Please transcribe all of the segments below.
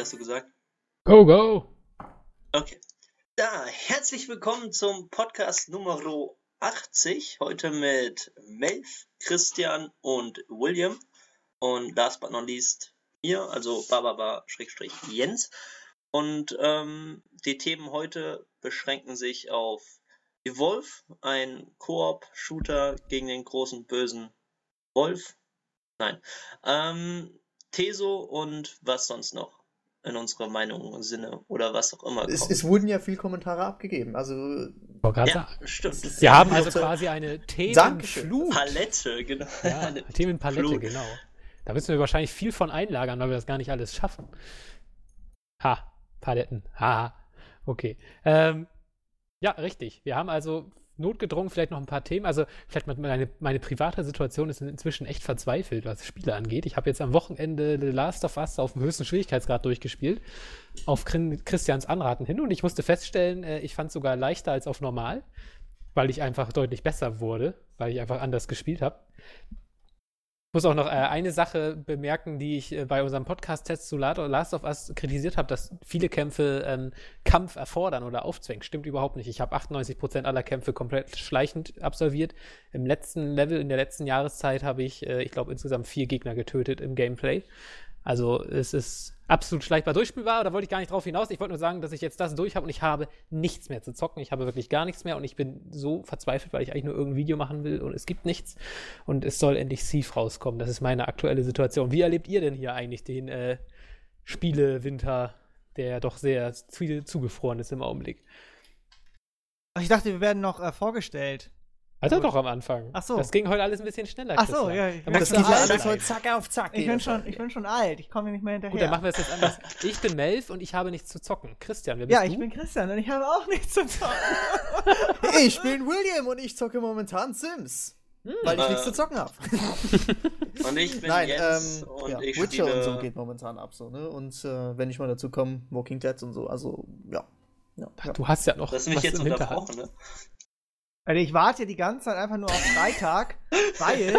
80 hast du gesagt. Go, go! Okay. Da, herzlich willkommen zum Podcast Nummer 80. Heute mit Melf, Christian und William. Und last but not least mir, also Bababa-Jens. Und ähm, die Themen heute beschränken sich auf Evolve, ein Koop-Shooter gegen den großen bösen Wolf. Nein. Ähm, Teso und was sonst noch in unserer Meinung und Sinne oder was auch immer. Es, es, wurden ja viele Kommentare abgegeben. Also. Ja, stimmt. Wir haben also quasi eine Themenflut. Palette, genau. Ja, Themenpalette, genau. Da müssen wir wahrscheinlich viel von einlagern, weil wir das gar nicht alles schaffen. Ha, Paletten. Ha, okay. Ähm, ja, richtig. Wir haben also notgedrungen vielleicht noch ein paar Themen. Also vielleicht meine, meine private Situation ist inzwischen echt verzweifelt, was Spiele angeht. Ich habe jetzt am Wochenende The Last of Us auf dem höchsten Schwierigkeitsgrad durchgespielt, auf Christians Anraten hin und ich musste feststellen, äh, ich fand es sogar leichter als auf normal, weil ich einfach deutlich besser wurde, weil ich einfach anders gespielt habe. Ich muss auch noch äh, eine Sache bemerken, die ich äh, bei unserem Podcast-Test zu Last of Us kritisiert habe, dass viele Kämpfe ähm, Kampf erfordern oder aufzwängen. Stimmt überhaupt nicht. Ich habe 98% aller Kämpfe komplett schleichend absolviert. Im letzten Level, in der letzten Jahreszeit, habe ich, äh, ich glaube, insgesamt vier Gegner getötet im Gameplay. Also es ist absolut schleichbar durchspielbar. Da wollte ich gar nicht drauf hinaus. Ich wollte nur sagen, dass ich jetzt das durch habe und ich habe nichts mehr zu zocken. Ich habe wirklich gar nichts mehr und ich bin so verzweifelt, weil ich eigentlich nur irgendein Video machen will und es gibt nichts. Und es soll endlich Thief rauskommen. Das ist meine aktuelle Situation. Wie erlebt ihr denn hier eigentlich den äh, Spiele-Winter, der doch sehr viel zugefroren ist im Augenblick? Ich dachte, wir werden noch äh, vorgestellt. Also doch am Anfang. Ach so. Das ging heute alles ein bisschen schneller. Ach so, ja. Ich das geht ja alles heute zack auf zack. Ich bin, schon, ich bin schon alt. Ich komme nicht mehr hinterher. Gut, dann machen wir es jetzt anders. Ich bin Melf und ich habe nichts zu zocken. Christian, wer bist ja, du? Ja, ich bin Christian und ich habe auch nichts zu zocken. ich bin William und ich zocke momentan Sims. Hm. Weil ich äh, nichts zu zocken habe. und ich bin Nein, Jens ähm, und ja, ich Witcher spiele... und so geht momentan ab so, ne? Und äh, wenn ich mal dazu komme, Walking Dead und so, also ja. ja, ja. Du hast ja noch. Das ist mich jetzt unterbrochen, ne? Also ich warte die ganze Zeit einfach nur auf Freitag, weil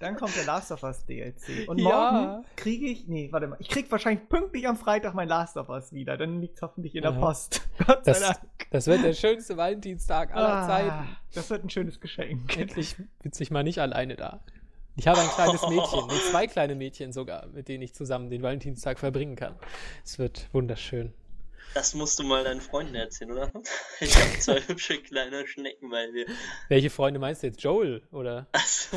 dann kommt der Last of Us DLC. Und morgen ja. kriege ich, nee, warte mal, ich kriege wahrscheinlich pünktlich am Freitag mein Last of Us wieder. Dann liegt es hoffentlich in der ja. Post. Gott sei das, Dank. Das wird der schönste Valentinstag aller ah, Zeiten. Das wird ein schönes Geschenk. Endlich sitze ich mal nicht alleine da. Ich habe ein kleines Mädchen, nee, zwei kleine Mädchen sogar, mit denen ich zusammen den Valentinstag verbringen kann. Es wird wunderschön. Das musst du mal deinen Freunden erzählen, oder? Ich habe zwei hübsche kleine Schnecken bei mir. Welche Freunde meinst du jetzt? Joel, oder? Also,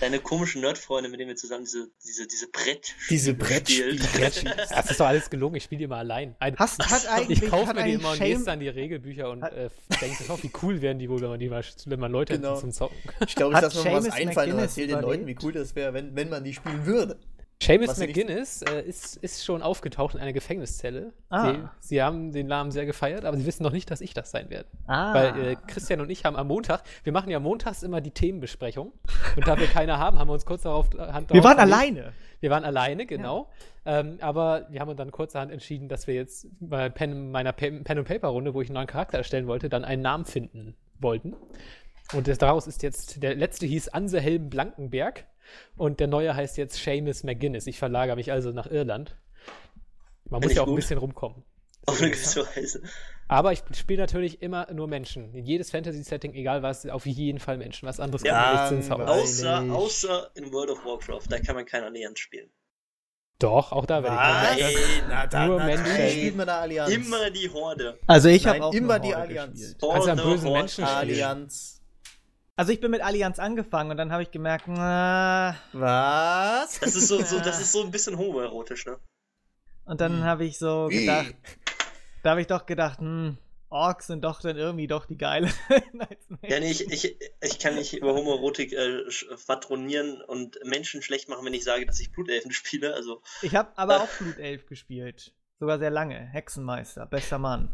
Deine komischen Nerdfreunde, mit denen wir zusammen diese, diese, diese Brett Diese Brettspiele. das ist doch alles gelogen, ich spiele die immer allein. Ein, Hast, hat eigentlich, ich kaufe mir die immer und lese dann die Regelbücher und äh, denke, oh, wie cool wären die wohl, wenn man, die mal, wenn man Leute genau. zum Zocken. Ich glaube, ich lasse mir mal was einfallen und erzähle den Leuten, wie cool das wäre, wenn, wenn man die spielen würde. Seamus McGuinness äh, ist, ist schon aufgetaucht in einer Gefängniszelle. Ah. Sie, sie, haben den Namen sehr gefeiert, aber sie wissen noch nicht, dass ich das sein werde. Ah. Weil äh, Christian und ich haben am Montag, wir machen ja montags immer die Themenbesprechung. Und da wir keine haben, haben wir uns kurz darauf äh, Hand Wir waren alleine. Wir waren alleine, genau. Ja. Ähm, aber wir haben uns dann kurzerhand entschieden, dass wir jetzt bei Pen, meiner Pen, Pen Paper Runde, wo ich einen neuen Charakter erstellen wollte, dann einen Namen finden wollten. Und daraus ist jetzt, der letzte hieß Ansehelm Blankenberg. Und der neue heißt jetzt Seamus McGuinness. Ich verlagere mich also nach Irland. Man muss ja auch gut. ein bisschen rumkommen. Auf eine gewisse Weise. Aber ich spiele natürlich immer nur Menschen. In jedes Fantasy-Setting, egal was, auf jeden Fall Menschen. Was anderes ja, kann man nicht außer, außer in World of Warcraft, da kann man kein Allianz spielen. Doch, auch da werde ich Nein, na, da, nur Menschen spielt man da Allianz. Immer die Horde. Also ich habe auch immer die Allianz. Also am bösen Menschen Allianz. Also ich bin mit Allianz angefangen und dann habe ich gemerkt, na, was? Das ist so, so, das ist so ein bisschen homoerotisch, ne? Und dann hm. habe ich so gedacht, da habe ich doch gedacht, hm, Orks sind doch dann irgendwie doch die geile. ja, nee, ich, ich, ich kann nicht über Homoerotik äh, patronieren und Menschen schlecht machen, wenn ich sage, dass ich Blutelfen spiele. Also, ich habe aber äh, auch Blutelf gespielt. Sogar sehr lange. Hexenmeister, bester Mann.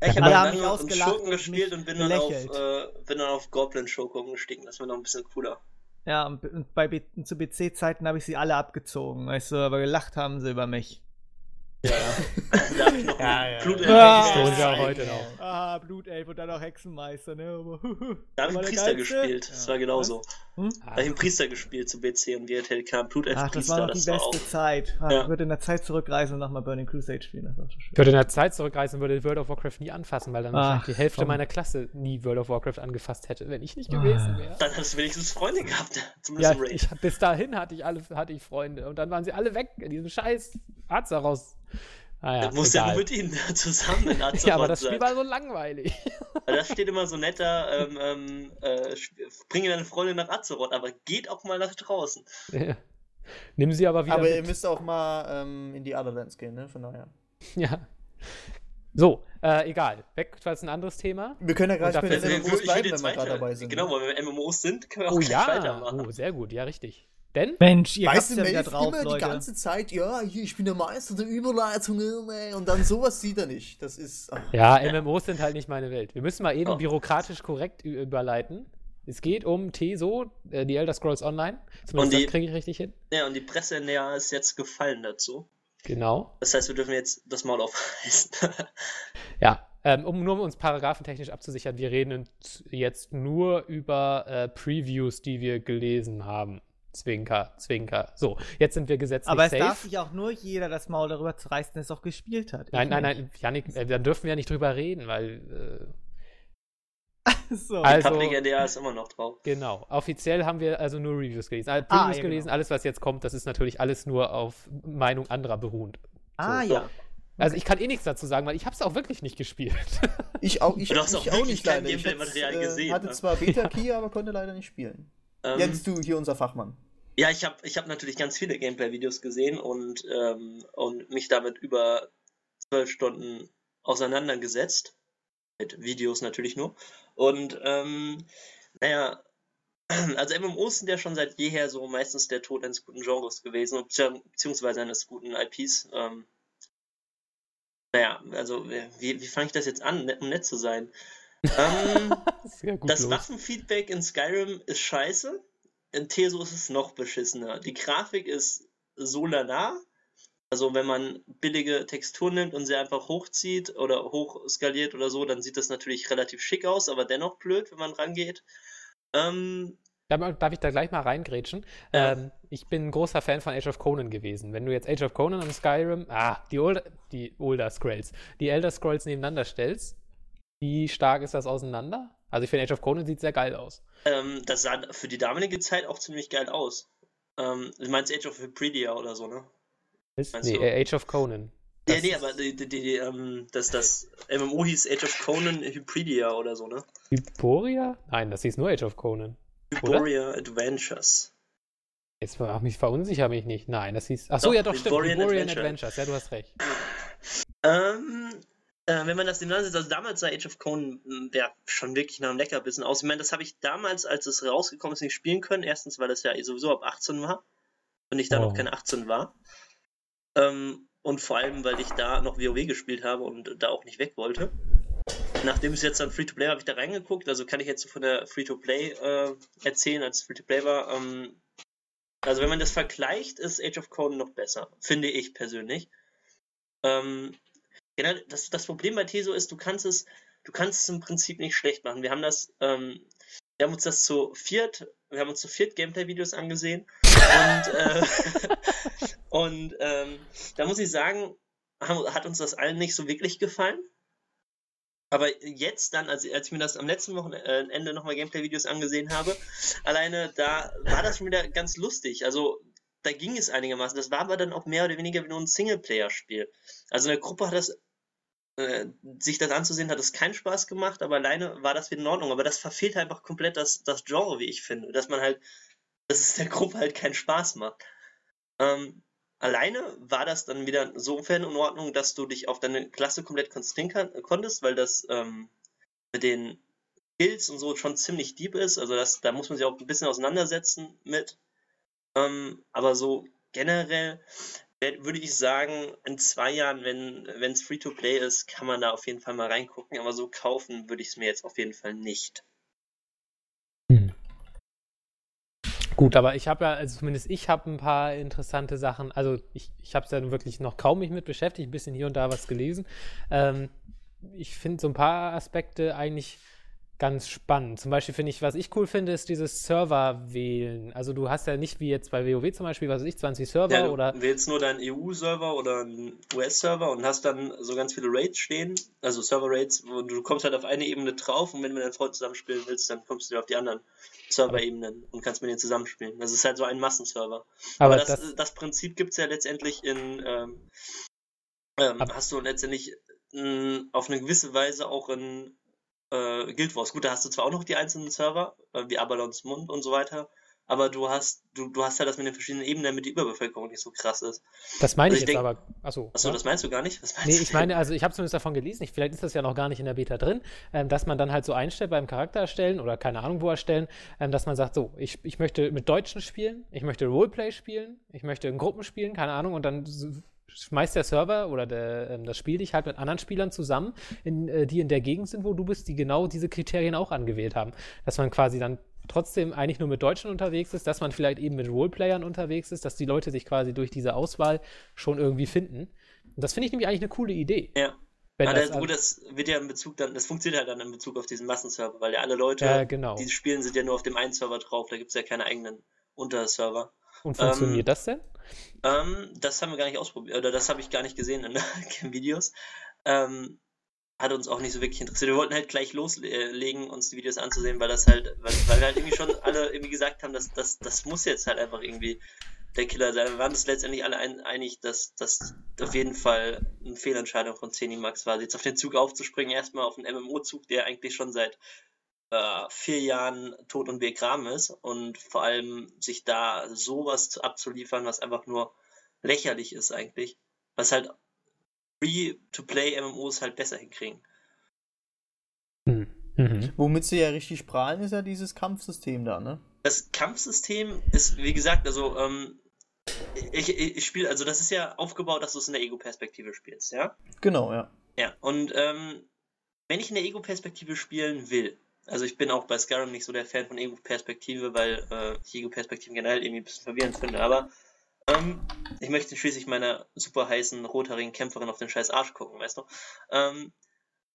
Ich habe lange einen Schurken gespielt und bin dann, auf, äh, bin dann auf Goblin Schurken gestiegen. Das war noch ein bisschen cooler. Ja, und bei B zu BC-Zeiten habe ich sie alle abgezogen, weißt du, aber gelacht haben sie über mich. Ja, da habe ich noch Ja, ja, Blutelf. ja. Auch heute noch. Ah, Blutelf und dann auch Hexenmeister, ne? Da habe ich Priester gespielt. Das war genauso. Hm? Da habe ich einen Priester gespielt zu BC und WRTL kam Blutelf Ach, das Priester. war noch die war auch. beste Zeit. Ah, Ja. Ich würde in der Zeit zurückreisen und nochmal Burning Crusade spielen. Das war schön. Ich würde in der Zeit zurückreisen und würde World of Warcraft nie anfassen, weil dann Ach, wahrscheinlich die Hälfte komm. meiner Klasse nie World of Warcraft angefasst hätte, wenn ich nicht gewesen Ah. wäre. Dann hast du wenigstens Freunde gehabt. Zumindest Ja, ich, bis dahin hatte ich alle, hatte ich Freunde und dann waren sie alle weg in diesem scheiß Azeroth. Ah ja, Du musst ja nur mit ihnen zusammen in ja, aber das. Spiel war so langweilig. Weil da steht immer so netter, ähm, ähm, äh, bringe deine Freunde nach Azeroth, aber geht auch mal nach draußen. Ja. Nimm sie aber wieder Aber ihr mit. müsst auch mal ähm, in die Otherlands gehen, ne? Von daher. Ja. So, äh, egal. Weg, das ist ein anderes Thema. Wir können ja gleich bei den MMOs bleiben, wenn wir gerade weiter- dabei sind. Genau, weil wir MMOs sind, können wir auch Oh ja. weitermachen. Oh, sehr gut, ja, richtig. Denn? Mensch, ihr Weißt habt du, ja drauf, immer die Leute. ganze Zeit, ja, hier, ich bin der Meister der Überleitungen, ey, und dann sowas sieht er nicht. Das ist. ach. Ja, MMOs sind halt nicht meine Welt. Wir müssen mal eben Oh. bürokratisch korrekt überleiten. Es geht um TESO, äh, die Elder Scrolls Online. Und Zumindest die- das kriege ich richtig hin. Ja, und die Presse in der ist jetzt gefallen dazu. Genau. Das heißt, wir dürfen jetzt das Maul aufreißen. Ja, ähm, um nur uns paragraphentechnisch abzusichern, wir reden jetzt nur über äh, Previews, die wir gelesen haben. Zwinker, Zwinker. So, jetzt sind wir gesetzlich Aber es safe. darf sich auch nur jeder das Maul darüber zerreißen, der es auch gespielt hat. nein, nein, nicht. nein, Janik, äh, dann dürfen wir ja nicht drüber reden, weil, So. Also- Public NDA ist immer noch drauf. äh, genau. Offiziell haben wir also nur Reviews gelesen. Also Ah, Previews ja, gelesen, genau. alles, was jetzt kommt, das ist natürlich alles nur auf Meinung anderer beruhend. ah, So. ja. Also ich kann eh nichts dazu sagen, weil ich habe es auch wirklich nicht gespielt. Ich auch, ich, Du hast ich auch wirklich kein leider. Ich Gameplay-Material hätt's, gesehen, hatte ne? zwar Beta-Key, aber konnte leider nicht spielen. Ähm, Jens, du hier unser Fachmann. Ja, ich habe ich hab natürlich ganz viele Gameplay-Videos gesehen und, ähm, und mich damit über zwölf Stunden auseinandergesetzt. Mit Videos natürlich nur. Und ähm, naja, also MMOs sind ja schon seit jeher so meistens der Tod eines guten Genres gewesen, bezieh- beziehungsweise eines guten IPs. Ähm, naja, also wie, wie fange ich das jetzt an, um nett zu sein? Ähm, das los. Waffenfeedback in Skyrim ist scheiße. In Teso ist es noch beschissener. Die Grafik ist so lala. Also wenn man billige Texturen nimmt und sie einfach hochzieht oder hochskaliert oder so, dann sieht das natürlich relativ schick aus, aber dennoch blöd, wenn man rangeht. Ähm, Darf ich da gleich mal reingrätschen? Ja. Ähm, ich bin ein großer Fan von Age of Conan gewesen. Wenn du jetzt Age of Conan und Skyrim, ah, die, Older, die Older Scrolls, die Elder Scrolls nebeneinander stellst, wie stark ist das auseinander? Also ich finde Age of Conan sieht sehr geil aus. ähm, das sah für die damalige Zeit auch ziemlich geil aus. Ähm, du meinst Age of Hybridia oder so, ne? Ist, Meinst nee, du? äh, Age of Conan. Ja, Das nee, ist aber die, die, die, ähm, das, das MMO hieß Age of Conan Hybridia oder so, ne? Hyporia? Nein, das hieß nur Age of Conan. Oder? Hyboria Adventures. Jetzt mach mich verunsicher mich nicht. Nein, das hieß. Ach so, Doch, ja, doch, stimmt. Hyborian Hyborian Adventure. Adventures. Ja, du hast recht. Ähm, äh, wenn man das nebeneinander setzt, also damals sah Age of Conan mh, ja, schon wirklich nach einem Leckerbissen aus. Ich meine, das habe ich damals, als es rausgekommen ist, nicht spielen können. Erstens, weil das ja sowieso ab 18 war und ich da Oh. noch keine 18 war. Ähm, und vor allem, weil ich da noch WoW gespielt habe und da auch nicht weg wollte. Nachdem es jetzt dann Free-to-Play habe ich da reingeguckt, also kann ich jetzt so von der Free-to-Play äh, erzählen, als es Free-to-Play war. Ähm, also wenn man das vergleicht, ist Age of Conan noch besser, finde ich persönlich. Ähm, Genau, das, das Problem bei Teso ist, du kannst es, du kannst es im Prinzip nicht schlecht machen. Wir haben das, ähm, wir haben uns das zu viert, wir haben uns zu viert Gameplay-Videos angesehen und, äh, und ähm, da muss ich sagen, hat uns das allen nicht so wirklich gefallen. Aber jetzt dann, als, als ich mir das am letzten Wochenende nochmal Gameplay-Videos angesehen habe, alleine da war das schon wieder ganz lustig. Also da ging es einigermaßen. Das war aber dann auch mehr oder weniger wie nur ein Singleplayer-Spiel. Also in der Gruppe hat das, äh, sich das anzusehen, hat es keinen Spaß gemacht, aber alleine war das wieder in Ordnung. Aber das verfehlt einfach komplett das, das Genre, wie ich finde. Dass man halt, dass es der Gruppe halt keinen Spaß macht. Ähm, alleine war das dann wieder insofern in Ordnung, dass du dich auf deine Klasse komplett konzentrieren konntest, weil das ähm, mit den Skills und so schon ziemlich deep ist. Also das, da muss man sich auch ein bisschen auseinandersetzen mit. Ähm, aber so generell würde ich sagen, in zwei Jahren, wenn es Free-to-Play ist, kann man da auf jeden Fall mal reingucken. Aber so kaufen würde ich es mir jetzt auf jeden Fall nicht. Hm. Gut, aber ich habe ja, also zumindest ich habe ein paar interessante Sachen. Also ich, ich habe es ja wirklich noch kaum mich mit beschäftigt, ein bisschen hier und da was gelesen. Ähm, ich finde so ein paar Aspekte eigentlich ganz spannend. Zum Beispiel finde ich, was ich cool finde, ist dieses Server-Wählen. Also du hast ja nicht wie jetzt bei WoW zum Beispiel, was weiß ich, 20 Server Ja, du oder. wählst nur deinen EU-Server oder einen US-Server und hast dann so ganz viele Raids stehen, also Server-Raids, und du kommst halt auf eine Ebene drauf und wenn du mit deinem Freund zusammenspielen willst, dann kommst du auf die anderen Server-Ebenen und kannst mit denen zusammenspielen. Das ist halt so ein Massenserver. Aber Aber das, das, das Prinzip gibt es ja letztendlich in, ähm, ähm, hast du letztendlich mh, auf eine gewisse Weise auch in äh, Guild Wars. Gut, da hast du zwar auch noch die einzelnen Server, äh, wie Abalons Mund und so weiter, aber du hast, du, du hast halt das mit den verschiedenen Ebenen, damit die Überbevölkerung nicht so krass ist. das meine also ich ich jetzt denk- aber. Achso. Achso, ja? das meinst du gar nicht? Was Nee, ich meine, also ich habe zumindest davon gelesen, ich, vielleicht ist das ja noch gar nicht in der Beta drin, ähm, dass man dann halt so einstellt beim Charakter erstellen oder keine Ahnung wo erstellen, ähm, dass man sagt, so, ich, ich möchte mit Deutschen spielen, ich möchte Roleplay spielen, ich möchte in Gruppen spielen, keine Ahnung, und dann schmeißt der Server oder der, ähm, das Spiel dich halt mit anderen Spielern zusammen, in, äh, die in der Gegend sind, wo du bist, die genau diese Kriterien auch angewählt haben. Dass man quasi dann trotzdem eigentlich nur mit Deutschen unterwegs ist, dass man vielleicht eben mit Roleplayern unterwegs ist, dass die Leute sich quasi durch diese Auswahl schon irgendwie finden. Und das finde ich nämlich eigentlich eine coole Idee. Ja. Wenn Ah, das, gut, das wird ja in Bezug dann, das funktioniert halt dann in Bezug auf diesen Massenserver, weil ja alle Leute, ja, genau. die spielen, sind ja nur auf dem einen Server drauf, da gibt es ja keine eigenen Unterserver. Und funktioniert ähm, das denn? Ähm, das haben wir gar nicht ausprobiert, oder das habe ich gar nicht gesehen in den Videos. Ähm, hat uns auch nicht so wirklich interessiert. Wir wollten halt gleich loslegen, uns die Videos anzusehen, weil das halt, weil, weil wir halt irgendwie schon alle irgendwie gesagt haben, dass das, das muss jetzt halt einfach irgendwie der Killer sein. Wir waren uns letztendlich alle ein, einig, dass das auf jeden Fall eine Fehlentscheidung von Zenimax war, jetzt auf den Zug aufzuspringen, erstmal auf einen MMO-Zug, der eigentlich schon seit vier Jahren tot und begraben ist und vor allem sich da sowas zu- abzuliefern, was einfach nur lächerlich ist eigentlich, was halt Free-to-Play-MMOs halt besser hinkriegen. Hm. Mhm. Womit sie ja richtig prahlen, ist ja dieses Kampfsystem da, ne? Das Kampfsystem ist, wie gesagt, also ähm, ich, ich, ich spiele, also das ist ja aufgebaut, dass du es in der Ego-Perspektive spielst, ja? Genau, ja. Ja, und ähm, wenn ich in der Ego-Perspektive spielen will, also ich bin auch bei Skyrim nicht so der Fan von Ego-Perspektive, weil äh, ich Ego-Perspektiven generell irgendwie ein bisschen verwirrend finde, aber ähm, ich möchte schließlich meiner super heißen rothaarigen Kämpferin auf den scheiß Arsch gucken, weißt du? Ähm,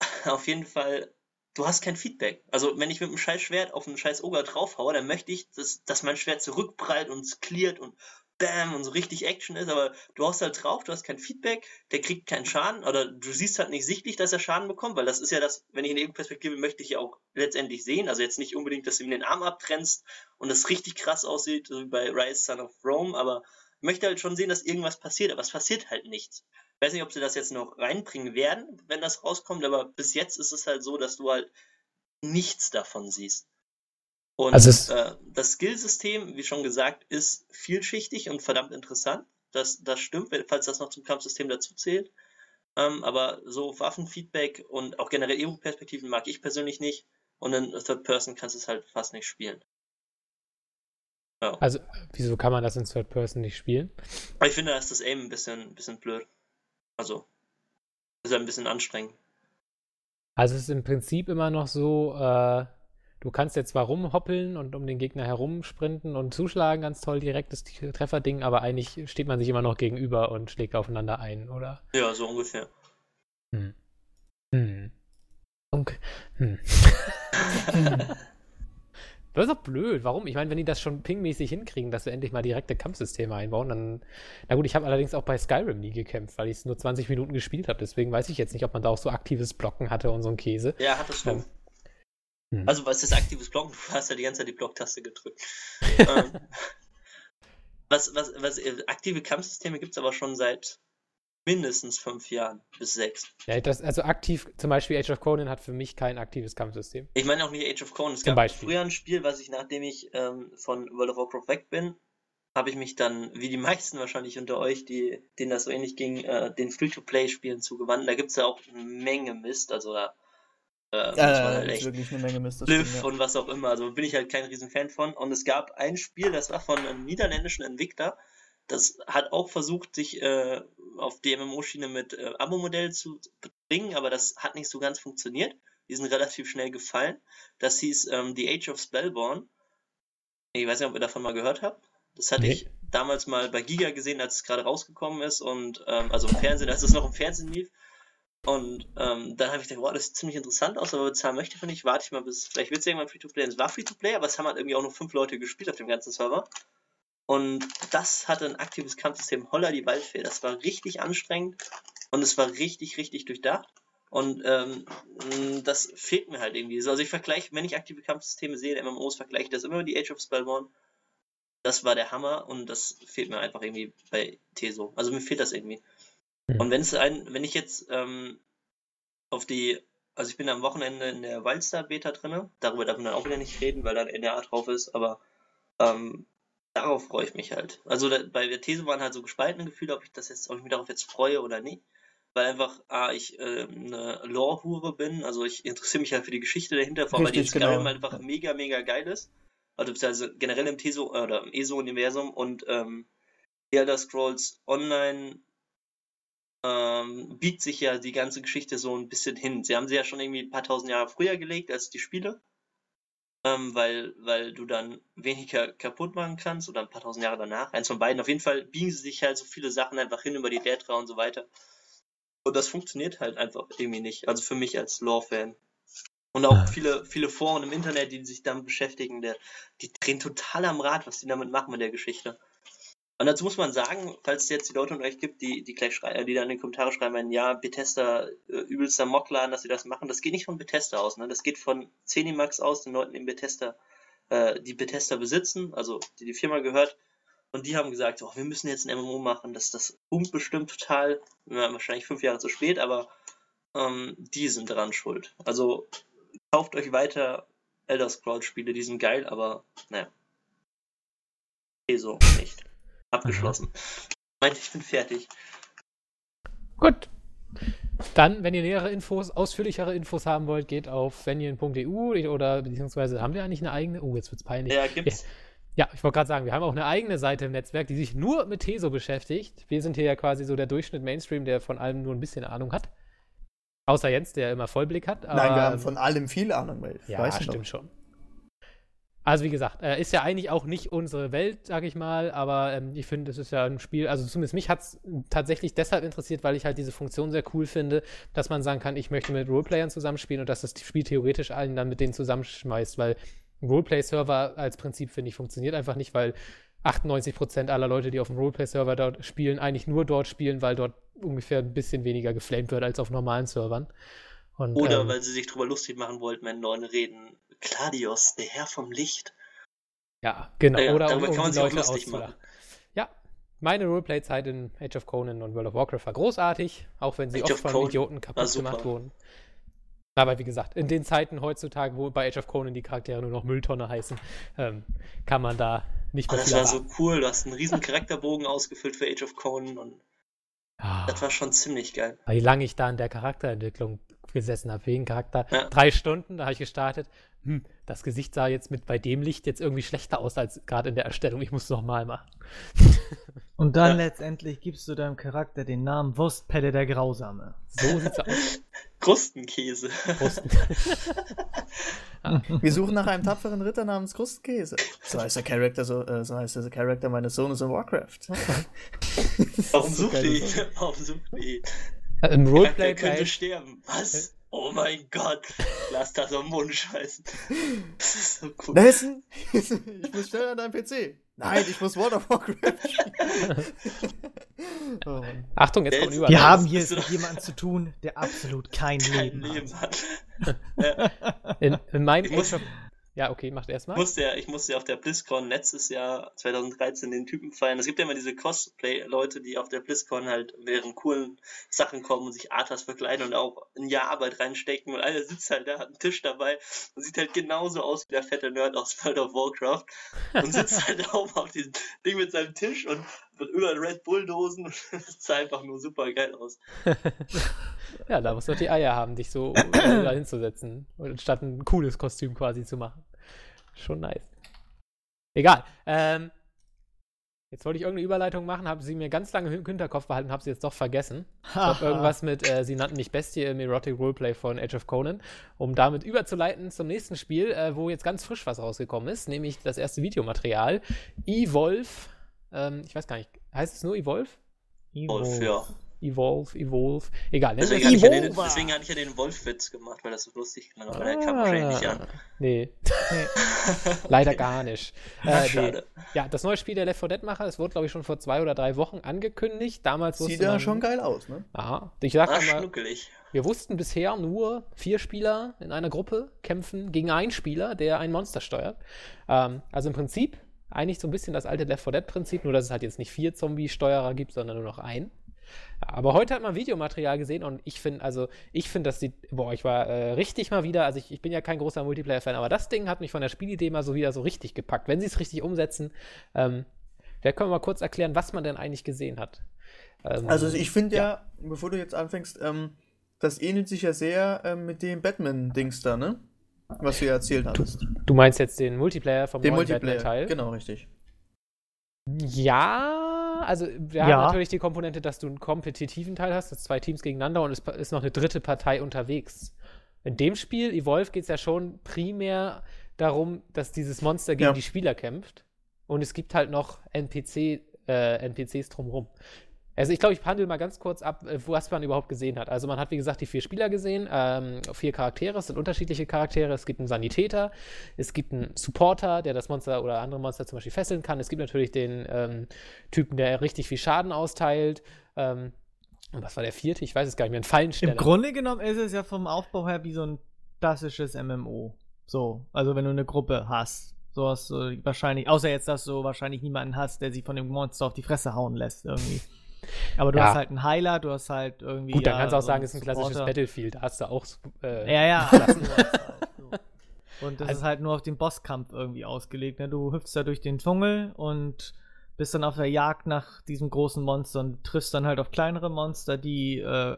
auf jeden Fall, du hast kein Feedback. Also wenn ich mit einem scheiß Schwert auf einen scheiß Oger draufhaue, dann möchte ich, dass, dass mein Schwert zurückprallt und cleart und bam und so richtig Action ist, aber du haust halt drauf, du hast kein Feedback, der kriegt keinen Schaden oder du siehst halt nicht sichtlich, dass er Schaden bekommt, weil das ist ja das, wenn ich in der Ego-Perspektive möchte ich ja auch letztendlich sehen, also jetzt nicht unbedingt, dass du ihm den Arm abtrennst und das richtig krass aussieht, so wie bei Rise Son of Rome, aber ich möchte halt schon sehen, dass irgendwas passiert, aber es passiert halt nichts. Ich weiß nicht, ob sie das jetzt noch reinbringen werden, wenn das rauskommt, aber bis jetzt ist es halt so, dass du halt nichts davon siehst. Und Also äh, das Skillsystem, wie schon gesagt, ist vielschichtig und verdammt interessant. Das, das stimmt, falls das noch zum Kampfsystem dazu zählt. Ähm, aber so Waffenfeedback und auch generell Ego-Perspektiven mag ich persönlich nicht. Und in Third Person kannst du es halt fast nicht spielen. Ja. Also, wieso kann man das in Third Person nicht spielen? Ich finde, da ist das Aim ein bisschen, ein bisschen blöd. Also, ist ein bisschen anstrengend. Also, es ist im Prinzip immer noch so, äh, du kannst jetzt zwar rumhoppeln und um den Gegner herumsprinten und zuschlagen, ganz toll, direktes Trefferding, aber eigentlich steht man sich immer noch gegenüber und schlägt aufeinander ein, oder? Ja, so ungefähr. Hm. Hm. Okay. Hm. Das ist doch blöd. Warum? Ich meine, wenn die das schon pingmäßig hinkriegen, dass wir endlich mal direkte Kampfsysteme einbauen, dann. Na gut, ich habe allerdings auch bei Skyrim nie gekämpft, weil ich es nur 20 Minuten gespielt habe. Deswegen weiß ich jetzt nicht, ob man da auch so aktives Blocken hatte und so ein Käse. Ja, hattest du. Ähm, hm. Also, was ist aktives Blocken? Du hast ja die ganze Zeit die Blocktaste gedrückt. ähm, was, was, was, äh, aktive Kampfsysteme gibt es aber schon seit mindestens fünf Jahren bis sechs. Ja, das, also aktiv, zum Beispiel Age of Conan hat für mich kein aktives Kampfsystem. Ich meine auch nicht Age of Conan. Es Zum gab Beispiel. früher ein Spiel, was ich, nachdem ich ähm, von World of Warcraft weg bin, habe ich mich dann, wie die meisten wahrscheinlich unter euch, die, denen das so ähnlich ging, äh, den Free-to-Play-Spielen zugewandt. Da gibt es ja auch eine Menge Mist, also da äh, man Ja, halt das ist echt wirklich eine Menge Mist. Stimmt, ja. und was auch immer. Also bin ich halt kein Riesenfan von. Und es gab ein Spiel, das war von einem niederländischen Entwickler. Das hat auch versucht, sich äh, auf die MMO-Schiene mit äh, Abo-Modell zu bringen, aber das hat nicht so ganz funktioniert. Die sind relativ schnell gefallen. Das hieß ähm, The Age of Spellborn. Ich weiß nicht, ob ihr davon mal gehört habt. Das hatte nee. ich damals mal bei Giga gesehen, als es gerade rausgekommen ist und ähm, also im Fernsehen, als es noch im Fernsehen lief. Und ähm, dann habe ich gedacht, wow, das sieht ziemlich interessant aus, aber bezahlen möchte ich nicht. Warte ich mal bis, vielleicht wird es irgendwann Free-to-Play. Es war Free-to-Play, aber es haben halt irgendwie auch nur fünf Leute gespielt auf dem ganzen Server. Und das hatte ein aktives Kampfsystem, Holla die Waldfee. Das war richtig anstrengend und es war richtig, richtig durchdacht. Und ähm, das fehlt mir halt irgendwie. Also ich vergleiche, wenn ich aktive Kampfsysteme sehe, in MMOs, vergleiche ich das immer mit die Age of Spellborn. Das war der Hammer und das fehlt mir einfach irgendwie bei Teso. Also mir fehlt das irgendwie. Mhm. Und wenn es ein, wenn ich jetzt ähm, auf die, also ich bin am Wochenende in der Wildstar Beta drin, darüber darf man dann auch wieder nicht reden, weil dann NRA drauf ist, aber ähm, darauf freue ich mich halt. Also da, bei der These waren halt so gespaltene Gefühle, ob ich das jetzt, ob ich mich darauf jetzt freue oder nicht. Weil einfach, ah, ich äh, eine Lore-Hure bin, also ich interessiere mich halt für die Geschichte dahinter, vor allem weil die Skyrim genau. einfach mega, mega geil ist. Also beziehungsweise generell im Teso äh, oder im ESO-Universum und ähm, Elder Scrolls Online ähm, biegt sich ja die ganze Geschichte so ein bisschen hin. Sie haben sie ja schon irgendwie ein paar tausend Jahre früher gelegt als die Spiele ähm, weil, weil du dann weniger kaputt machen kannst oder ein paar tausend Jahre danach. Eins von beiden. Auf jeden Fall biegen sie sich halt so viele Sachen einfach hin über die Dädra und so weiter. Und das funktioniert halt einfach irgendwie nicht. Also für mich als Lore-Fan. Und auch viele, viele Foren im Internet, die sich damit beschäftigen, der, die drehen total am Rad, was die damit machen mit der Geschichte. Und dazu muss man sagen, falls es jetzt die Leute unter euch gibt, die, die gleich schreien, die dann in den Kommentaren schreiben, ja, Bethesda, äh, übelster Mockladen, dass sie das machen, das geht nicht von Bethesda aus, ne? Das geht von Zenimax aus, den Leuten, die Bethesda, äh, die Bethesda besitzen, also die die Firma gehört. Und die haben gesagt, oh, wir müssen jetzt ein MMO machen, das, das boomt bestimmt total, ja, wahrscheinlich fünf Jahre zu spät, aber ähm, die sind daran schuld. Also kauft euch weiter Elder Scrolls Spiele, die sind geil, aber naja. Okay, so nicht. Abgeschlossen. Ich meinte, ich bin fertig. Gut. Dann, wenn ihr nähere Infos, ausführlichere Infos haben wollt, geht auf venien.eu oder beziehungsweise haben wir eigentlich eine eigene. Oh, jetzt wird's peinlich. Ja, gibt's. Ja, ich wollte gerade sagen, wir haben auch eine eigene Seite im Netzwerk, die sich nur mit Teso beschäftigt. Wir sind hier ja quasi so der Durchschnitt Mainstream, der von allem nur ein bisschen Ahnung hat. Außer Jens, der immer Vollblick hat. Aber, Nein, wir haben von allem viel Ahnung. Ja, Weiß stimmt schon. Also wie gesagt, äh, ist ja eigentlich auch nicht unsere Welt, sag ich mal, aber ähm, ich finde, es ist ja ein Spiel, also zumindest mich hat es tatsächlich deshalb interessiert, weil ich halt diese Funktion sehr cool finde, dass man sagen kann, ich möchte mit Roleplayern zusammenspielen und dass das Spiel theoretisch allen dann mit denen zusammenschmeißt, weil Roleplay-Server als Prinzip, finde ich, funktioniert einfach nicht, weil 98% aller Leute, die auf dem Roleplay-Server dort spielen, eigentlich nur dort spielen, weil dort ungefähr ein bisschen weniger geflamed wird als auf normalen Servern. Und, Oder ähm, weil sie sich drüber lustig machen wollten, wenn Leute reden, Gladius, der Herr vom Licht. Ja, genau. Ja, Oder um, um die Leute auszulachen. Ja, meine Roleplay-Zeit in Age of Conan und World of Warcraft war großartig, auch wenn sie Age oft von Conan Idioten kaputt gemacht wurden. Aber wie gesagt, in den Zeiten heutzutage, wo bei Age of Conan die Charaktere nur noch Mülltonne heißen, ähm, kann man da nicht mehr. Oh, das war so cool. Du hast einen riesen Charakterbogen ausgefüllt für Age of Conan und oh. das war schon ziemlich geil. Wie lange ich da in der Charakterentwicklung gesessen habe, wegen Charakter. Ja. Drei Stunden, da habe ich gestartet hm, das Gesicht sah jetzt mit bei dem Licht jetzt irgendwie schlechter aus als gerade in der Erstellung. Ich muss es nochmal machen. Und dann ja. letztendlich gibst du deinem Charakter den Namen Wurstpelle der Grausame. So sieht's aus. Krustenkäse. Krusten. ah. Wir suchen nach einem tapferen Ritter namens Krustenkäse. So heißt der Charakter, so, äh, so heißt der Charakter meines Sohnes in Warcraft. Warum sucht ihr ihn? Warum sucht ihr ihn? Im Roleplay. Er könnte sterben. Was? Oh mein Gott, lass das am Mund scheißen. Das ist so cool. Nelson, ich muss schnell an deinem PC. Nein, ich muss World of Warcraft spielen. oh Achtung, jetzt kommt überall. Wir haben hier mit jemandem zu tun, der absolut kein, kein Leben, Leben, hat. hat. in, in meinem Age of ja, okay, macht erstmal. Ich musste ja, ich musste ja auf der BlizzCon letztes Jahr 2013 den Typen feiern. Es gibt ja immer diese Cosplay-Leute, die auf der BlizzCon halt während coolen Sachen kommen und sich Arthas verkleiden und auch ein Jahr Arbeit reinstecken und einer sitzt halt da, hat einen Tisch dabei und sieht halt genauso aus wie der fette Nerd aus World of Warcraft und sitzt halt auch auf diesem Ding mit seinem Tisch und wird über Red Bull Dosen und das sah einfach nur super geil aus. ja, da musst du die Eier haben, dich so da hinzusetzen, statt ein cooles Kostüm quasi zu machen. Schon nice. Egal. Ähm, Jetzt wollte ich irgendeine Überleitung machen, habe sie mir ganz lange im Hinterkopf behalten, habe sie jetzt doch vergessen. ich glaube, irgendwas mit, äh, sie nannten mich Bestie im Erotic Roleplay von Age of Conan, um damit überzuleiten zum nächsten Spiel, äh, wo jetzt ganz frisch was rausgekommen ist, nämlich das erste Videomaterial. Evolve, ähm, ich weiß gar nicht, heißt es nur Evolve? Evolve, ja. Evolve, Evolve. Egal. Deswegen, hatte ich, ja den, deswegen hatte ich ja den Wolf-Witz gemacht, weil das so lustig klang. Aber ah, der kam wahrscheinlich nicht an. Nee. Leider gar nicht. Äh, Schade. Die, ja, das neue Spiel der Left 4 Dead-Macher, es wurde, glaube ich, schon vor zwei oder drei Wochen angekündigt. Damals Sieht ja schon geil aus, ne? Aha. Ich sag ah, mal, wir wussten bisher nur vier Spieler in einer Gruppe kämpfen gegen einen Spieler, der ein Monster steuert. Ähm, also im Prinzip eigentlich so ein bisschen das alte Left 4 Dead-Prinzip, nur dass es halt jetzt nicht vier Zombie-Steuerer gibt, sondern nur noch einen. Aber heute hat man Videomaterial gesehen und ich finde, also ich finde, das sieht, boah, ich war äh, richtig mal wieder, also ich, ich bin ja kein großer Multiplayer-Fan, aber das Ding hat mich von der Spielidee mal so wieder so richtig gepackt. Wenn sie es richtig umsetzen, ähm, vielleicht können wir mal kurz erklären, was man denn eigentlich gesehen hat. Ähm, also ich finde ja, ja, bevor du jetzt anfängst, ähm, das ähnelt sich ja sehr ähm, mit dem Batman-Dings da, ne? Was du ja erzählt hattest. Du, du meinst jetzt den Multiplayer vom den Multiplayer-Teil? Genau, richtig. Ja, also wir ja. haben natürlich die Komponente, dass du einen kompetitiven Teil hast, dass zwei Teams gegeneinander und es ist noch eine dritte Partei unterwegs. In dem Spiel, Evolve, geht es ja schon primär darum, dass dieses Monster gegen ja. die Spieler kämpft. Und es gibt halt noch NPC, äh, NPCs drumherum. Also ich glaube, ich handle mal ganz kurz ab, äh, was man überhaupt gesehen hat. Also man hat, wie gesagt, die vier Spieler gesehen, ähm, vier Charaktere, es sind unterschiedliche Charaktere. Es gibt einen Sanitäter, es gibt einen Supporter, der das Monster oder andere Monster zum Beispiel fesseln kann. Es gibt natürlich den ähm, Typen, der richtig viel Schaden austeilt. Ähm, und was war der vierte? Ich weiß es gar nicht mehr. Ein Fallensteller. Im Grunde genommen ist es ja vom Aufbau her wie so ein klassisches MMO. So, also wenn du eine Gruppe hast. So hast du wahrscheinlich, außer jetzt, dass du wahrscheinlich niemanden hast, der sich von dem Monster auf die Fresse hauen lässt irgendwie. Aber du ja. hast halt einen Heiler, du hast halt irgendwie. Gut, dann kannst du auch sagen, es ist ein klassisches Battlefield. Da hast du auch. Äh, ja, ja. Und das also, ist halt nur auf den Bosskampf irgendwie ausgelegt. Ne? Du hüpfst da durch den Dschungel und bist dann auf der Jagd nach diesem großen Monster und triffst dann halt auf kleinere Monster, die äh,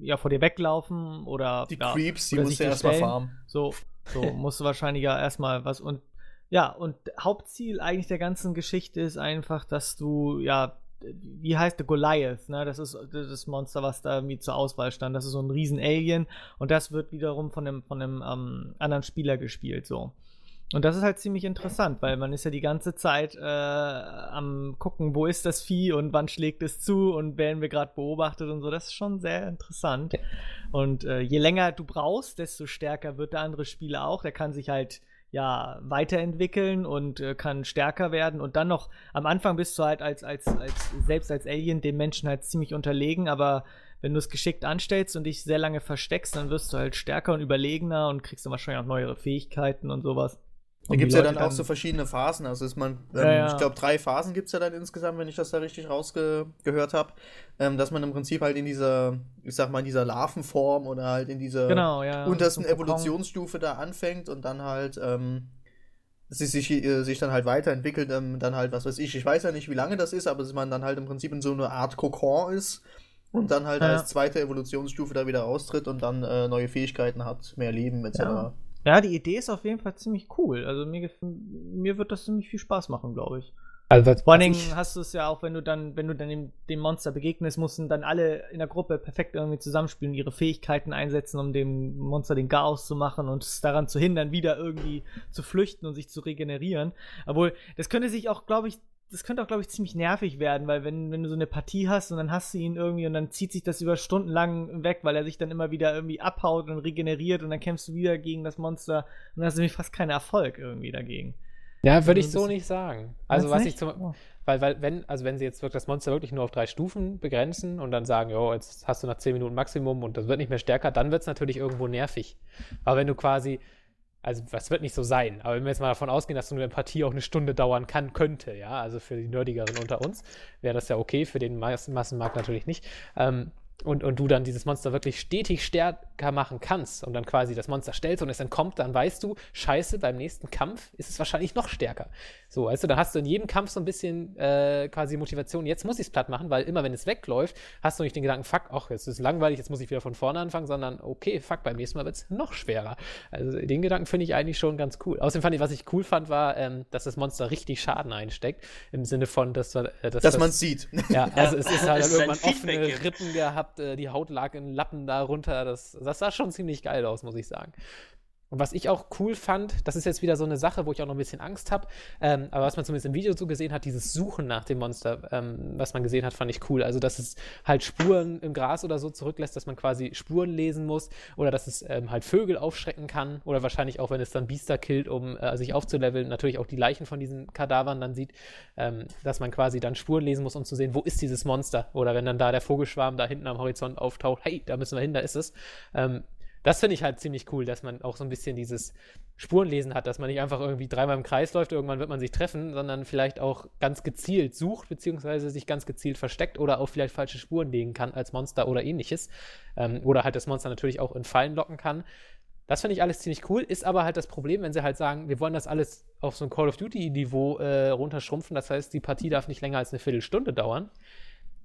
ja vor dir weglaufen oder. Die ja, Creeps, die musst du erstmal farmen. So, so musst du wahrscheinlich ja erstmal was und. Ja, und Hauptziel eigentlich der ganzen Geschichte ist einfach, dass du ja wie heißt der Goliath, ne? Das ist das Monster, was da irgendwie zur Auswahl stand. Das ist so ein riesen Alien und das wird wiederum von einem, von einem ähm, anderen Spieler gespielt, so. Und das ist halt ziemlich interessant, weil man ist ja die ganze Zeit äh, am gucken, wo ist das Vieh und wann schlägt es zu und werden wir gerade beobachtet und so. Das ist schon sehr interessant. Und äh, je länger du brauchst, desto stärker wird der andere Spieler auch. Der kann sich halt ja, weiterentwickeln und äh, kann stärker werden. Und dann noch, am Anfang bist du halt als, als, als, selbst als Alien dem Menschen halt ziemlich unterlegen, aber wenn du es geschickt anstellst und dich sehr lange versteckst, dann wirst du halt stärker und überlegener und kriegst dann wahrscheinlich auch neuere Fähigkeiten und sowas. Da gibt es ja dann auch so verschiedene Phasen. Also ist man, ähm, ja, ja. ich glaube, drei Phasen gibt es ja dann insgesamt, wenn ich das da richtig rausgehört habe. Ähm, dass man im Prinzip halt in dieser, ich sag mal, in dieser Larvenform oder halt in dieser genau, ja, untersten Evolutionsstufe da anfängt und dann halt ähm, sie sich, äh, sich dann halt weiterentwickelt, ähm, dann halt, was weiß ich, ich weiß ja nicht, wie lange das ist, aber dass man dann halt im Prinzip in so einer Art Kokon ist und dann halt als zweite Evolutionsstufe da wieder raustritt und dann äh, neue Fähigkeiten hat, mehr Leben etc. Ja. Ja, die Idee ist auf jeden Fall ziemlich cool. Also mir, mir wird das ziemlich viel Spaß machen, glaube ich. Also, Vor allen Dingen hast du es ja auch, wenn du dann, wenn du dann dem, dem, Monster begegnest, mussten dann alle in der Gruppe perfekt irgendwie zusammenspielen, ihre Fähigkeiten einsetzen, um dem Monster den Chaos zu machen und es daran zu hindern, wieder irgendwie zu flüchten und sich zu regenerieren. Obwohl, das könnte sich auch, glaube ich, das könnte auch, glaube ich, ziemlich nervig werden, weil wenn, wenn du so eine Partie hast und dann hast du ihn irgendwie und dann zieht sich das über Stunden lang weg, weil er sich dann immer wieder irgendwie abhaut und regeneriert und dann kämpfst du wieder gegen das Monster und dann hast du nämlich fast keinen Erfolg irgendwie dagegen. Ja, würde ich so nicht sagen. Also was nicht? ich zum oh. weil, weil, wenn, also wenn sie jetzt das Monster wirklich nur auf drei Stufen begrenzen und dann sagen, jo, jetzt hast du nach zehn Minuten Maximum und das wird nicht mehr stärker, dann wird es natürlich irgendwo nervig. Aber wenn du quasi also das wird nicht so sein, aber wenn wir jetzt mal davon ausgehen, dass so eine Partie auch eine Stunde dauern kann, könnte, ja, also für die Nerdigeren unter uns wäre das ja okay, für den Massenmarkt natürlich nicht. Ähm, und, und du dann dieses Monster wirklich stetig stärker machen kannst und dann quasi das Monster stellst und es entkommt, dann weißt du, scheiße, beim nächsten Kampf ist es wahrscheinlich noch stärker. So, weißt du, dann hast du in jedem Kampf so ein bisschen äh, quasi Motivation, jetzt muss ich es platt machen, weil immer wenn es wegläuft, hast du nicht den Gedanken, fuck, ach, jetzt ist es langweilig, jetzt muss ich wieder von vorne anfangen, sondern okay, fuck, beim nächsten Mal wird es noch schwerer. Also den Gedanken finde ich eigentlich schon ganz cool. Außerdem fand ich, was ich cool fand, war, ähm, dass das Monster richtig Schaden einsteckt, im Sinne von, dass, äh, dass, dass man es sieht. Ja, also es ist halt irgendwann offene Rippen gehabt, äh, die Haut lag in Lappen darunter. Das, das sah schon ziemlich geil aus, muss ich sagen. Und was ich auch cool fand, das ist jetzt wieder so eine Sache, wo ich auch noch ein bisschen Angst habe, ähm, aber was man zumindest im Video so gesehen hat, dieses Suchen nach dem Monster, ähm, was man gesehen hat, fand ich cool. Also, dass es halt Spuren im Gras oder so zurücklässt, dass man quasi Spuren lesen muss oder dass es ähm, halt Vögel aufschrecken kann oder wahrscheinlich auch, wenn es dann Biester killt, um äh, sich aufzuleveln, natürlich auch die Leichen von diesen Kadavern dann sieht, ähm, dass man quasi dann Spuren lesen muss, um zu sehen, wo ist dieses Monster oder wenn dann da der Vogelschwarm da hinten am Horizont auftaucht, hey, da müssen wir hin, da ist es. Das finde ich halt ziemlich cool, dass man auch so ein bisschen dieses Spurenlesen hat, dass man nicht einfach irgendwie dreimal im Kreis läuft, irgendwann wird man sich treffen, sondern vielleicht auch ganz gezielt sucht, beziehungsweise sich ganz gezielt versteckt oder auch vielleicht falsche Spuren legen kann als Monster oder ähnliches. Ähm, oder halt das Monster natürlich auch in Fallen locken kann. Das finde ich alles ziemlich cool, ist aber halt das Problem, wenn sie halt sagen, wir wollen das alles auf so ein Call of Duty-Niveau äh, runterschrumpfen. Das heißt, die Partie darf nicht länger als eine Viertelstunde dauern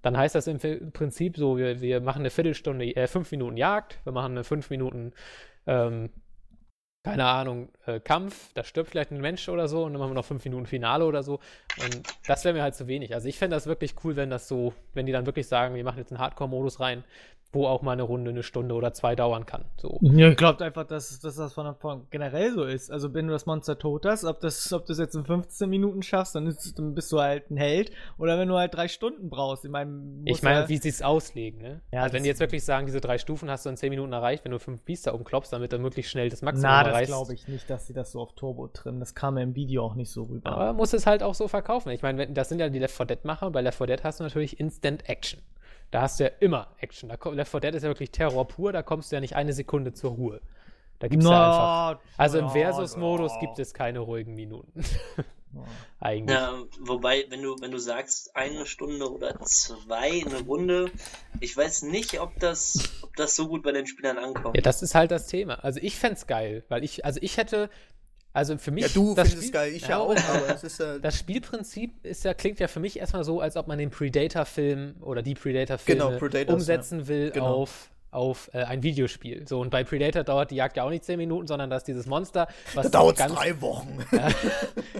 dann heißt das im Prinzip so, wir, wir machen eine Viertelstunde, äh, fünf Minuten Jagd, wir machen eine fünf Minuten, ähm, keine Ahnung, äh, Kampf, da stirbt vielleicht ein Mensch oder so und dann machen wir noch fünf Minuten Finale oder so. Und das wäre mir halt zu wenig. Also ich fände das wirklich cool, wenn das so, wenn die dann wirklich sagen, wir machen jetzt einen Hardcore-Modus rein, wo auch mal eine Runde eine Stunde oder zwei dauern kann. So. Ja, ich glaube einfach, dass, dass das von Anfang generell so ist. Also wenn du das Monster tot hast, ob das, ob du es jetzt in 15 Minuten schaffst, dann, ist, dann bist du halt ein Held. Oder wenn du halt drei Stunden brauchst. Ich meine, ich meine, wie sie es auslegen, ne? Ja, also wenn die jetzt wirklich sagen, diese drei Stufen hast du in 10 Minuten erreicht, wenn du fünf Biester umklopfst, damit du möglichst schnell das Maximum Na, erreichst. das glaube ich nicht, dass sie das so auf Turbo trimmen. Das kam ja im Video auch nicht so rüber. Aber muss es halt auch so verkaufen. Ich meine, das sind ja die Left 4 Dead Macher. Bei Left 4 Dead hast du natürlich Instant Action. Da hast du ja immer Action. Da kommt, Left 4 Dead ist ja wirklich Terror pur, da kommst du ja nicht eine Sekunde zur Ruhe. Da gibt es no, ja einfach. Also im Versus-Modus no. gibt es keine ruhigen Minuten. Eigentlich. Ja, wobei, wenn du, wenn du sagst, eine Stunde oder zwei eine Runde, ich weiß nicht, ob das, ob das so gut bei den Spielern ankommt. Ja, das ist halt das Thema. Also ich fände es geil, weil ich, also ich hätte, also für mich. Ja, du findest Spiel, es geil, ich ja, auch, aber es ist ja. Das Spielprinzip ist ja, klingt ja für mich erstmal so, als ob man den Predator-Film oder die Predator-Filme genau, umsetzen will genau. auf auf äh, ein Videospiel. So, und bei Predator dauert die Jagd ja auch nicht zehn Minuten, sondern dass dieses Monster, was. Da dauert ganz, drei Wochen. ja,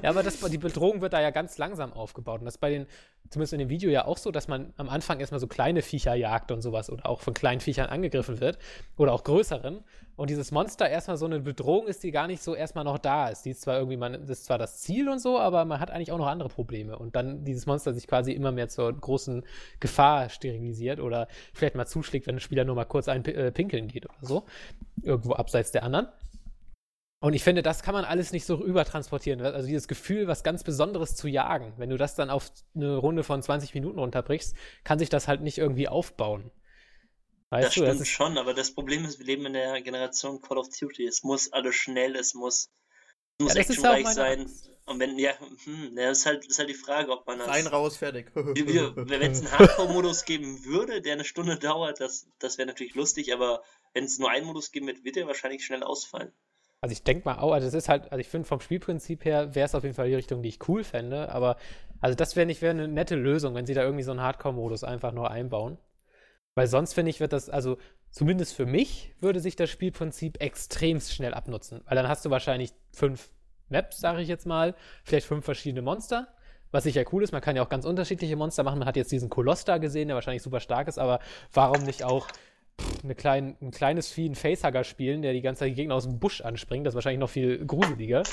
ja, aber das, die Bedrohung wird da ja ganz langsam aufgebaut. Und das ist bei den, zumindest in dem Video ja auch so, dass man am Anfang erstmal so kleine Viecher jagt und sowas oder auch von kleinen Viechern angegriffen wird oder auch größeren. Und dieses Monster erstmal so eine Bedrohung ist, die gar nicht so erstmal noch da ist. Die ist zwar irgendwie, man, das ist zwar das Ziel und so, aber man hat eigentlich auch noch andere Probleme. Und dann dieses Monster sich quasi immer mehr zur großen Gefahr sterilisiert oder vielleicht mal zuschlägt, wenn ein Spieler nur mal kurz ein äh, pinkeln geht oder so. Irgendwo abseits der anderen. Und ich finde, das kann man alles nicht so übertransportieren. Also dieses Gefühl, was ganz Besonderes zu jagen, wenn du das dann auf eine Runde von 20 Minuten runterbrichst, kann sich das halt nicht irgendwie aufbauen. Weißt das du, stimmt das schon, aber das Problem ist, wir leben in der Generation Call of Duty. Es muss alles schnell, es muss, es muss ja, actionreich sein. Angst. Und wenn, ja, hm, ja, ist halt, ist halt die Frage, ob man das. Rein, raus, fertig. wenn es einen Hardcore-Modus geben würde, der eine Stunde dauert, das, das wäre natürlich lustig, aber wenn es nur einen Modus geben wird, wird der wahrscheinlich schnell ausfallen. Also ich denke mal auch, also das ist halt, also ich finde vom Spielprinzip her wäre es auf jeden Fall die Richtung, die ich cool fände, aber also das wäre nicht, wäre eine nette Lösung, wenn sie da irgendwie so einen Hardcore-Modus einfach nur einbauen. Weil sonst finde ich, wird das, also zumindest für mich, würde sich das Spielprinzip extremst schnell abnutzen. Weil dann hast du wahrscheinlich fünf Maps, sage ich jetzt mal, vielleicht fünf verschiedene Monster. Was sicher cool ist, man kann ja auch ganz unterschiedliche Monster machen. Man hat jetzt diesen Koloss da gesehen, der wahrscheinlich super stark ist, aber warum nicht auch eine klein, ein kleines Vieh, ein Facehugger spielen, der die ganze Zeit die Gegner aus dem Busch anspringt. Das ist wahrscheinlich noch viel gruseliger.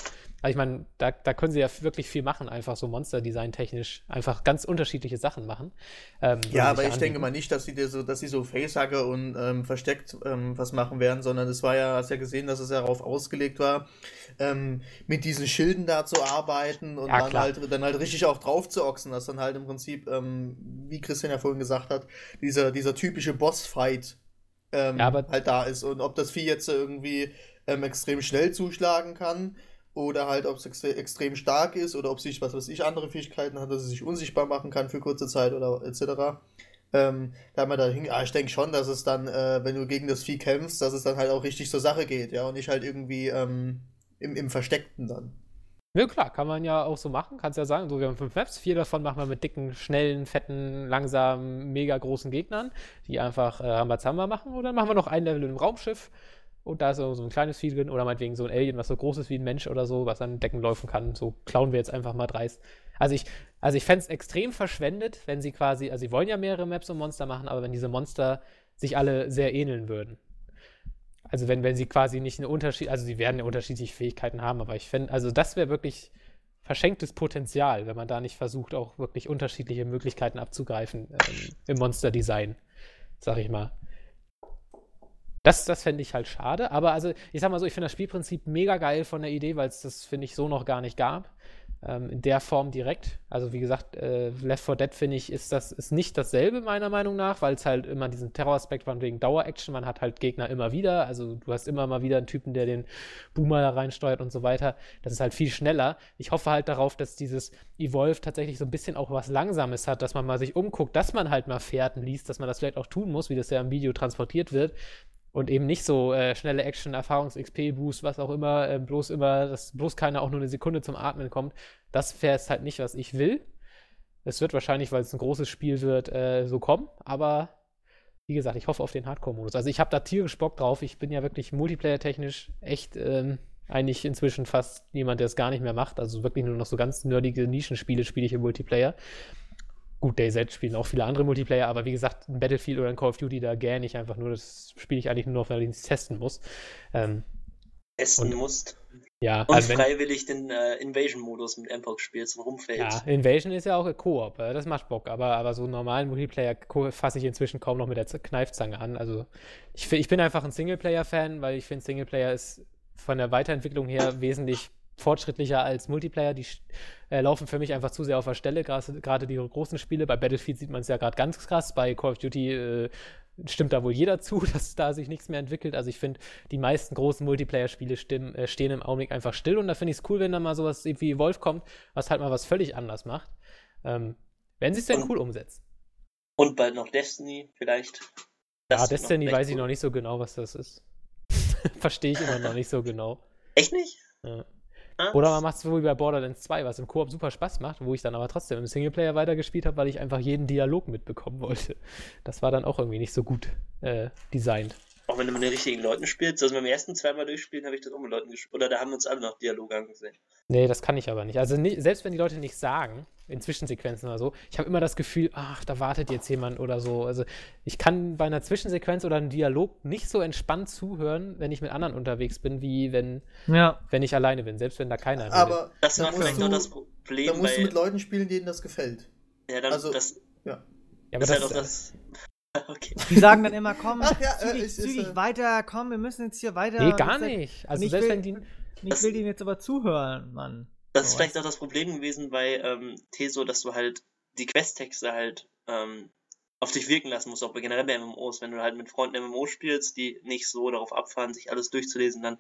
Also ich meine, da, da können sie ja wirklich viel machen, einfach so Monster-Design technisch, einfach ganz unterschiedliche Sachen machen. Ähm, ja, aber ich anbieten. denke mal nicht, dass sie so, dass sie so Facehugger und ähm, versteckt ähm, was machen werden, sondern es war ja, hast ja gesehen, dass es darauf ausgelegt war, ähm, mit diesen Schilden da zu arbeiten und ja, dann, halt, dann halt richtig auch drauf zu ochsen, dass dann halt im Prinzip, ähm, wie Christian ja vorhin gesagt hat, dieser, dieser typische Boss-Fight ähm, ja, halt da ist. Und ob das Vieh jetzt irgendwie extrem schnell zuschlagen kann oder halt ob es ext extrem stark ist oder ob sich, was weiß ich, andere Fähigkeiten hat, dass es sich unsichtbar machen kann für kurze Zeit oder etc. ähm, da man da hin, ja, ich denke schon, dass es dann, äh, wenn du gegen das Vieh kämpfst, dass es dann halt auch richtig zur Sache geht, ja, und nicht halt irgendwie ähm, im, im Versteckten dann. Ja, klar, kann man ja auch so machen. Kannst ja sagen, so, wir haben fünf Maps, vier davon machen wir mit dicken, schnellen, fetten, langsamen, mega großen Gegnern, die einfach äh, Rambazamba machen. Und dann machen wir noch ein Level im Raumschiff. Und da ist so ein kleines Vieh drin. Oder meinetwegen so ein Alien, was so groß ist wie ein Mensch oder so, was an Decken laufen kann. So klauen wir jetzt einfach mal dreist. Also ich, also ich fände es extrem verschwendet, wenn sie quasi, also sie wollen ja mehrere Maps und Monster machen, aber wenn diese Monster sich alle sehr ähneln würden. Also wenn, wenn sie quasi nicht einen Unterschied, also sie werden ja unterschiedliche Fähigkeiten haben, aber ich fände, also das wäre wirklich verschenktes Potenzial, wenn man da nicht versucht, auch wirklich unterschiedliche Möglichkeiten abzugreifen ähm, im Monster-Design, sag ich mal. Das, das fände ich halt schade, aber also ich sag mal so, ich finde das Spielprinzip mega geil von der Idee, weil es das, finde ich, so noch gar nicht gab ähm, in der Form direkt. Also wie gesagt, äh, Left 4 Dead finde ich, ist das ist nicht dasselbe meiner Meinung nach, weil es halt immer diesen Terroraspekt von wegen Dauer-Action, man hat halt Gegner immer wieder, also du hast immer mal wieder einen Typen, der den Boomer da reinsteuert und so weiter. Das ist halt viel schneller. Ich hoffe halt darauf, dass dieses Evolve tatsächlich so ein bisschen auch was Langsames hat, dass man mal sich umguckt, dass man halt mal Fährten liest, dass man das vielleicht auch tun muss, wie das ja im Video transportiert wird, und eben nicht so äh, schnelle Action, Erfahrungs-XP-Boost, was auch immer, äh, bloß immer, dass bloß keiner auch nur eine Sekunde zum Atmen kommt. Das wäre es halt nicht, was ich will. Es wird wahrscheinlich, weil es ein großes Spiel wird, äh, so kommen, aber wie gesagt, ich hoffe auf den Hardcore-Modus. Also ich habe da tierisch Bock drauf. Ich bin ja wirklich multiplayer-technisch echt ähm, eigentlich inzwischen fast jemand, der es gar nicht mehr macht. Also wirklich nur noch so ganz nerdige Nischenspiele spiele ich im Multiplayer. Gut, DayZ spielen auch viele andere Multiplayer, aber wie gesagt, ein Battlefield oder ein Call of Duty, da gähne ich einfach nur. Das spiele ich eigentlich nur noch, weil ich es testen muss. Ähm, testen musst. Ja, und also wenn, freiwillig den äh, Invasion-Modus mit Mpox spielst und rumfällt. Ja, Invasion ist ja auch Koop, äh, das macht Bock, aber, aber so einen normalen Multiplayer fasse ich inzwischen kaum noch mit der Kneifzange an. Also ich, ich bin einfach ein Singleplayer-Fan, weil ich finde, Singleplayer ist von der Weiterentwicklung her wesentlich fortschrittlicher als Multiplayer. Die äh, laufen für mich einfach zu sehr auf der Stelle, gerade die großen Spiele. Bei Battlefield sieht man es ja gerade ganz krass. Bei Call of Duty äh, stimmt da wohl jeder zu, dass da sich nichts mehr entwickelt. Also ich finde, die meisten großen Multiplayer-Spiele äh, stehen im Augenblick einfach still und da finde ich es cool, wenn da mal sowas wie Wolf kommt, was halt mal was völlig anders macht. Ähm, wenn sie es denn cool umsetzt. Und bald noch Destiny vielleicht. Das ja, Destiny weiß cool. ich noch nicht so genau, was das ist. Verstehe ich immer noch nicht so genau. Echt nicht? Ja. Oder man macht es so wie bei Borderlands 2, was im Koop super Spaß macht, wo ich dann aber trotzdem im Singleplayer weitergespielt habe, weil ich einfach jeden Dialog mitbekommen wollte. Das war dann auch irgendwie nicht so gut äh, designt. Auch wenn du mit den richtigen Leuten spielst. Also beim ersten zweimal durchspielen habe ich das auch mit Leuten gespielt. Oder da haben wir uns alle noch Dialoge angesehen. Nee, das kann ich aber nicht. Also nicht, selbst wenn die Leute nicht sagen, in Zwischensequenzen oder so, ich habe immer das Gefühl, ach, da wartet jetzt jemand oder so. Also ich kann bei einer Zwischensequenz oder einem Dialog nicht so entspannt zuhören, wenn ich mit anderen unterwegs bin, wie wenn, ja. wenn ich alleine bin, selbst wenn da keiner ist. Aber das war vielleicht noch das Problem. Da musst du mit Leuten spielen, denen das gefällt. Ja, dann also, das. Ja. Ja, aber das, das, das, Okay. Die sagen dann immer, komm, Ach, ja, zügig, äh, zügig äh, weiter, komm, wir müssen jetzt hier weiter. Nee, gar nicht. Also selbst will, wenn die. Ich will denen jetzt aber zuhören, Mann. Das ist vielleicht auch das Problem gewesen bei ähm, Teso, dass du halt die Questtexte halt ähm, auf dich wirken lassen musst, auch bei generell bei MMOs. Wenn du halt mit Freunden MMO spielst, die nicht so darauf abfahren, sich alles durchzulesen, dann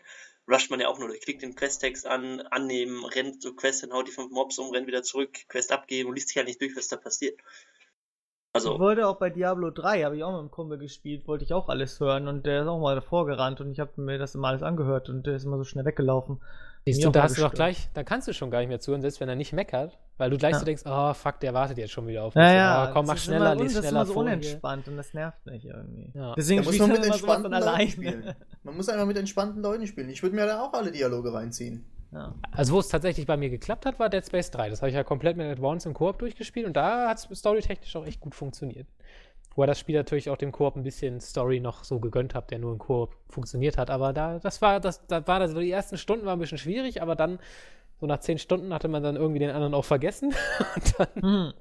rusht man ja auch nur durch. Klickt den Questtext an, annehmen, rennt zur Quest, dann haut die fünf Mobs um, rennt wieder zurück, Quest abgeben und liest sich halt nicht durch, was da passiert. Also, ich wollte auch bei Diablo 3, habe ich auch mit einem Kumpel gespielt, wollte ich auch alles hören und der ist auch mal davor gerannt und ich habe mir das immer alles angehört und der ist immer so schnell weggelaufen. Siehst du, da hast du doch gleich, da kannst du schon gar nicht mehr zuhören, selbst wenn er nicht meckert, weil du gleich ja. so denkst, oh fuck, der wartet jetzt schon wieder auf mich. Ja, ja. Oh, komm, mach schneller, lies schneller Das ist immer so unentspannt und das nervt mich irgendwie. Ja. Deswegen muss man mit entspannten Leuten spielen. Man muss einfach mit entspannten Leuten spielen. Ich würde mir da auch alle Dialoge reinziehen. Ja. Also wo es tatsächlich bei mir geklappt hat, war Dead Space 3. Das habe ich ja komplett mit Advance im Koop durchgespielt und da hat es storytechnisch auch echt gut funktioniert. Wo er das Spiel natürlich auch dem Koop ein bisschen Story noch so gegönnt hat, der nur im Koop funktioniert hat. Aber da, das war, das, da war das, die ersten Stunden waren ein bisschen schwierig, aber dann, so nach zehn Stunden hatte man dann irgendwie den anderen auch vergessen. dann, mhm.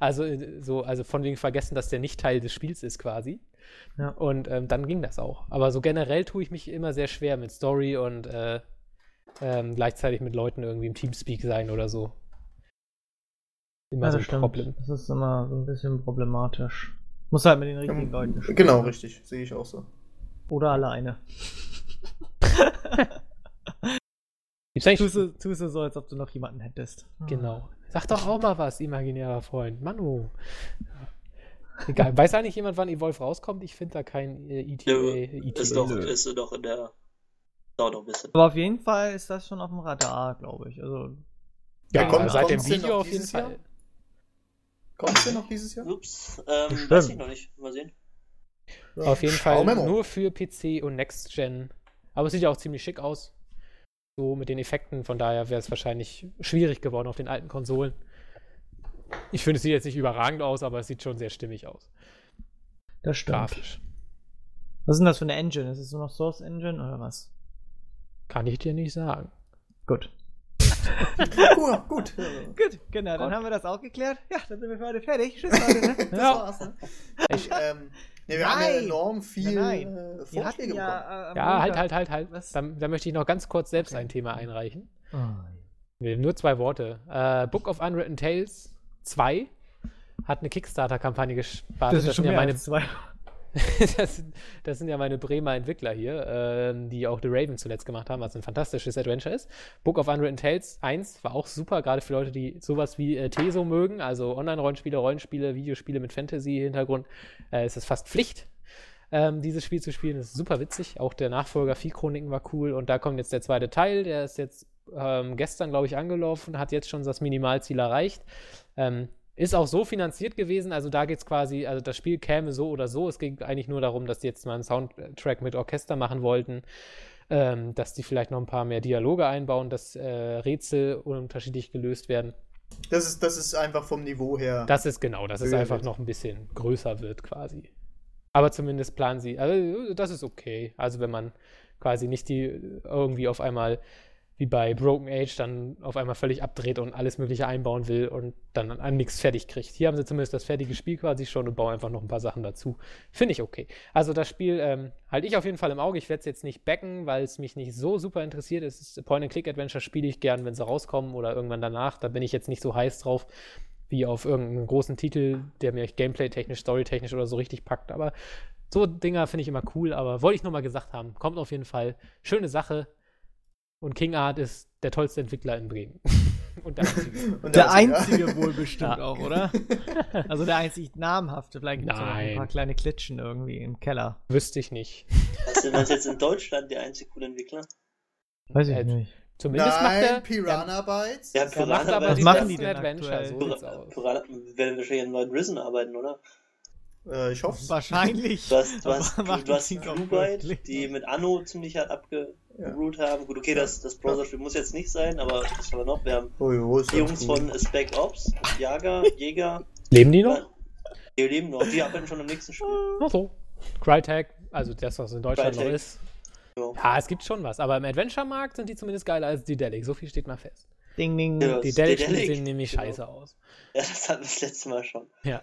Also so, also von wegen vergessen, dass der nicht Teil des Spiels ist quasi. Ja. Und ähm, dann ging das auch. Aber so generell tue ich mich immer sehr schwer mit Story und äh, ähm, gleichzeitig mit Leuten irgendwie im Teamspeak sein oder so. Immer ja, so ein stimmt. Problem. Das ist immer so ein bisschen problematisch. Muss halt mit den richtigen ja, Leuten spielen. Genau, richtig. Sehe ich auch so. Oder alleine. tust, du, tust du so, als ob du noch jemanden hättest. Genau. Sag doch auch mal was, imaginärer Freund. Manu. Egal. Weiß eigentlich jemand, wann Evolve rauskommt? Ich finde da kein äh, ETA. ETA. Ist, doch, ist doch in der. Dauert doch ein bisschen. Aber auf jeden Fall ist das schon auf dem Radar, glaube ich. Also. Ja, ja kommt, seit dem Video auf jeden Fall. Jahr? Kommt es denn noch dieses Jahr? Ups, ähm, weiß ich noch nicht. Mal sehen. Ja, auf jeden Fall nur für PC und Next Gen. Aber es sieht ja auch ziemlich schick aus. So mit den Effekten, von daher wäre es wahrscheinlich schwierig geworden auf den alten Konsolen. Ich finde, es sieht jetzt nicht überragend aus, aber es sieht schon sehr stimmig aus. Das stimmt. Grafisch. Was ist denn das für eine Engine? Ist es nur noch Source Engine oder was? Kann ich dir nicht sagen. Gut. cool, gut. Gut, genau, dann haben wir das auch geklärt. Ja, dann sind wir für heute fertig. Tschüss, Leute. Ne? Das ja. war's. Ne? Ich, ähm, nee, wir nein. haben ja enorm viel nein, nein. Äh, Vorschläge ja, äh, ja, halt, halt, halt, halt. Da, da, möchte ich noch ganz kurz selbst okay. ein Thema einreichen. Oh. Nur zwei Worte. Uh, Book of Unwritten Tales 2 hat eine Kickstarter-Kampagne gestartet. Das, ist das schon sind ja meine zwei. das, sind, das, sind ja meine Bremer Entwickler hier, ähm, die auch The Raven zuletzt gemacht haben, was ein fantastisches Adventure ist. Book of Unwritten Tales 1 war auch super, gerade für Leute, die sowas wie äh, Teso mögen, also Online-Rollenspiele, Rollenspiele, Videospiele mit Fantasy-Hintergrund, äh, ist es fast Pflicht, ähm, dieses Spiel zu spielen. Das ist super witzig. Auch der Nachfolger Vieh-Chroniken war cool und da kommt jetzt der zweite Teil, der ist jetzt ähm, gestern, glaube ich, angelaufen, hat jetzt schon das Minimalziel erreicht. Ähm, ist auch so finanziert gewesen, also da geht es quasi, also das Spiel käme so oder so. Es ging eigentlich nur darum, dass die jetzt mal einen Soundtrack mit Orchester machen wollten, ähm, dass die vielleicht noch ein paar mehr Dialoge einbauen, dass äh, Rätsel unterschiedlich gelöst werden. Das ist, das ist einfach vom Niveau her. Das ist genau, dass es einfach noch ein bisschen größer wird quasi. Aber zumindest planen sie, also das ist okay. Also wenn man quasi nicht die irgendwie auf einmal wie bei Broken Age dann auf einmal völlig abdreht und alles Mögliche einbauen will und dann an nichts fertig kriegt. Hier haben sie zumindest das fertige Spiel quasi schon und bauen einfach noch ein paar Sachen dazu. Finde ich okay. Also das Spiel ähm, halte ich auf jeden Fall im Auge. Ich werde es jetzt nicht backen, weil es mich nicht so super interessiert. Es ist Point-and-Click-Adventure, spiele ich gern, wenn sie rauskommen oder irgendwann danach. Da bin ich jetzt nicht so heiß drauf wie auf irgendeinen großen Titel, der mir gameplay-technisch, story-technisch oder so richtig packt. Aber so Dinger finde ich immer cool. Aber wollte ich nur mal gesagt haben. Kommt auf jeden Fall. Schöne Sache. Und King Art ist der tollste Entwickler in Bremen. Und der einzige. Und der, einzige wohl bestimmt auch, oder? Also der einzig namhafte. Vielleicht gibt es ein paar kleine Klitschen irgendwie im Keller. Wüsste ich nicht. Was ist denn jetzt in Deutschland der einzige coole Entwickler? Weiß ich äh, nicht. Zumindest Nein, macht er. Piranha Bytes? Ja, Piranha aber Was machen die denn Adventure? So Piranha, Piranha werden wahrscheinlich an neuen Risen arbeiten, oder? Äh, ich hoffe Wahrscheinlich. Du hast, du hast, du hast die mit Anno ziemlich hart abge Root haben. Gut, okay, das, das Browser-Spiel muss jetzt nicht sein, aber was haben wir noch? Wir haben oh, jo, die Jungs cool. von Spec Ops, Jager, Jäger. Leben die noch? Die leben noch, die arbeiten schon im nächsten Spiel. Ach so. Crytek, also das, was in Deutschland Crytek. noch ist. Ja. ja. es gibt schon was, aber im Adventure-Markt sind die zumindest geiler als die Delic. So viel steht mal fest. Ding, ding. Ja, die Delic sehen nämlich genau. scheiße aus. Ja, das hatten wir das letzte Mal schon. Ja.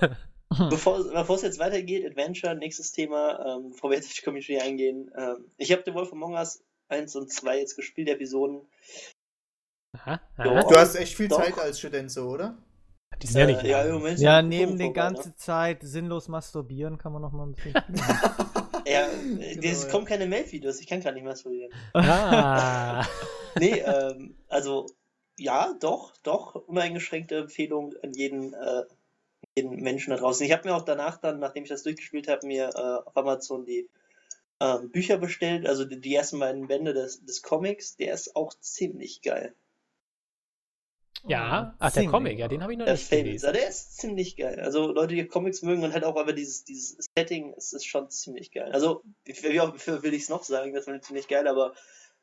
Bevor, bevor es jetzt weitergeht, Adventure, nächstes Thema, ähm, bevor wir jetzt auf die Community eingehen. Ähm, ich habe The Wolf Among Us 1 und 2 jetzt gespielt, Episoden. Aha, aha. Du hast echt viel Doch. Zeit als Student so, oder? Die sind ja nicht. Äh, ja, Moment, ja, neben der ganzen ne? Zeit sinnlos masturbieren kann man noch mal ein bisschen. ja, genau, es ja. kommen keine Mail-Videos, ich kann gar nicht masturbieren. Ah. nee, ähm, also ja, doch, doch, uneingeschränkte Empfehlung an jeden äh, jeden Menschen da draußen. Ich habe mir auch danach dann, nachdem ich das durchgespielt habe, mir äh, auf Amazon die ähm, Bücher bestellt, also die, die, ersten beiden Bände des, des Comics. Der ist auch ziemlich geil. Ja, ach, der Comic, ja, den habe ich noch der nicht gelesen. Der ist ziemlich geil. Also Leute, die Comics mögen und halt auch aber dieses, dieses Setting, es ist schon ziemlich geil. Also, wie, wie will ich es noch sagen, das war ziemlich geil, aber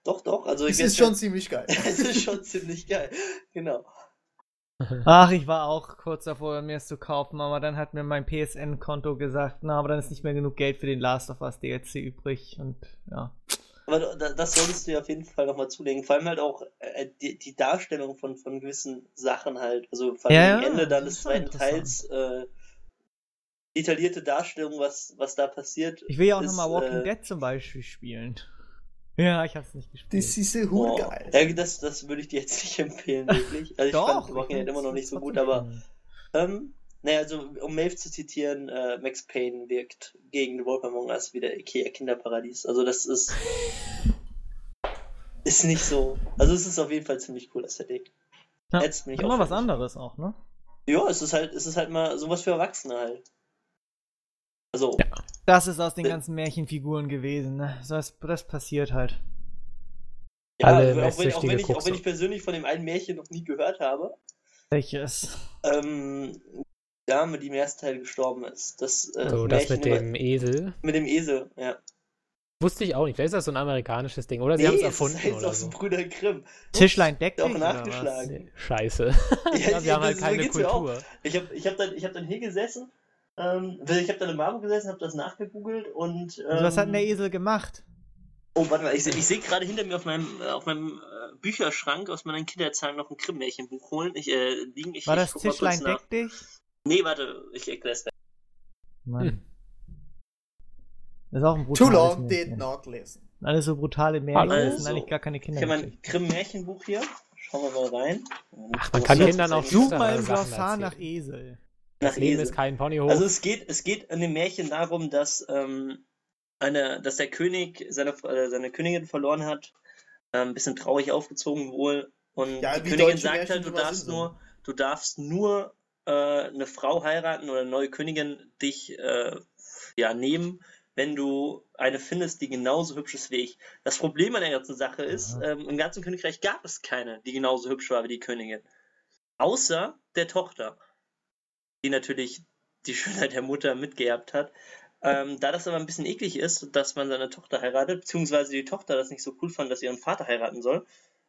doch, doch. Also, es ist schon ziemlich geil. es ist schon ziemlich geil, genau. Ach, ich war auch kurz davor, mir es zu kaufen, aber dann hat mir mein PSN-Konto gesagt, na, aber dann ist nicht mehr genug Geld für den Last of Us DLC übrig und ja. Aber das solltest du dir auf jeden Fall nochmal zulegen. Vor allem halt auch äh, die, die, Darstellung von, von gewissen Sachen halt. Also vor allem ja, Ende dann des zweiten Teils äh, detaillierte Darstellung, was, was da passiert. Ich will ja auch nochmal Walking äh, Dead zum Beispiel spielen. Ja, ich hab's nicht gespielt. Das ist ja oh, geil. Ja, das, das würde ich dir jetzt nicht empfehlen, wirklich. Also ich Doch, fand Walking Dead immer noch nicht so gut, aber ähm, naja, also um Maeve zu zitieren, äh, Max Payne wirkt gegen The Wolf Among Us wie der Ikea Kinderparadies. Also das ist ist nicht so. Also es ist auf jeden Fall ziemlich cool, das Setting. Ja, immer was anderes auch, ne? Ja, es ist halt, es ist halt mal sowas für Erwachsene halt. Also. Ja. Das ist aus den ganzen Märchenfiguren gewesen, ne? Das, das passiert halt. Ja, auch wenn, auch, wenn ich, auch wenn ich persönlich von dem einen Märchen noch nie gehört habe. Welches? Ähm, Dame, die im ersten Teil gestorben ist. Das, äh, so, das mit dem Esel. Mit dem Esel, ja. Wusste ich auch nicht. Vielleicht ist das so ein amerikanisches Ding. Oder sie nee, haben es erfunden. Das heißt aus so. Brüder Grimm. Tischlein deckt Auch nachgeschlagen. Scheiße. ja, ja, wir haben halt keine Kultur. Ich habe ich hab dann, hab dann hier gesessen. Ähm, ich habe dann im Marburg gesessen, habe das nachgegoogelt und. Ähm, was hat denn der Esel gemacht? Oh, warte mal, ich, ich sehe gerade hinter mir auf meinem, äh, auf meinem äh, Bücherschrank aus meinen Kinderzahlen noch ein Krimmärchenbuch holen. Ich, äh, liegen, ich, War das Tischlein deck dich? Nee, warte, ich erkläre es Mann. Hm. Das ist auch ein brutales Too long Märchen. did not listen. Alles so brutale Märchen, also, das sind eigentlich gar keine Kinder. Ich habe mein Grimm-Märchenbuch hier. Schauen wir mal rein. Ach, man kann Kindern auch Such mal im Glossar nach Esel. Das Leben Esel. ist kein Ponyhof. Also es geht, es geht in dem Märchen darum, dass, ähm, eine, dass der König seine, äh, seine Königin verloren hat. Ein bisschen traurig aufgezogen wohl. Und ja, die Königin sagt halt, du darfst nur, du darfst nur äh, eine Frau heiraten oder eine neue Königin dich äh, ja, nehmen, wenn du eine findest, die genauso hübsch ist wie ich. Das Problem an der ganzen Sache ist, ähm, im ganzen Königreich gab es keine, die genauso hübsch war wie die Königin. Außer der Tochter, die natürlich die Schönheit der Mutter mitgeerbt hat. Ähm, da das aber ein bisschen eklig ist, dass man seine Tochter heiratet, beziehungsweise die Tochter das nicht so cool fand, dass sie ihren Vater heiraten soll,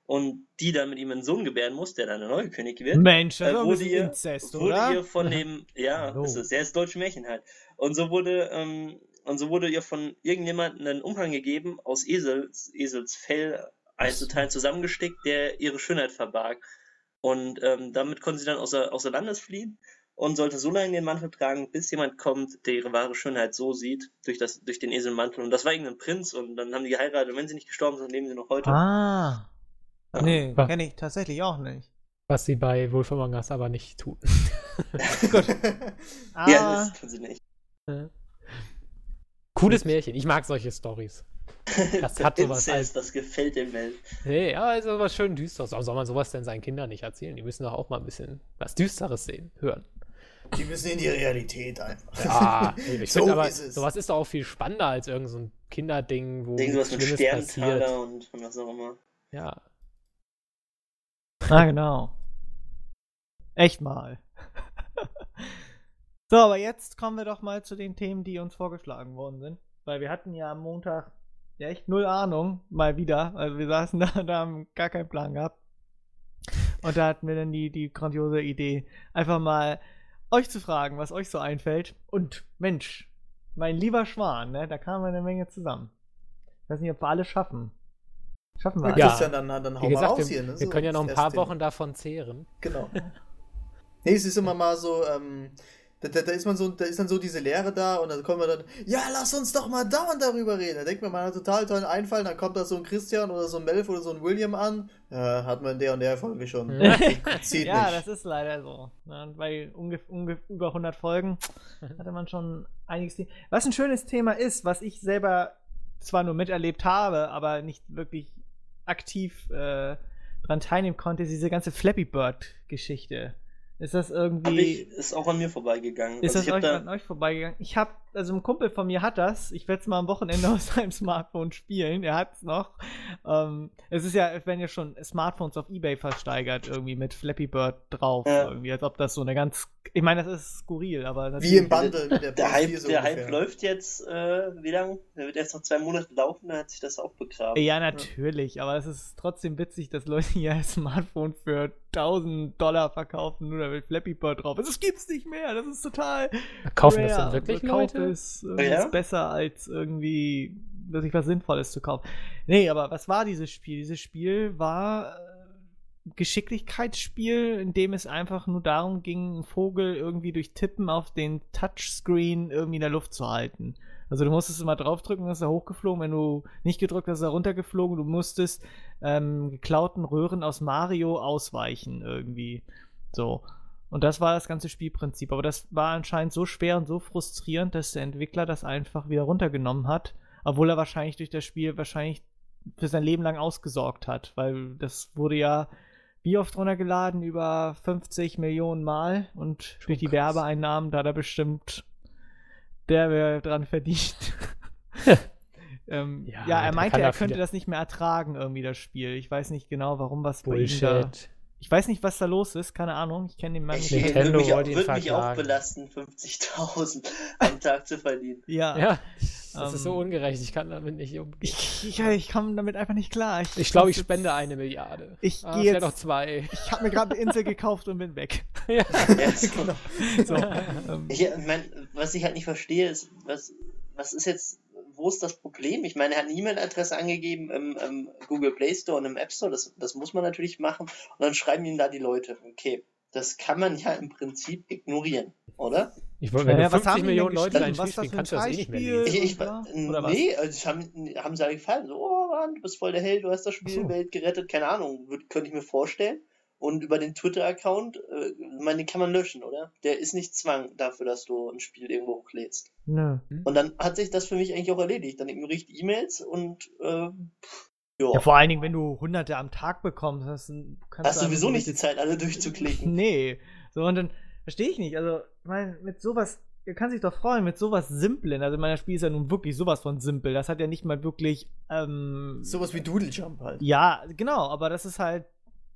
und die dann mit ihm einen Sohn gebären muss, der dann der neue König wird. Mensch, das äh, wurde ihr, Inzest, wurde ihr von dem, ja, Hallo. ist sehr das deutsche Märchen halt. Und so wurde ähm, und so wurde ihr von irgendjemandem einen Umhang gegeben, aus Esels, Esels Fell einzuteilen, zusammengestickt, der ihre Schönheit verbarg. Und ähm, damit konnte sie dann außer, außer Landes fliehen und sollte so lange den Mantel tragen, bis jemand kommt, der ihre wahre Schönheit so sieht, durch, das, durch den Eselmantel. Und das war irgendein Prinz und dann haben die geheiratet und wenn sie nicht gestorben sind, leben sie noch heute. Ah. Ja. Nee, kenne ich tatsächlich auch nicht. Was sie bei Wolf Among Us aber nicht tun. Gut. ah. Ja, das tun sie nicht. Ja. Cooles Märchen. Ich mag solche Stories. Das hat sowas als, das gefällt dem Welt. Nee, ja, also was schön düsteres. Warum soll man sowas denn seinen Kindern nicht erzählen? Die müssen doch auch mal ein bisschen was Düsteres sehen, hören. Die müssen in die Realität einfach. Ja, ich so aber, ist sowas ist doch auch viel spannender als irgendein so Kinderding, wo Irgendwas mit Sterntaler und was auch immer. Ja. Ah, genau. Echt mal. So, aber jetzt kommen wir doch mal zu den Themen, die uns vorgeschlagen worden sind. Weil wir hatten ja am Montag ja echt null Ahnung, mal wieder. Also wir saßen da und haben gar keinen Plan gehabt. Und da hatten wir dann die, die grandiose Idee, einfach mal euch zu fragen, was euch so einfällt. Und Mensch, mein lieber Schwan, ne, da kam eine Menge zusammen. Ich weiß nicht, ob wir alles schaffen. Schaffen wir ja, alles. Ja, dann, dann hau Wie gesagt, wir, hier, ne? wir können ja noch ein paar Wochen davon zehren. Genau. nee, es ist immer mal so, ähm, da, da, da, ist man so, da ist dann so diese Lehre da und dann kommen wir dann, ja, lass uns doch mal da und darüber reden. Da denkt man, man hat einen total tollen Einfall, dann kommt da so ein Christian oder so ein Melf oder so ein William an. Ja, hat man in der und der Folge schon. ja, nicht. das ist leider so. Ja, bei über 100 Folgen hatte man schon einiges. Was ein schönes Thema ist, was ich selber zwar nur miterlebt habe, aber nicht wirklich aktiv äh, dran teilnehmen konnte, ist diese ganze Flappy Bird-Geschichte. Ist das irgendwie. Ich, ist auch an mir vorbeigegangen. Ist also das euch, an euch vorbeigegangen? Ich habe, also ein Kumpel von mir hat das. Ich werde es mal am Wochenende aus seinem Smartphone spielen. Er hat es noch. Ähm, es ist ja, es werden ja schon Smartphones auf Ebay versteigert, irgendwie mit Flappy Bird drauf. Ja. Irgendwie, als ob das so eine ganz. Ich meine, das ist skurril, aber. Wie im Bundle mit der, der Hype, so der Hype läuft jetzt, äh, wie lange? Der wird erst noch zwei Monate laufen, dann hat sich das auch begraben. Ja, natürlich, ja. aber es ist trotzdem witzig, dass Leute hier ein Smartphone für 1000 Dollar verkaufen, nur damit Flappy Bird drauf. Das gibt's nicht mehr, das ist total. Kaufen rare. das denn wirklich Leute? Ist, äh, ja? ist besser als irgendwie sich was Sinnvolles zu kaufen. Nee, aber was war dieses Spiel? Dieses Spiel war äh, Geschicklichkeitsspiel, in dem es einfach nur darum ging, einen Vogel irgendwie durch Tippen auf den Touchscreen irgendwie in der Luft zu halten. Also du musstest immer draufdrücken, dann ist er hochgeflogen. Wenn du nicht gedrückt hast, ist er runtergeflogen. Du musstest ähm, geklauten Röhren aus Mario ausweichen irgendwie. So. Und das war das ganze Spielprinzip. Aber das war anscheinend so schwer und so frustrierend, dass der Entwickler das einfach wieder runtergenommen hat. Obwohl er wahrscheinlich durch das Spiel wahrscheinlich für sein Leben lang ausgesorgt hat. Weil das wurde ja wie oft runtergeladen? Über 50 Millionen Mal. Und durch die. Werbeeinnahmen, da er bestimmt der wäre dran verdient. ähm, ja, ja, er meinte, er könnte das nicht mehr ertragen, irgendwie, das Spiel. Ich weiß nicht genau, warum was Bullshit. bei ihm da ich weiß nicht, was da los ist, keine Ahnung. Ich kenne den Mann nicht. Nintendo würde mich, würd mich auch belasten, 50.000 am Tag zu verdienen. Ja. ja. Das um, ist so ähm, ungerecht. Ich kann damit nicht umgehen. Ich, ich, ich komme damit einfach nicht klar. Ich, ich glaube, ich spende eine Milliarde. Ich ah, gehe jetzt noch zwei. Ich habe mir gerade eine Insel gekauft und bin weg. ja, ja genau. So, ähm. ich mein, was ich halt nicht verstehe, ist, was, was ist jetzt wo ist das Problem? Ich meine, er hat eine E-Mail-Adresse angegeben im, im, Google Play Store und im App Store, das, das muss man natürlich machen. Und dann schreiben ihm da die Leute, okay, das kann man ja im Prinzip ignorieren, oder? Ich wollte, wenn ja, 50 Millionen Leute dein Spiel spielen, kannst du das eh nicht mehr lesen. Ich, ich, oder? nee, also haben, haben sie halt gefallen. So, oh Mann, du bist voll der Held, du hast das Spiel, so. Welt gerettet, keine Ahnung, würd, könnte ich mir vorstellen. Und über den Twitter-Account, äh, meine, den kann man löschen, oder? Der ist nicht Zwang dafür, dass du ein Spiel irgendwo hochlädst. Nö. Und dann hat sich das für mich eigentlich auch erledigt. Dann ignoriere ich die E-Mails und äh, ja. ja. vor allen Dingen, wenn du hunderte am Tag bekommst, hast, kannst hast du sowieso nicht die Zeit, alle durchzuklicken. Nee. So, und dann verstehe ich nicht. Also, ich meine, mit sowas, ihr kann sich doch freuen, mit sowas Simplen. Also, mein Spiel ist ja nun wirklich sowas von simpel. Das hat ja nicht mal wirklich. Ähm, sowas wie Doodle Jump halt. Ja, genau, aber das ist halt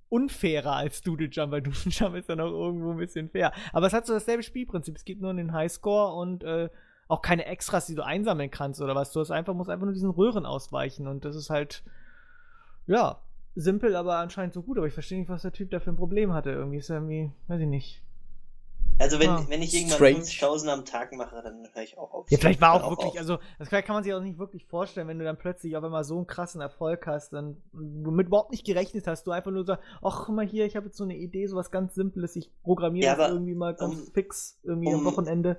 unfairer als Doodle Jump, weil Doodle Jump ist ja noch irgendwo ein bisschen fair. Aber es hat so dasselbe Spielprinzip. Es gibt nur einen Highscore und äh, auch keine Extras, die du einsammeln kannst oder was. Du hast einfach, musst einfach nur diesen Röhren ausweichen und das ist halt, ja, simpel, aber anscheinend so gut. Aber ich verstehe nicht, was der Typ da für ein Problem hatte. Irgendwie ist er irgendwie, weiß ich nicht. Also wenn, ah, wenn ich irgendwann 50.000 am Tag mache, dann höre ich auch auf. Ja, vielleicht war auch, auch wirklich, auf. also das kann man sich auch nicht wirklich vorstellen, wenn du dann plötzlich auf einmal so einen krassen Erfolg hast, dann mit überhaupt nicht gerechnet hast, du einfach nur sagst, ach guck mal hier, ich habe jetzt so eine Idee, so was ganz Simples, ich programmiere ja, das irgendwie mal ganz um, fix, irgendwie um, am Wochenende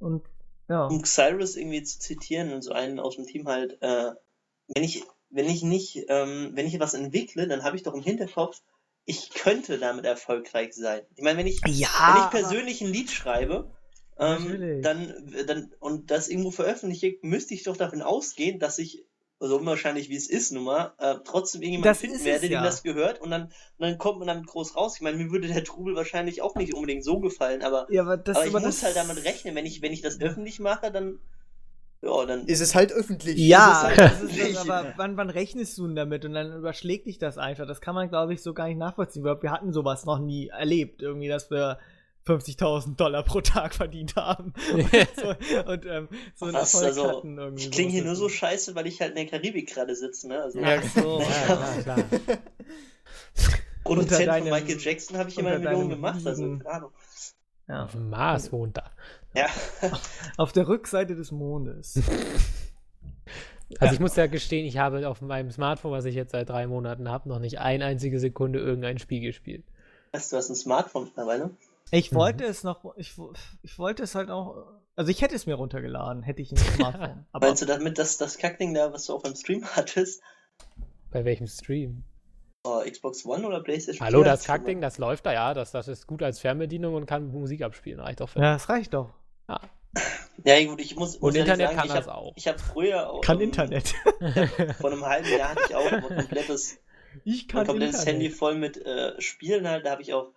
und ja. Um Cyrus irgendwie zu zitieren und so einen aus dem Team halt, äh, wenn ich, wenn ich nicht, ähm, wenn ich etwas entwickle, dann habe ich doch im Hinterkopf, ich könnte damit erfolgreich sein. Ich meine, wenn ich, ja, wenn ich persönlich ein Lied schreibe, ähm, dann, dann, und das irgendwo veröffentliche, müsste ich doch davon ausgehen, dass ich, so unwahrscheinlich wie es ist nun mal, äh, trotzdem irgendjemand finden werde, ja. dem das gehört, und dann, und dann kommt man damit groß raus. Ich meine, mir würde der Trubel wahrscheinlich auch nicht unbedingt so gefallen, aber, ja, aber, das, aber ich aber muss halt damit rechnen, wenn ich, wenn ich das öffentlich mache, dann, ja, dann ist es halt öffentlich. Ja, halt öffentlich. Das, aber wann, wann rechnest du denn damit? Und dann überschlägt dich das einfach. Das kann man, glaube ich, so gar nicht nachvollziehen. Wir hatten sowas noch nie erlebt, irgendwie, dass wir 50.000 Dollar pro Tag verdient haben. so, und ähm, so einen Was, Erfolg also, hatten. Irgendwie ich klinge hier nur so scheiße, weil ich halt in der Karibik gerade sitze. Ne? Also, ja, so. ja, klar, klar. Produzent von Michael Jackson habe ich immer eine Million gemacht. Also, keine Ahnung. Ja. Auf dem Mars wohnt er. Ja. auf der Rückseite des Mondes. Also ich muss ja gestehen, ich habe auf meinem Smartphone, was ich jetzt seit drei Monaten habe, noch nicht eine einzige Sekunde irgendein Spiel gespielt. Weißt du, hast ein Smartphone mittlerweile? Ich mhm. wollte mhm. es noch, ich, ich wollte es halt auch, also ich hätte es mir runtergeladen, hätte ich ein Smartphone. aber Meinst du damit, dass das Kackding da, was du auch beim Stream hattest? Bei welchem Stream? Oh, Xbox One oder PlayStation Hallo, das Kackding, das läuft da, ja. Das, das ist gut als Fernbedienung und kann Musik abspielen. Reicht doch für Ja, das reicht doch. Ja. Ja, gut, ich muss. Und muss Internet sagen, kann das hab, auch. Ich habe früher auch. Kann um, Internet. vor einem halben Jahr hatte ich auch ein komplettes, ich kann ein komplettes Handy voll mit äh, Spielen halt. Da habe ich auch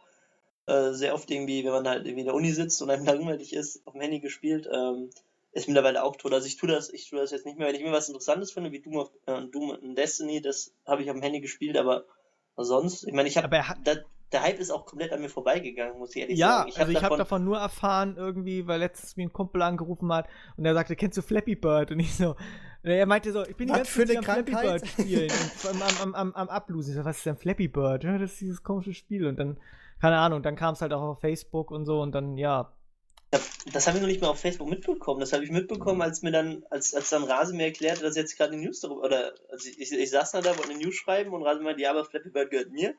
äh, sehr oft irgendwie, wenn man halt irgendwie in der Uni sitzt und einem langweilig ist, auf dem Handy gespielt. Ähm, ist mittlerweile auch tot. Also ich tue das, ich tue das jetzt nicht mehr, wenn ich mir was Interessantes finde, wie Doom, of, äh, Doom und Destiny, das habe ich auf dem Handy gespielt, aber sonst, ich meine, ich habe, der Hype ist auch komplett an mir vorbeigegangen, muss ich ehrlich ja, sagen. Ich also ich habe davon nur erfahren irgendwie, weil letztens mir ein Kumpel angerufen hat und er sagte, kennst du Flappy Bird? Und ich so, er meinte so, ich bin die ganze Zeit am Flappy Bird spielen und am, am, am, am Ablosen. Ich so, was ist denn Flappy Bird? Ja, das ist dieses komische Spiel und dann, keine Ahnung, dann kam es halt auch auf Facebook und so und dann, ja, das habe ich noch nicht mal auf Facebook mitbekommen. Das habe ich mitbekommen, als mir dann, als, als dann Rase mir erklärte, dass jetzt gerade eine News darüber, oder also ich, ich, ich saß da, wollte eine News schreiben und Rase meinte, ja, aber Flappy Bird gehört mir.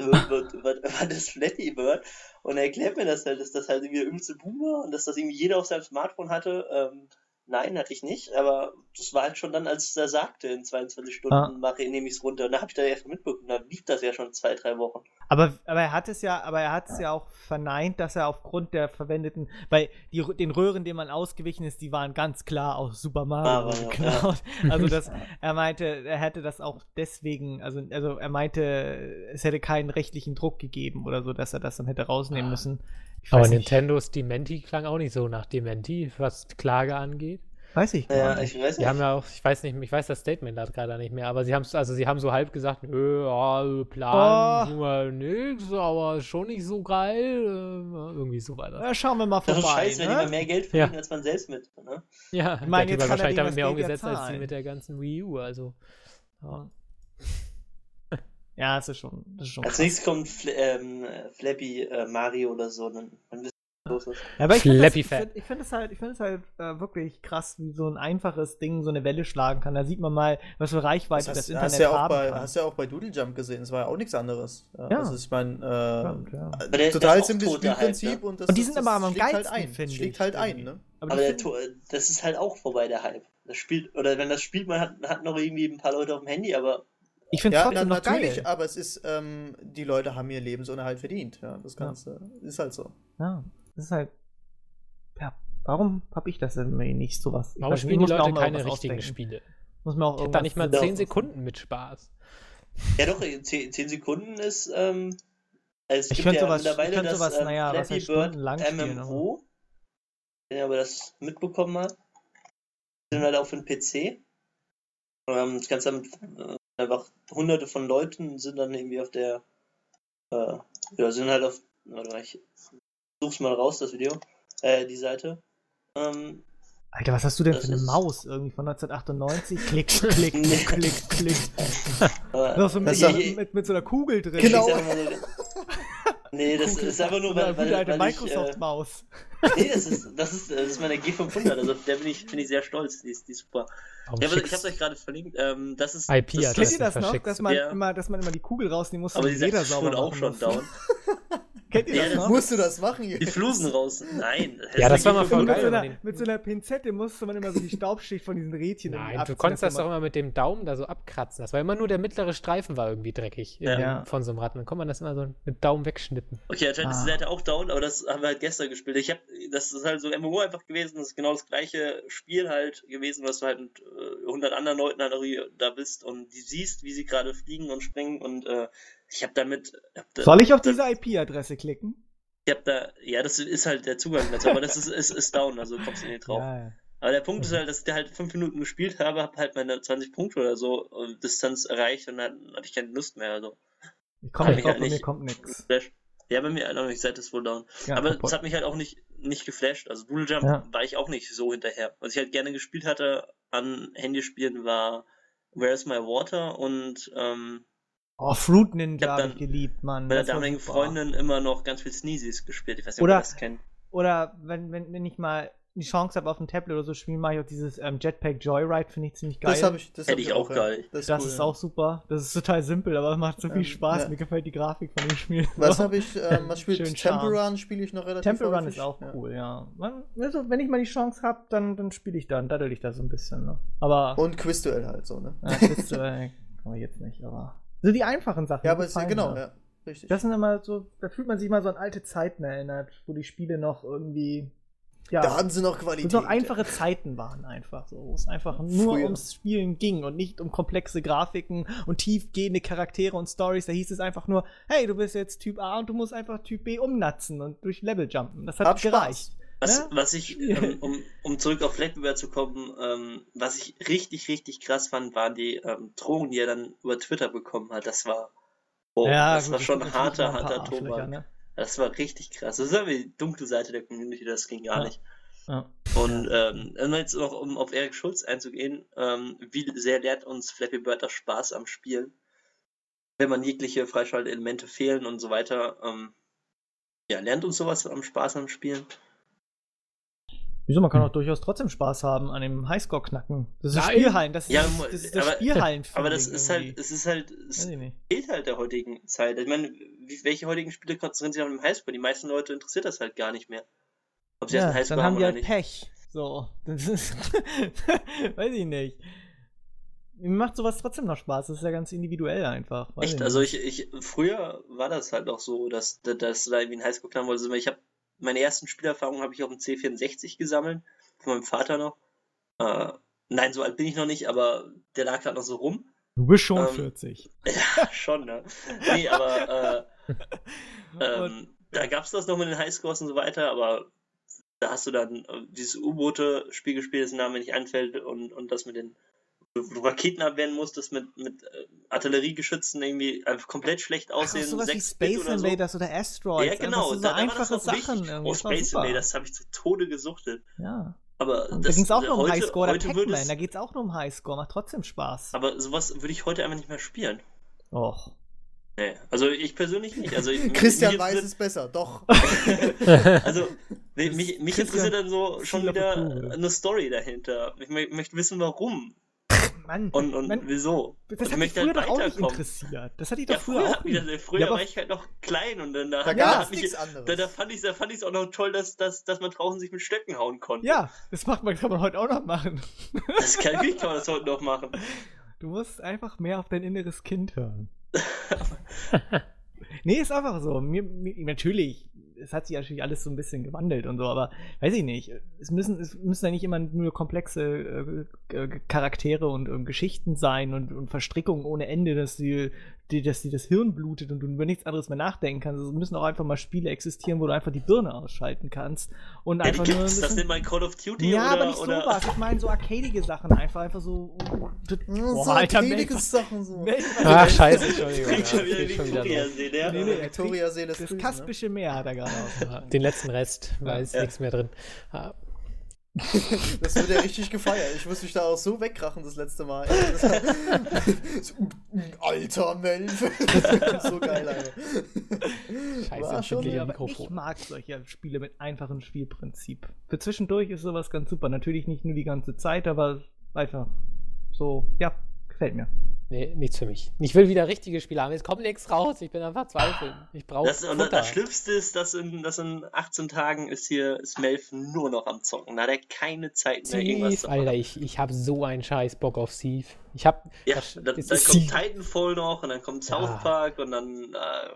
So, was, was, das Flappy Bird? Und er erklärt mir das halt, dass das halt irgendwie der übelste Boom war und dass das irgendwie jeder auf seinem Smartphone hatte. Ähm, nein, hatte ich nicht, aber das war halt schon dann, als er sagte, in 22 Stunden ah. mache, nehme ich es runter. Und da habe ich da erst mitbekommen, da lief das ja schon zwei, drei Wochen. Aber, aber er hat es ja, aber er hat es ja auch verneint, dass er aufgrund der verwendeten, weil die, den Röhren, denen man ausgewichen ist, die waren ganz klar aus Super Mario Aber, ja, geklaut. Also das, er meinte, er hätte das auch deswegen, also, also er meinte, es hätte keinen rechtlichen Druck gegeben oder so, dass er das dann hätte rausnehmen Ah. müssen. Ich Aber. Nintendos Dementi klang auch nicht so nach Dementi, was Klage angeht. Weiß ich gar Ja, nicht. ich weiß Die nicht. haben ja auch, ich weiß nicht, ich weiß das Statement da gerade nicht mehr, aber sie haben also sie haben so halb gesagt, nö, ja, Plan, Oh. tun wir nix, aber schon nicht so geil, äh, irgendwie so weiter. Ja, schauen wir mal Das ist vorbei. scheiße, wenn ne? jemand mehr Geld verdient als man selbst mit. Ne? Ja, Ich meine, jetzt hat kann wahrscheinlich damit mehr ja umgesetzt als die mit der ganzen Wii U, also. Ja. Ja, das ist schon, das ist schon Als nächstes kommt Fl ähm, Flappy äh, Mario oder so, dann, dann wissen wir, was los ist. Ja, aber ich finde Fat. find, ich find es halt, ich find es halt äh, wirklich krass, wie so ein einfaches Ding so eine Welle schlagen kann. Da sieht man mal, was für Reichweite Das das, hast, Internet hast, ja auch haben bei, kann. hast ja auch bei Doodle Jump gesehen, es war ja auch nichts anderes. Ja, Ja. Also ich meine, Stimmt, äh, ja. Der- total simples der Spielprinzip Hype, ne? und das Und die das- sind das aber am schlägt halt geilsten, ein. finde Schlägt ich, halt ein, ne? Aber, Aber das ist halt auch vorbei, der Hype. Das spielt, oder wenn das spielt, man hat, hat noch irgendwie ein paar Leute auf dem Handy, aber ich finde es Ja, na, trotzdem noch natürlich, geil. aber es ist, ähm, die Leute haben ihr Lebensunterhalt verdient. Ja, das Ganze ist halt so. Ja, das ist halt. Ja, warum habe ich das denn nicht sowas? Ich Warum weiß nicht, spielen die muss mir auch Leute keine richtigen ausdenken. Spiele? Muss mir auch Ich da nicht mal irgendwas- 10 Sekunden mit Spaß. ja doch, 10, 10 Sekunden ist, ähm, also es Ich könnte ja sowas- mittlerweile ich könnte das sowas, ähm, naja, was heißt stundenlang spielen, MMO. Wenn ihr aber das mitbekommen habt. Sind halt auch für den PC. Ähm, das Ganze damit äh, einfach hunderte von Leuten sind dann irgendwie auf der äh, ja, sind halt auf warte mal, ich such's mal raus, das Video, äh, die Seite. Ähm, Alter, was hast du denn Das für eine Maus irgendwie von 1998? Klick, klick, klick, klick. so mit, Das ist ich- mit, mit so einer Kugel drin. Genau. ich sag mal so, nee, das Kugel. ist einfach nur, weil, eine weil, weil ich, äh, Microsoft-Maus. nee, das ist, das ist, das ist meine G500, also der bin ich, bin ich sehr stolz, die ist, die ist super. Warum Ja, aber ich hab's euch gerade verlinkt, ähm, das ist, IP das, Kennt das, ihr das noch, dass man, Ja. immer, dass man immer die Kugel rausnehmen muss aber die ist sauber schon auch schon down. Kennt ihr Ja, das das noch? Musst du das machen? Die Jungs? Flusen raus. Nein. Ja, das war mal voll Und mit, geil, so einer, mit so einer Pinzette musste man immer so die Staubschicht von diesen Rädchen Nein, du konntest das doch immer mit dem Daumen da so abkratzen. Das war immer nur der mittlere Streifen war irgendwie dreckig Ja. in- Ja. von so einem Rad. Dann konnte man das immer so mit Daumen wegschnippen. Okay, anscheinend ist Ah. die Seite auch down, aber das haben wir halt gestern gespielt. Ich hab, das ist halt so ein MMO einfach gewesen, das ist genau das gleiche Spiel halt gewesen, was du halt mit äh, 100 anderen Leuten halt da bist und die siehst, wie sie gerade fliegen und springen und äh, ich habe damit. Hab da, Soll ich auf diese IP-Adresse klicken? Ich hab da, ja, das ist halt der Zugang dazu, aber das ist, ist, ist down, also kommst du nicht drauf. Ja, ja. Aber der Punkt ist halt, dass ich da halt fünf Minuten gespielt habe, hab halt meine 20 Punkte oder so Distanz erreicht und dann hatte ich keine Lust mehr. Also. Ich komme nicht ich drauf, halt bei mir nicht. kommt nichts. Ja, bei mir halt auch nicht, seit ist wohl down. Ja, aber es hat mich halt auch nicht, nicht geflasht. Also Doodle Jump Ja. war ich auch nicht so hinterher. Was ich halt gerne gespielt hatte an Handyspielen war Where's My Water und ähm, Oh, Fruit Ninja hab habe dann ich geliebt, Mann. mit der damaligen. Freundin immer noch ganz viel Sneezies gespielt. Ich weiß nicht, Oder- ob ihr das kennt. Oder wenn, wenn, wenn ich mal die Chance habe, auf dem Tablet oder so spielen, mache ich auch dieses ähm, Jetpack Joyride, finde ich ziemlich geil. Das habe ich, das Hätte hab ich auch ja. geil. Das, Das cool, ist ja. auch super. Das ist total simpel, aber es macht so viel Ähm, Spaß. ja. Mir gefällt die Grafik von dem Spiel. Was habe ich, ähm, was spielt Temple. Run spiele ich noch relativ Temple Run ist auch Ja. cool, ja. Man- Also, wenn ich mal die Chance habe, dann, dann spiele ich da, dann daddel ich da so ein bisschen. Ne? Aber Und Quizduell halt so, ne? ja, äh, kann man jetzt nicht, aber. So die einfachen Sachen. Ja, aber es, gefallen genau, ja. Richtig. Das sind immer so, da fühlt man sich mal so an alte Zeiten erinnert, wo die Spiele noch irgendwie. Ja, da hatten sie noch Qualität. es noch einfache Zeiten waren einfach so, wo es einfach nur Früher. ums Spielen ging und nicht um komplexe Grafiken und tiefgehende Charaktere und Stories. Da hieß es einfach nur, hey, du bist jetzt Typ A und du musst einfach Typ B umnatzen und durch Level jumpen. Das hat Hab Spaß. Was, Ja? was ich, ähm, um, um zurück auf Flappy Bird zu kommen, ähm, was ich richtig, richtig krass fand, waren die ähm, Drohungen, die er dann über Twitter bekommen hat. Das war, oh, das gut, war schon harter, harter Tobak. ne? Das war richtig krass. Das ist aber die dunkle Seite der Community, das ging gar Ja. nicht. Ja. Und ähm, jetzt noch, um auf Erik Schulz einzugehen, ähm, wie sehr lehrt uns Flappy Bird das Spaß am Spielen? Wenn man jegliche Freischaltelemente fehlen und so weiter, ähm, ja, lernt uns sowas am Spaß am Spielen? Wieso, man kann Hm. auch durchaus trotzdem Spaß haben an dem Highscore knacken. Das ist Nein. Spielhallen, das ist, Ja, das, das, ist das aber- Spielhallen. Aber das ist halt, es ist halt, es ich fehlt halt der heutigen Zeit. Ich meine, wie, welche heutigen Spiele konzentrieren sich auf den Highscore? Die meisten Leute interessiert das halt gar nicht mehr. Ob sie Ja, jetzt einen Highscore dann haben die oder halt nicht. Pech. So. Das ist, weiß ich nicht. mir macht sowas trotzdem noch Spaß. Das ist ja ganz individuell einfach. Echt? Also ich, ich, früher war das halt auch so, dass, dass du da irgendwie einen Highscore knacken wolltest. Ich habe meine ersten Spielerfahrungen habe ich auf dem C64 gesammelt, von meinem Vater noch. Äh, nein, so alt bin ich noch nicht, aber der lag halt noch so rum. Du bist schon ähm, 40. Ja, schon, ne? Nee, aber äh, ähm, da gab es das noch mit den Highscores und so weiter, aber da hast du dann äh, dieses U-Boote-Spiel gespielt, dessen Name nicht einfällt, und, und das mit den du Raketen abwehren musstest mit, mit äh, Artilleriegeschützen irgendwie einfach komplett schlecht aussehen. Ach, sowas wie Space oder Invaders so. oder Asteroids. Ja, genau. So da, einfache da Sachen. Oh, Space Invaders habe ich zu Tode gesuchtet. Ja. Aber und da ging es auch nur um Highscore. Oder Pac-Man, da geht es auch nur um Highscore. Macht trotzdem Spaß. Aber sowas würde ich heute einfach nicht mehr spielen. Och. Nee, also ich persönlich nicht. Also ich, Christian weiß es besser, doch. also mich, mich interessiert dann so schon wieder eine Story dahinter. Ich möchte wissen, warum. Mann, und, und Mann, wieso? Das hat mich früher halt doch auch nicht interessiert. Das hat dich doch ja, früher, auch nicht. Früher, früher ja, war ich halt noch klein und dann da, da, ja, nichts anderes. Da, da fand ich es auch noch toll, dass, dass, dass man draußen sich mit Stöcken hauen konnte. Ja, das macht man, kann man heute auch noch machen. Das kann, wie kann man das heute noch machen? Du musst einfach mehr auf dein inneres Kind hören. nee, ist einfach so. Mir, mir, natürlich, es hat sich natürlich alles so ein bisschen gewandelt und so, aber weiß ich nicht. Es müssen, es müssen ja nicht immer nur komplexe äh, Charaktere und, und, Geschichten sein und, und Verstrickungen ohne Ende, dass die die, dass dir das Hirn blutet und du über nichts anderes mehr nachdenken kannst. Es müssen auch einfach mal Spiele existieren, wo du einfach die Birne ausschalten kannst. Und ja, einfach nur. Bisschen, das nennt man Call of Duty ja, oder, aber nicht oder? sowas. Ich meine so arcadige Sachen einfach. Einfach so. Boah, so Alter, arcadige Sachen so. Ach, scheiße, Entschuldigung. Klingt schon wieder Victoria-See, ja? Nee, nee, Victoria-See, das, das kaspische Meer hat er gerade aus. Den letzten Rest, da ist ja. nichts mehr drin. das wird ja richtig gefeiert. Ich muss mich da auch so wegkrachen das letzte Mal. Alter Melf. so geil, Alter. Scheiße, schon, aber ich mag solche Spiele mit einfachem Spielprinzip. Für zwischendurch ist sowas ganz super. Natürlich nicht nur die ganze Zeit, aber einfach so, ja, gefällt mir. Nee, nichts für mich. Ich will wieder richtige Spiele haben. Jetzt kommt nichts raus. Ich bin einfach verzweifelt. Ich brauche das, und das Schlimmste ist, dass in, dass in 18 Tagen ist hier ist Melf nur noch am Zocken. Da hat er keine Zeit mehr, Thief, irgendwas zu machen. Alter, ich, ich habe so einen scheiß Bock auf Thief. Ich hab, ja, das, dann, dann kommt Thief. Titanfall noch und dann kommt South ja. Park und dann äh,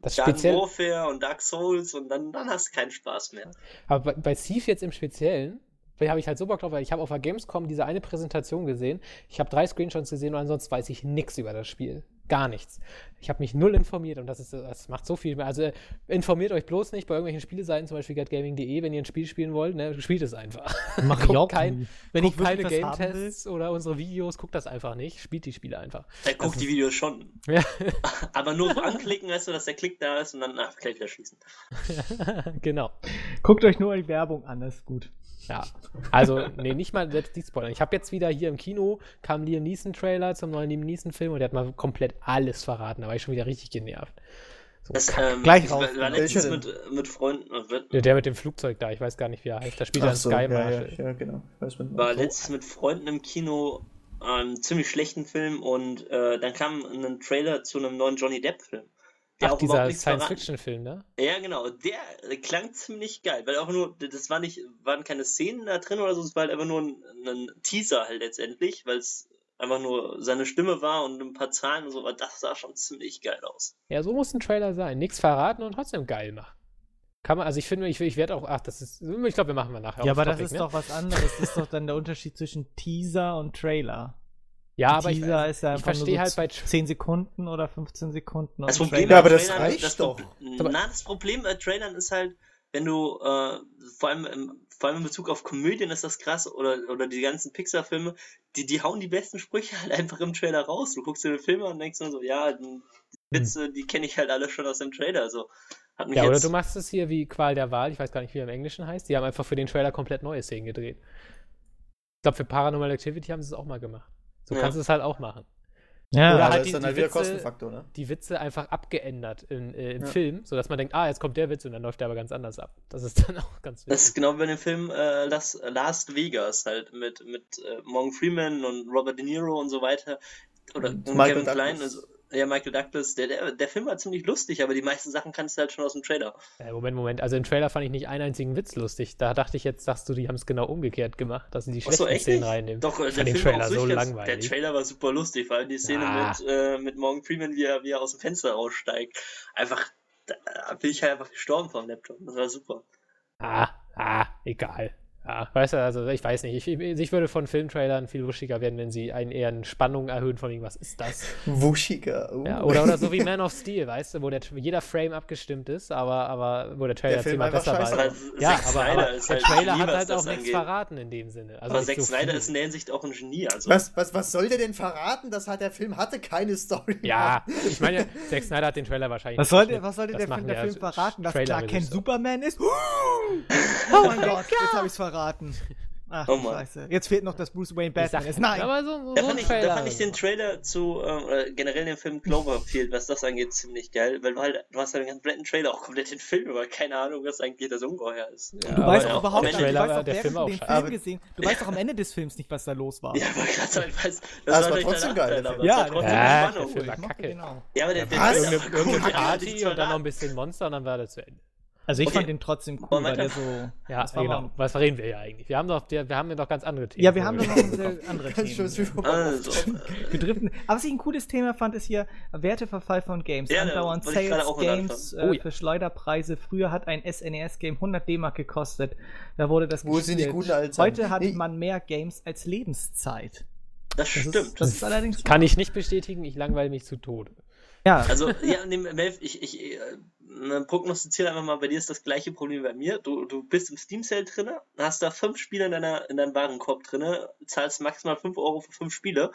das Garden speziell... Warfare und Dark Souls und dann, dann hast du keinen Spaß mehr. Aber bei, bei Thief jetzt im Speziellen, weil habe ich halt so Bock drauf, weil ich habe auf der Gamescom diese eine Präsentation gesehen. Ich habe drei Screenshots gesehen und ansonsten weiß ich nichts über das Spiel. Gar nichts. Ich habe mich null informiert und das, ist, das macht so viel mehr. Also informiert euch bloß nicht bei irgendwelchen Spieleseiten, zum Beispiel getgaming.de, wenn ihr ein Spiel spielen wollt, ne, spielt es einfach. Mach ich auch kein, Wenn ich keine Game-Tests oder unsere Videos, guckt das einfach nicht. Spielt die Spiele einfach. Er guckt die Videos schon. Ja. Aber nur so anklicken, weißt du, dass der Klick da ist und dann ach, gleich wieder schließen. genau. Guckt euch nur die Werbung an, das ist gut. Ja, also, nee, nicht mal selbst die Spoiler. Ich habe jetzt wieder hier im Kino, kam Liam Neeson-Trailer zum neuen Liam Neeson-Film und der hat mal komplett alles verraten. Da war ich schon wieder richtig genervt. So, das, ähm, Gleich raus. War, war letztens mit, mit Freunden. Ja, der mit dem Flugzeug da, ich weiß gar nicht, wie er heißt. Da spielt er so, Sky Marshall. Ja, ja, genau. war so. letztens mit Freunden im Kino einen ziemlich schlechten Film und äh, dann kam ein Trailer zu einem neuen Johnny Depp-Film. Der Ach, dieser Science-Fiction-Film, ne? Ja, genau. Der klang ziemlich geil, weil auch nur, das war nicht, waren keine Szenen da drin oder so, es war halt einfach nur ein, ein Teaser halt letztendlich, weil es einfach nur seine Stimme war und ein paar Zahlen und so, aber das sah schon ziemlich geil aus. Ja, so muss ein Trailer sein. Nichts verraten und trotzdem geil machen. Kann man, also ich finde, ich, ich werde auch, ach, das ist, ich glaube, wir machen mal nachher. Ja, aber Topic, das ist ne? doch was anderes. Das ist doch dann der Unterschied zwischen Teaser und Trailer. Ja, aber ich, ist ja ich verstehe halt bei 10 Sekunden oder 15 Sekunden. Das Problem ja, aber das Trailern, reicht das doch. Na, das Problem bei Trailern ist halt, wenn du äh, vor allem im, vor allem in Bezug auf Komödien ist das krass oder oder die ganzen Pixar-Filme, die die hauen die besten Sprüche halt einfach im Trailer raus. Du guckst dir den Film an und denkst nur so, ja, die. Witze, hm. die kenne ich halt alle schon aus dem Trailer. Also ja, oder du machst es hier wie Qual der Wahl, ich weiß gar nicht, wie er im Englischen heißt. Die haben einfach für den Trailer komplett neue Szenen gedreht. Ich glaube, für Paranormal Activity haben sie es auch mal gemacht. So ja. kannst du es halt auch machen. Ja, Oder halt das die, ist dann halt wieder Witze, Kostenfaktor, ne? Die Witze einfach abgeändert in, äh, im ja. Film, sodass man denkt, ah, jetzt kommt der Witz und dann läuft der aber ganz anders ab. Das ist dann auch ganz wichtig. Das ist genau wie bei dem Film äh, Last, Last Vegas halt mit, mit äh, Morgan Freeman und Robert De Niro und so weiter. Oder und Kevin Klein. Also, ja, Michael Douglas, der, der, der Film war ziemlich lustig, aber die meisten Sachen kannst du halt schon aus dem Trailer. Äh, Moment, Moment. Also im Trailer fand ich nicht einen einzigen Witz lustig. Da dachte ich jetzt, sagst du, die haben es genau umgekehrt gemacht, dass sie die schlechten so, Szenen reinnehmen. Doch, ich der Film Trailer so langweilig. Der Trailer war super lustig, vor allem die Szene Ah. mit, äh, mit Morgan Freeman, wie er, wie er aus dem Fenster raussteigt. Einfach, da bin ich halt einfach gestorben vom Laptop. Das war super. Ah, ah, egal. Ja, weißt du, also ich weiß nicht. Ich, ich würde von Filmtrailern viel wuschiger werden, wenn sie einen eher eine Spannung erhöhen von irgendwas ist das. Wuschiger. Uh. Ja, oder, oder so wie Man of Steel, weißt du, wo der, jeder Frame abgestimmt ist, aber, aber wo der Trailer Der zehnmal besser war. Aber Ja, aber, aber ist der halt Trailer hat halt auch nichts angeht. verraten in dem Sinne. Also aber Zack so Snyder ist in der Hinsicht auch ein Genie. Also. Was, was, was soll der denn verraten? Das hat der Film hatte keine Story. Ja, ich meine, Zack Snyder hat den Trailer wahrscheinlich Was geschnitten. was sollte Das der, machen Film, der Film verraten, dass Clark Kent Trailer-Regisseure. Superman ist? Oh mein Gott, jetzt habe ich's verraten. Ach, Oh. Scheiße. Jetzt fehlt noch, dass Bruce Wayne Batman ist. Nein! aber so, so Da ein fand, ich, da fand ich den Trailer zu, oder generell den Film Cloverfield, was das angeht, ziemlich geil, weil du halt, du hast ja den kompletten Trailer, auch komplett den Film, aber keine Ahnung, was eigentlich das Ungeheuer ist. Ja, Du aber weißt ja, auch überhaupt am nicht, Ende- du Trailer weißt war auch, der Film auch den. Film Aber- gesehen Du weißt auch am Ende des Films nicht, was da los war. Ja, aber gerade sagen, ich weiß, das, Das war natürlich trotzdem der geil, der Film. aber Ja, war trotzdem der- der. Film war kacke. Ja, aber der, der Irgendeine, war irgendeine cool, Party und dann noch ein verraten. bisschen Monster und dann war das zu Ende. Also ich Okay. fand den trotzdem cool, weil der so... Ja, das war genau. mal- Was reden wir ja eigentlich? Wir haben doch, wir, wir haben ja noch ganz andere Themen. Ja, wir haben doch noch sehr andere Themen. Also. Aber was ich ein cooles Thema fand, ist hier Werteverfall von Games. Ja, da Andauernd Sales Games anfangen. Oh äh, ja. für Schleuderpreise. Früher hat ein SNES-Game 100 D-Mark gekostet. Da wurde das Wo sind die guten alten Heute hat Nee. man mehr Games als Lebenszeit. das Das stimmt. ist, das ist allerdings Kann ich nicht bestätigen, ich langweile mich zu Tode. ja. Also, ja, nee, Melf, ich, ich äh, ne, prognostiziere einfach mal, bei dir ist das gleiche Problem wie bei mir. Du, du bist im Steam Sale drinne, hast da fünf Spiele in, deiner, in deinem Warenkorb drinne, zahlst maximal 5 Euro für fünf Spiele,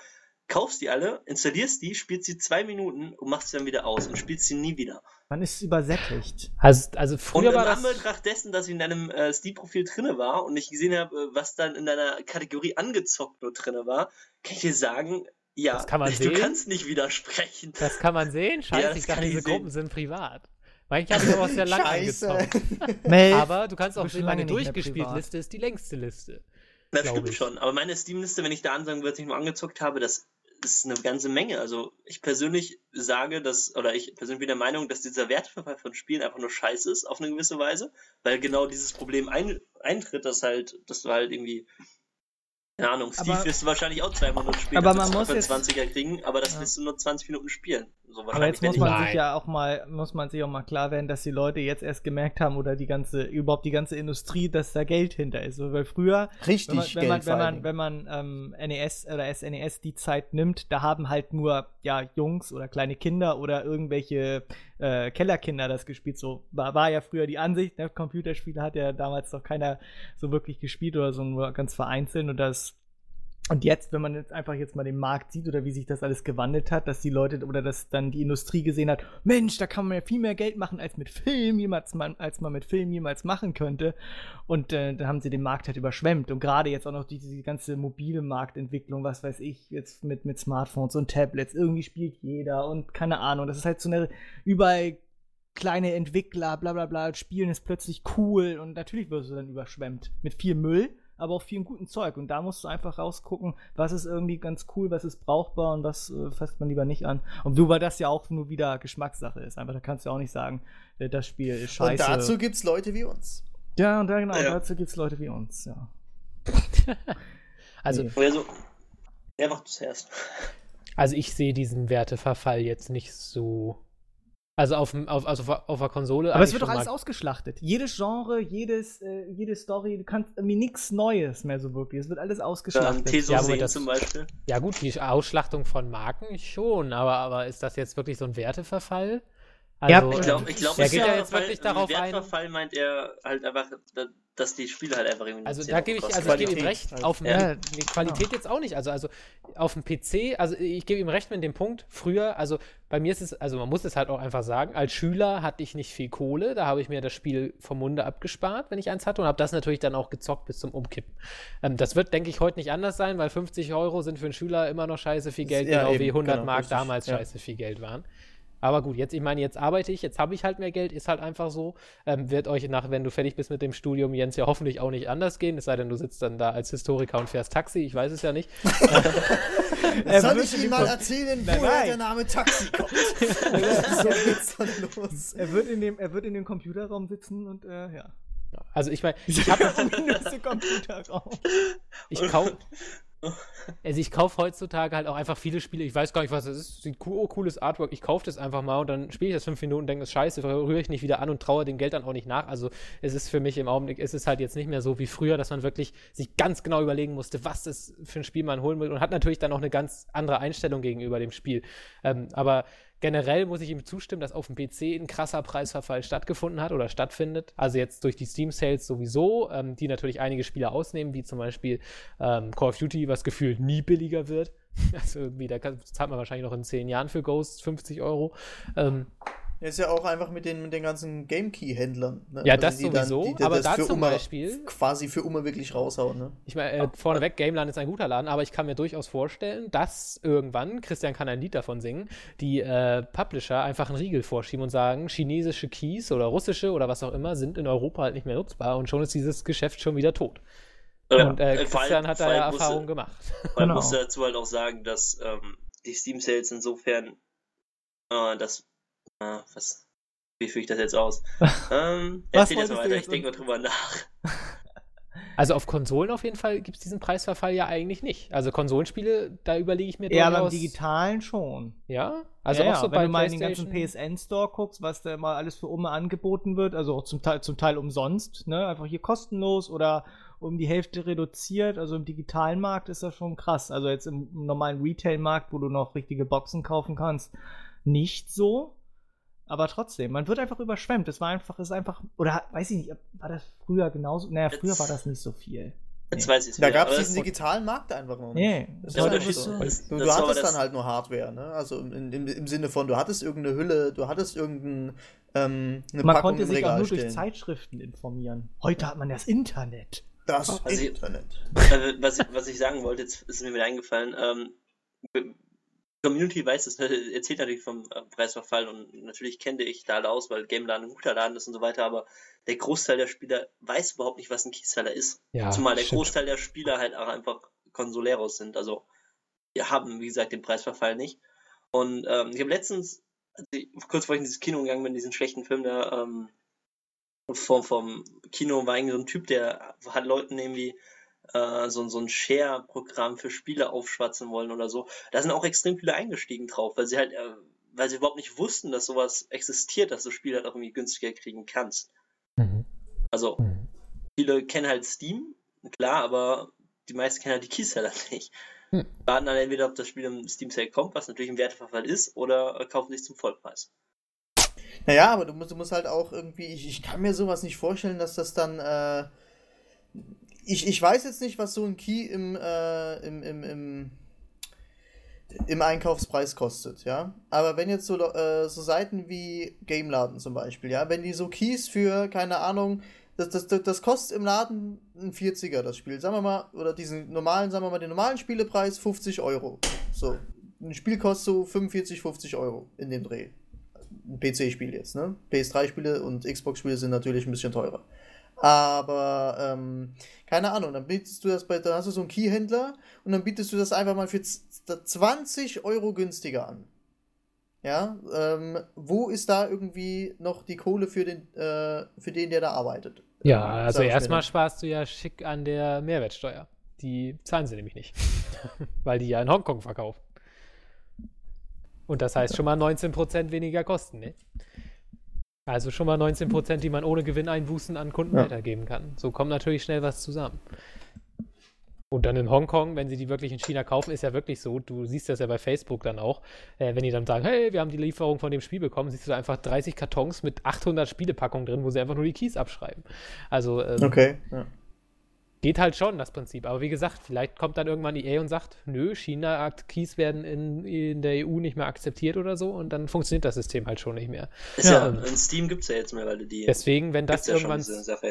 kaufst die alle, installierst die, spielst sie zwei Minuten und machst sie dann wieder aus und spielst sie nie wieder. Man ist übersättigt. Also, also Und früher im war das. Anbetracht dessen, dass ich in deinem äh, Steam-Profil drinne war und ich gesehen habe, äh, was dann in deiner Kategorie angezockt nur drinne war, kann ich dir sagen, ja, Das kann man du sehen. kannst nicht widersprechen. Das kann man sehen. Scheiße, das ich dachte, diese sehen. Gruppen sind privat. Eigentlich habe ich aber sehr lange Scheiße. angezockt. Aber du kannst auch sehen, schon meine lange nicht mehr durchgespielt privat. Liste ist die längste Liste. Das stimmt ich. schon. Aber meine Steam-Liste, wenn ich da ansagen würde, dass ich nur angezockt habe, das ist eine ganze Menge. Also ich persönlich sage, dass, oder ich persönlich bin der Meinung, dass dieser Wertverfall von Spielen einfach nur scheiße ist, auf eine gewisse Weise, weil genau dieses Problem ein, eintritt, dass halt, dass du halt irgendwie, keine Ahnung, Steve Aber- wirst du wahrscheinlich auch zwei Minuten spielen, Aber man muss für jetzt- 20er kriegen, aber das Ja. wirst du nur 20 Minuten spielen. So Aber jetzt muss man sich ja auch mal, muss man sich auch mal klar werden, dass die Leute jetzt erst gemerkt haben oder die ganze, überhaupt die ganze Industrie, dass da Geld hinter ist. Weil früher, Richtig wenn man, Geld wenn man, wenn man, wenn man ähm, NES oder SNES die Zeit nimmt, da haben halt nur ja Jungs oder kleine Kinder oder irgendwelche äh, Kellerkinder das gespielt. So war, war ja früher die Ansicht. Ne? Computerspiele hat ja damals noch keiner so wirklich gespielt oder so nur ganz vereinzelt und das und jetzt, wenn man jetzt einfach jetzt mal den Markt sieht oder wie sich das alles gewandelt hat, dass die Leute oder dass dann die Industrie gesehen hat, Mensch, da kann man ja viel mehr Geld machen als mit Film jemals man, als man mit Film jemals machen könnte. Und äh, dann haben sie den Markt halt überschwemmt. Und gerade jetzt auch noch diese, diese ganze mobile Marktentwicklung, was weiß ich, jetzt mit, mit Smartphones und Tablets, irgendwie spielt jeder und keine Ahnung. Das ist halt so eine überall kleine Entwickler, bla bla bla, spielen ist plötzlich cool und natürlich wirst du dann überschwemmt mit viel Müll, aber auch viel guten Zeug. Und da musst du einfach rausgucken, was ist irgendwie ganz cool, was ist brauchbar und was äh, fasst man lieber nicht an. Und so, weil das ja auch nur wieder Geschmackssache ist. Einfach, da kannst du auch nicht sagen, äh, das Spiel ist Und scheiße. dazu gibt's Leute wie uns. ja, und da, genau, Ja. dazu gibt es Leute wie uns, ja. Also, Nee. Oder so. Ja, mach du zuerst. also ich sehe diesen Werteverfall jetzt nicht so. Also auf, dem- auf, also auf, der Konsole. Aber es wird doch alles ausgeschlachtet. Jedes Genre, jedes, äh, jede Story, du kannst irgendwie nichts Neues mehr so wirklich. Es wird alles ausgeschlachtet. Ja, sehen das- zum Beispiel. Ja, gut, die Ausschlachtung von Marken schon, aber, aber ist das jetzt wirklich so ein Werteverfall? Ja, Also, Ich Ähm, glaube, ich glaub, er es geht ist ja ja jetzt wirklich darauf ein. Wertverfall meint er halt einfach, da- dass die Spiele halt einfach irgendwie Also da gebe ich, also ich gebe ihm recht, halt. auf dem Ja. die Qualität jetzt auch nicht. Also, also auf dem PC, also ich gebe ihm recht mit dem Punkt, früher, also bei mir ist es, also man muss es halt auch einfach sagen, als Schüler hatte ich nicht viel Kohle, da habe ich mir das Spiel vom Munde abgespart, wenn ich eins hatte und habe das natürlich dann auch gezockt bis zum Umkippen. Ähm, das wird, denke ich, heute nicht anders sein, weil 50 Euro sind für einen Schüler immer noch scheiße viel Geld, Ja, genau eben, wie 100 genau, Mark richtig, damals ja. scheiße viel Geld waren. Aber gut, jetzt, ich meine, jetzt arbeite ich, jetzt habe ich halt mehr Geld, ist halt einfach so. Ähm, wird euch nach, wenn du fertig bist mit dem Studium, Jens, ja hoffentlich auch nicht anders gehen, es sei denn, du sitzt dann da als Historiker und fährst Taxi, ich weiß es ja nicht. Soll ich Ihnen mal erzählen, nein, woher nein. der Name Taxi kommt? so geht's dann los. Er wird in dem, er wird in dem Computerraum sitzen und äh, ja. Also ich meine, ich habe Computerraum. Ich kaufe also ich kaufe heutzutage halt auch einfach viele Spiele, ich weiß gar nicht, was das ist, sieht cool, cooles Artwork, ich kaufe das einfach mal und dann spiele ich das fünf Minuten und denke, das ist scheiße, rühre ich nicht wieder an und traue dem Geld dann auch nicht nach. Also es ist für mich im Augenblick, es ist halt jetzt nicht mehr so wie früher, dass man wirklich sich ganz genau überlegen musste, was das für ein Spiel man holen will und hat natürlich dann auch eine ganz andere Einstellung gegenüber dem Spiel. Ähm, aber generell muss ich ihm zustimmen, dass auf dem PC ein krasser Preisverfall stattgefunden hat oder stattfindet. Also jetzt durch die Steam Sales sowieso, ähm, die natürlich einige Spiele ausnehmen, wie zum Beispiel ähm, Call of Duty, was gefühlt nie billiger wird. Also irgendwie, da zahlt man wahrscheinlich noch in zehn Jahren für Ghost 50 Euro. Ähm, ist ja auch einfach mit den, mit den ganzen GameKey-Händlern. Ne? Ja, also das sowieso, dann, die, die, aber da zum Uma, Beispiel. Quasi für Uma wirklich raushauen, ne? Ich meine, äh, vorneweg, Gameland ist ein guter Laden, aber ich kann mir durchaus vorstellen, dass irgendwann, Christian kann ein Lied davon singen, die äh, Publisher einfach einen Riegel vorschieben und sagen, chinesische Keys oder russische oder was auch immer sind in Europa halt nicht mehr nutzbar und schon ist dieses Geschäft schon wieder tot. Ja, und äh, Christian hat da ja Erfahrungen gemacht. Man genau. muss dazu halt auch sagen, dass ähm, die Steam Sales insofern äh, das Ah, was, wie führe ich das jetzt aus? ähm, erzähl das mal weiter, ich denke mal drüber nach. Also auf Konsolen auf jeden Fall gibt es diesen Preisverfall ja eigentlich nicht. Also Konsolenspiele, da überlege ich mir Ja, beim digitalen schon. Ja? Also ja, auch so ja. Wenn du mal in den ganzen PSN-Store guckst, was da mal alles für Umme angeboten wird, also auch zum Teil, zum Teil umsonst, ne? Einfach hier kostenlos oder um die Hälfte reduziert. Also im digitalen Markt ist das schon krass. Also jetzt im normalen Retail-Markt, wo du noch richtige Boxen kaufen kannst, nicht so. Aber trotzdem, man wird einfach überschwemmt. Es war einfach, es ist einfach, oder weiß ich nicht, war das früher genauso? Naja, früher jetzt, war das nicht so viel. Jetzt nee. weiß ich Da gab es diesen digitalen Markt einfach noch nicht. Nee, das, das war so. so. Du, du hattest dann halt nur Hardware, ne? Also im, im, im, Sinne von, du hattest irgendeine Hülle, du hattest irgendeine ähm, eine Man Packung konnte sich auch nur stellen. durch Zeitschriften informieren. Heute hat man das Internet. Das also, Internet. Also, was, ich, was ich sagen wollte, jetzt ist mir wieder eingefallen, ähm, Community weiß es, erzählt natürlich vom äh, Preisverfall und natürlich kenne ich da alle aus, weil GameLaden ein guter Laden ist und so weiter, aber der Großteil der Spieler weiß überhaupt nicht, was ein Keyseller ist. Ja, Zumal der stimmt. Großteil der Spieler halt auch einfach Konsoleros sind. Also wir haben, wie gesagt, den Preisverfall nicht. Und ähm, ich habe letztens, also kurz vor ich in dieses Kino gegangen bin, diesen schlechten Film, der ähm, vom, vom Kino war irgendwie so ein Typ, der hat Leuten irgendwie äh, so, so ein Share-Programm für Spiele aufschwatzen wollen oder so. Da sind auch extrem viele eingestiegen drauf, weil sie halt, äh, weil sie überhaupt nicht wussten, dass sowas existiert, dass du Spiele halt auch irgendwie günstiger kriegen kannst. Mhm. Also, mhm. viele kennen halt Steam, klar, aber die meisten kennen halt die Keyseller nicht. Mhm. Warten dann entweder, ob das Spiel im Steam Sale kommt, was natürlich ein Werteverfall ist, oder äh, kaufen sich zum Vollpreis. Naja, aber du musst, du musst halt auch irgendwie, ich, ich kann mir sowas nicht vorstellen, dass das dann äh, ich, ich weiß jetzt nicht, was so ein Key im, äh, im, im, im, im Einkaufspreis kostet, ja. Aber wenn jetzt so, äh, so Seiten wie Gameladen zum Beispiel, ja, wenn die so Keys für, keine Ahnung, das, das, das, kostet im Laden ein 40er, das Spiel, sagen wir mal, oder diesen normalen, sagen wir mal, den normalen Spielepreis 50 Euro. So. Ein Spiel kostet so 45, 50 Euro in dem Dreh. Ein PC-Spiel jetzt, ne? PS3-Spiele und Xbox-Spiele sind natürlich ein bisschen teurer. Aber ähm, keine Ahnung, dann bietest du das bei, dann hast du so einen Keyhändler und dann bietest du das einfach mal für 20 Euro günstiger an. Ja, ähm, wo ist da irgendwie noch die Kohle für den, äh, für den, der da arbeitet? Ja, also erstmal sparst du ja schick an der Mehrwertsteuer. Die zahlen sie nämlich nicht, weil die ja in Hongkong verkaufen. Und das heißt schon mal 19% weniger Kosten, ne? Also schon mal 19 Prozent, die man ohne Gewinneinbußen an Kunden ja. weitergeben kann. So kommt natürlich schnell was zusammen. Und dann in Hongkong, wenn sie die wirklich in China kaufen, ist ja wirklich so, du siehst das ja bei Facebook dann auch, äh, wenn die dann sagen, hey, wir haben die Lieferung von dem Spiel bekommen, siehst du da einfach 30 Kartons mit 800 Spielepackungen drin, wo sie einfach nur die Keys abschreiben. Also, ähm, okay. Ja. Geht halt schon, das Prinzip. Aber wie gesagt, vielleicht kommt dann irgendwann EA und sagt, nö, China-Keys werden in, in der EU nicht mehr akzeptiert oder so und dann funktioniert das System halt schon nicht mehr. Ist ja, ja in Steam gibt es ja jetzt mittlerweile die. Deswegen, wenn das irgendwann.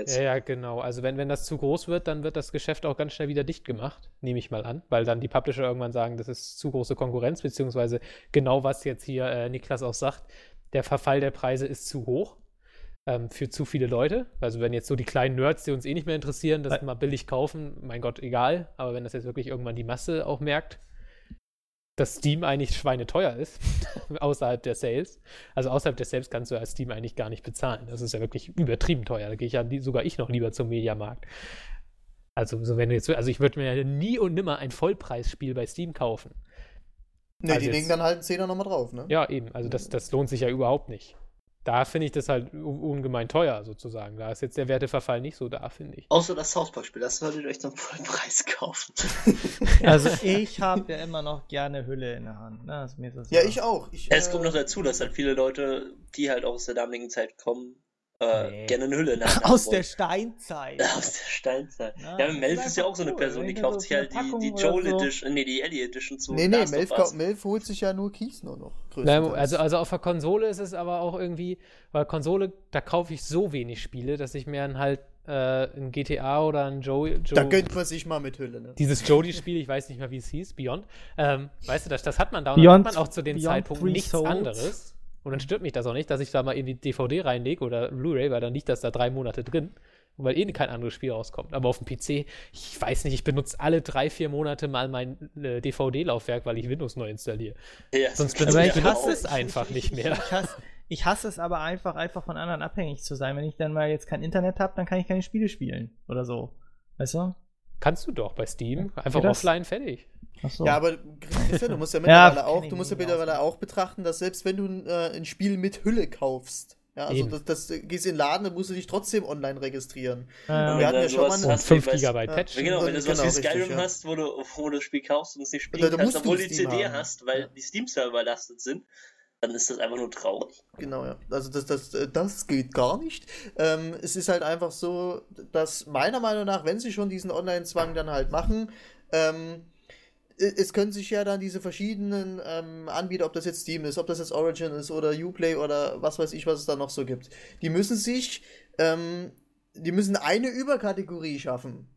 Ja, ja, genau. Also wenn, wenn das zu groß wird, dann wird das Geschäft auch ganz schnell wieder dicht gemacht, nehme ich mal an, weil dann die Publisher irgendwann sagen, das ist zu große Konkurrenz, beziehungsweise genau was jetzt hier äh, Niklas auch sagt, der Verfall der Preise ist zu hoch ähm, für zu viele Leute. Also wenn jetzt so die kleinen Nerds, die uns eh nicht mehr interessieren, das mal billig kaufen, mein Gott, egal. Aber wenn das jetzt wirklich irgendwann die Masse auch merkt, dass Steam eigentlich schweineteuer ist, außerhalb der Sales. Also außerhalb der Sales kannst du als Steam eigentlich gar nicht bezahlen. Das ist ja wirklich übertrieben teuer. Da gehe ich ja sogar ich noch lieber zum Mediamarkt. Also, so wenn du jetzt, also ich würde mir ja nie und nimmer ein Vollpreisspiel bei Steam kaufen. Ne, also die legen dann halt einen Zehner nochmal drauf, ne? Ja, eben. Also das, das lohnt sich ja überhaupt nicht da finde ich das halt ungemein teuer sozusagen. Da ist jetzt der Werteverfall nicht so da, finde ich. Außer das Hausparkspiel, das solltet ihr euch zum vollen Preis kaufen. also ich habe ja immer noch gerne Hülle in der Hand. Ne? ja, ich auch. Ich, es äh, kommt noch dazu, dass halt viele Leute, die halt aus der damaligen Zeit kommen, äh, nee. gerne eine Hülle Hand Aus der Steinzeit. Aus der Steinzeit. Na, ja, Melf ist ja auch so eine Person, die kauft sich halt die, die Joel so. Edition, nee, die Ellie Edition zu. Nee, nee, Melf, Melf, holt sich ja nur Keys nur noch. Na, also, also auf der Konsole ist es aber auch irgendwie, weil Konsole, da kaufe ich so wenig Spiele, dass ich mir dann halt äh, ein GTA oder ein Joe, Joe. Da gönnt man sich mal mit Hülle, ne? Dieses Jody-Spiel, ich weiß nicht mehr, wie es hieß, Beyond. Ähm, weißt du, das, das hat man da und Beyond, hat man auch zu dem Zeitpunkt nichts Souls. anderes. Und dann stört mich das auch nicht, dass ich da mal irgendwie DVD reinlege oder Blu-ray, weil dann liegt das da drei Monate drin, weil eh kein anderes Spiel rauskommt. Aber auf dem PC, ich weiß nicht, ich benutze alle drei, vier Monate mal mein äh, DVD-Laufwerk, weil ich Windows neu installiere. Ja, Sonst benutze ich, ich hasse es einfach nicht mehr. Ich, hasse, ich hasse es aber einfach, einfach von anderen abhängig zu sein. Wenn ich dann mal jetzt kein Internet habe, dann kann ich keine Spiele spielen oder so. Weißt du? Kannst du doch bei Steam. Einfach offline, fertig. So. Ja, aber Christian, du musst ja mittlerweile ja, auch, du musst ja mittlerweile auch betrachten, dass selbst wenn du äh, ein Spiel mit Hülle kaufst, ja, also das, das, gehst in den Laden, dann musst du dich trotzdem online registrieren. Ja, und wir hatten ja schon mal eine 5 GB Patch. Ja, genau, wenn du sowas genau, wie Skyrim richtig, hast, wo du, wo du das Spiel kaufst und es nicht spielen kannst, obwohl du die CD haben. hast, weil die Steam-Server überlastet sind, dann ist das einfach nur traurig. Genau, ja. Also das, das, das geht gar nicht. Ähm, es ist halt einfach so, dass meiner Meinung nach, wenn sie schon diesen Online-Zwang dann halt machen, ähm, es können sich ja dann diese verschiedenen ähm, Anbieter, ob das jetzt Steam ist, ob das jetzt Origin ist oder Uplay oder was weiß ich, was es da noch so gibt, die müssen sich, ähm, die müssen eine Überkategorie schaffen.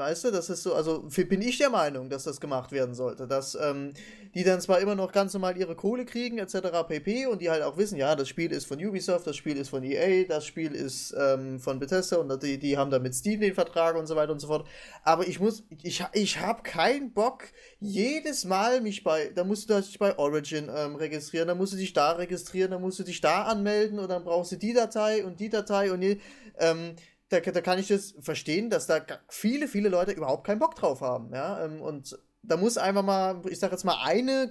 Weißt du, das ist so, also bin ich der Meinung, dass das gemacht werden sollte, dass ähm, die dann zwar immer noch ganz normal ihre Kohle kriegen, etc. pp. und die halt auch wissen, ja, das Spiel ist von Ubisoft, das Spiel ist von EA, das Spiel ist ähm, von Bethesda und die, die haben da mit Steam den Vertrag und so weiter und so fort. Aber ich muss, ich, ich habe keinen Bock, jedes Mal mich bei, da musst du dich bei Origin ähm, registrieren, dann musst du dich da registrieren, dann musst du dich da anmelden und dann brauchst du die Datei und die Datei und die, ähm, da, da kann ich das verstehen, dass da viele, viele Leute überhaupt keinen Bock drauf haben. Ja? Ähm, und da muss einfach mal, ich sag jetzt mal, eine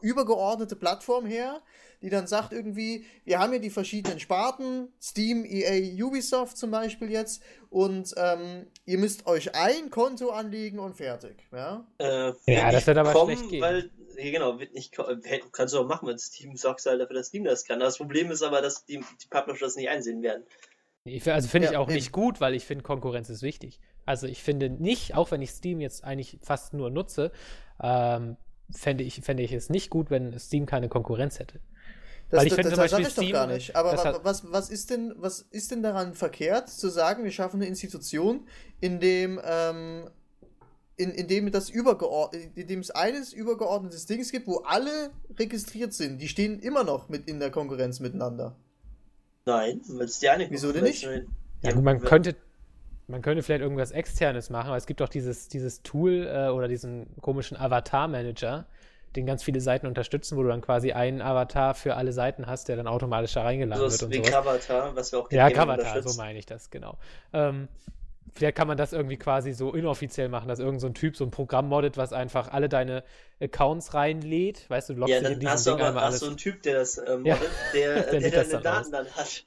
übergeordnete Plattform her, die dann sagt irgendwie, wir haben hier die verschiedenen Sparten, Steam, EA, Ubisoft zum Beispiel jetzt, und ähm, ihr müsst euch ein Konto anlegen und fertig. Ja, äh, ja das wird aber kommen, schlecht gehen. Weil, ja, genau, wird nicht, kannst du auch machen, wenn Steam sorgst halt dafür, dass Steam das kann. Das Problem ist aber, dass die, die Publisher das nicht einsehen werden. Also finde ich ja, auch eben. nicht gut, weil ich finde, Konkurrenz ist wichtig. Also ich finde nicht, auch wenn ich Steam jetzt eigentlich fast nur nutze, ähm, fände ich, fände ich es nicht gut, wenn Steam keine Konkurrenz hätte. Das, Weil ich finde zum Beispiel ich Steam, doch gar nicht. Aber wa was, was, ist denn, was ist denn daran verkehrt, zu sagen, wir schaffen eine Institution, in dem, ähm, in, in dem das in dem es eines übergeordnetes Dings gibt, wo alle registriert sind. Die stehen immer noch mit in der Konkurrenz miteinander. Nein, weil es die eine Wieso denn nicht? Ja, gut, man könnte, man könnte vielleicht irgendwas Externes machen, aber es gibt doch dieses, dieses Tool äh, oder diesen komischen Avatar-Manager, den ganz viele Seiten unterstützen, wo du dann quasi einen Avatar für alle Seiten hast, der dann automatisch da reingeladen so wird und so. Wie Kavatar, was wir auch Ja, Kavatar, so meine ich das, genau. Ähm, vielleicht kann man das irgendwie quasi so inoffiziell machen, dass irgendein so Typ so ein Programm moddet, was einfach alle deine Accounts reinlädt. Weißt du, du loggst ja, dich in diesen Ding einmal alles. so einen Typ, der das äh, moddet, ja, der, der, der deine Daten dann hat.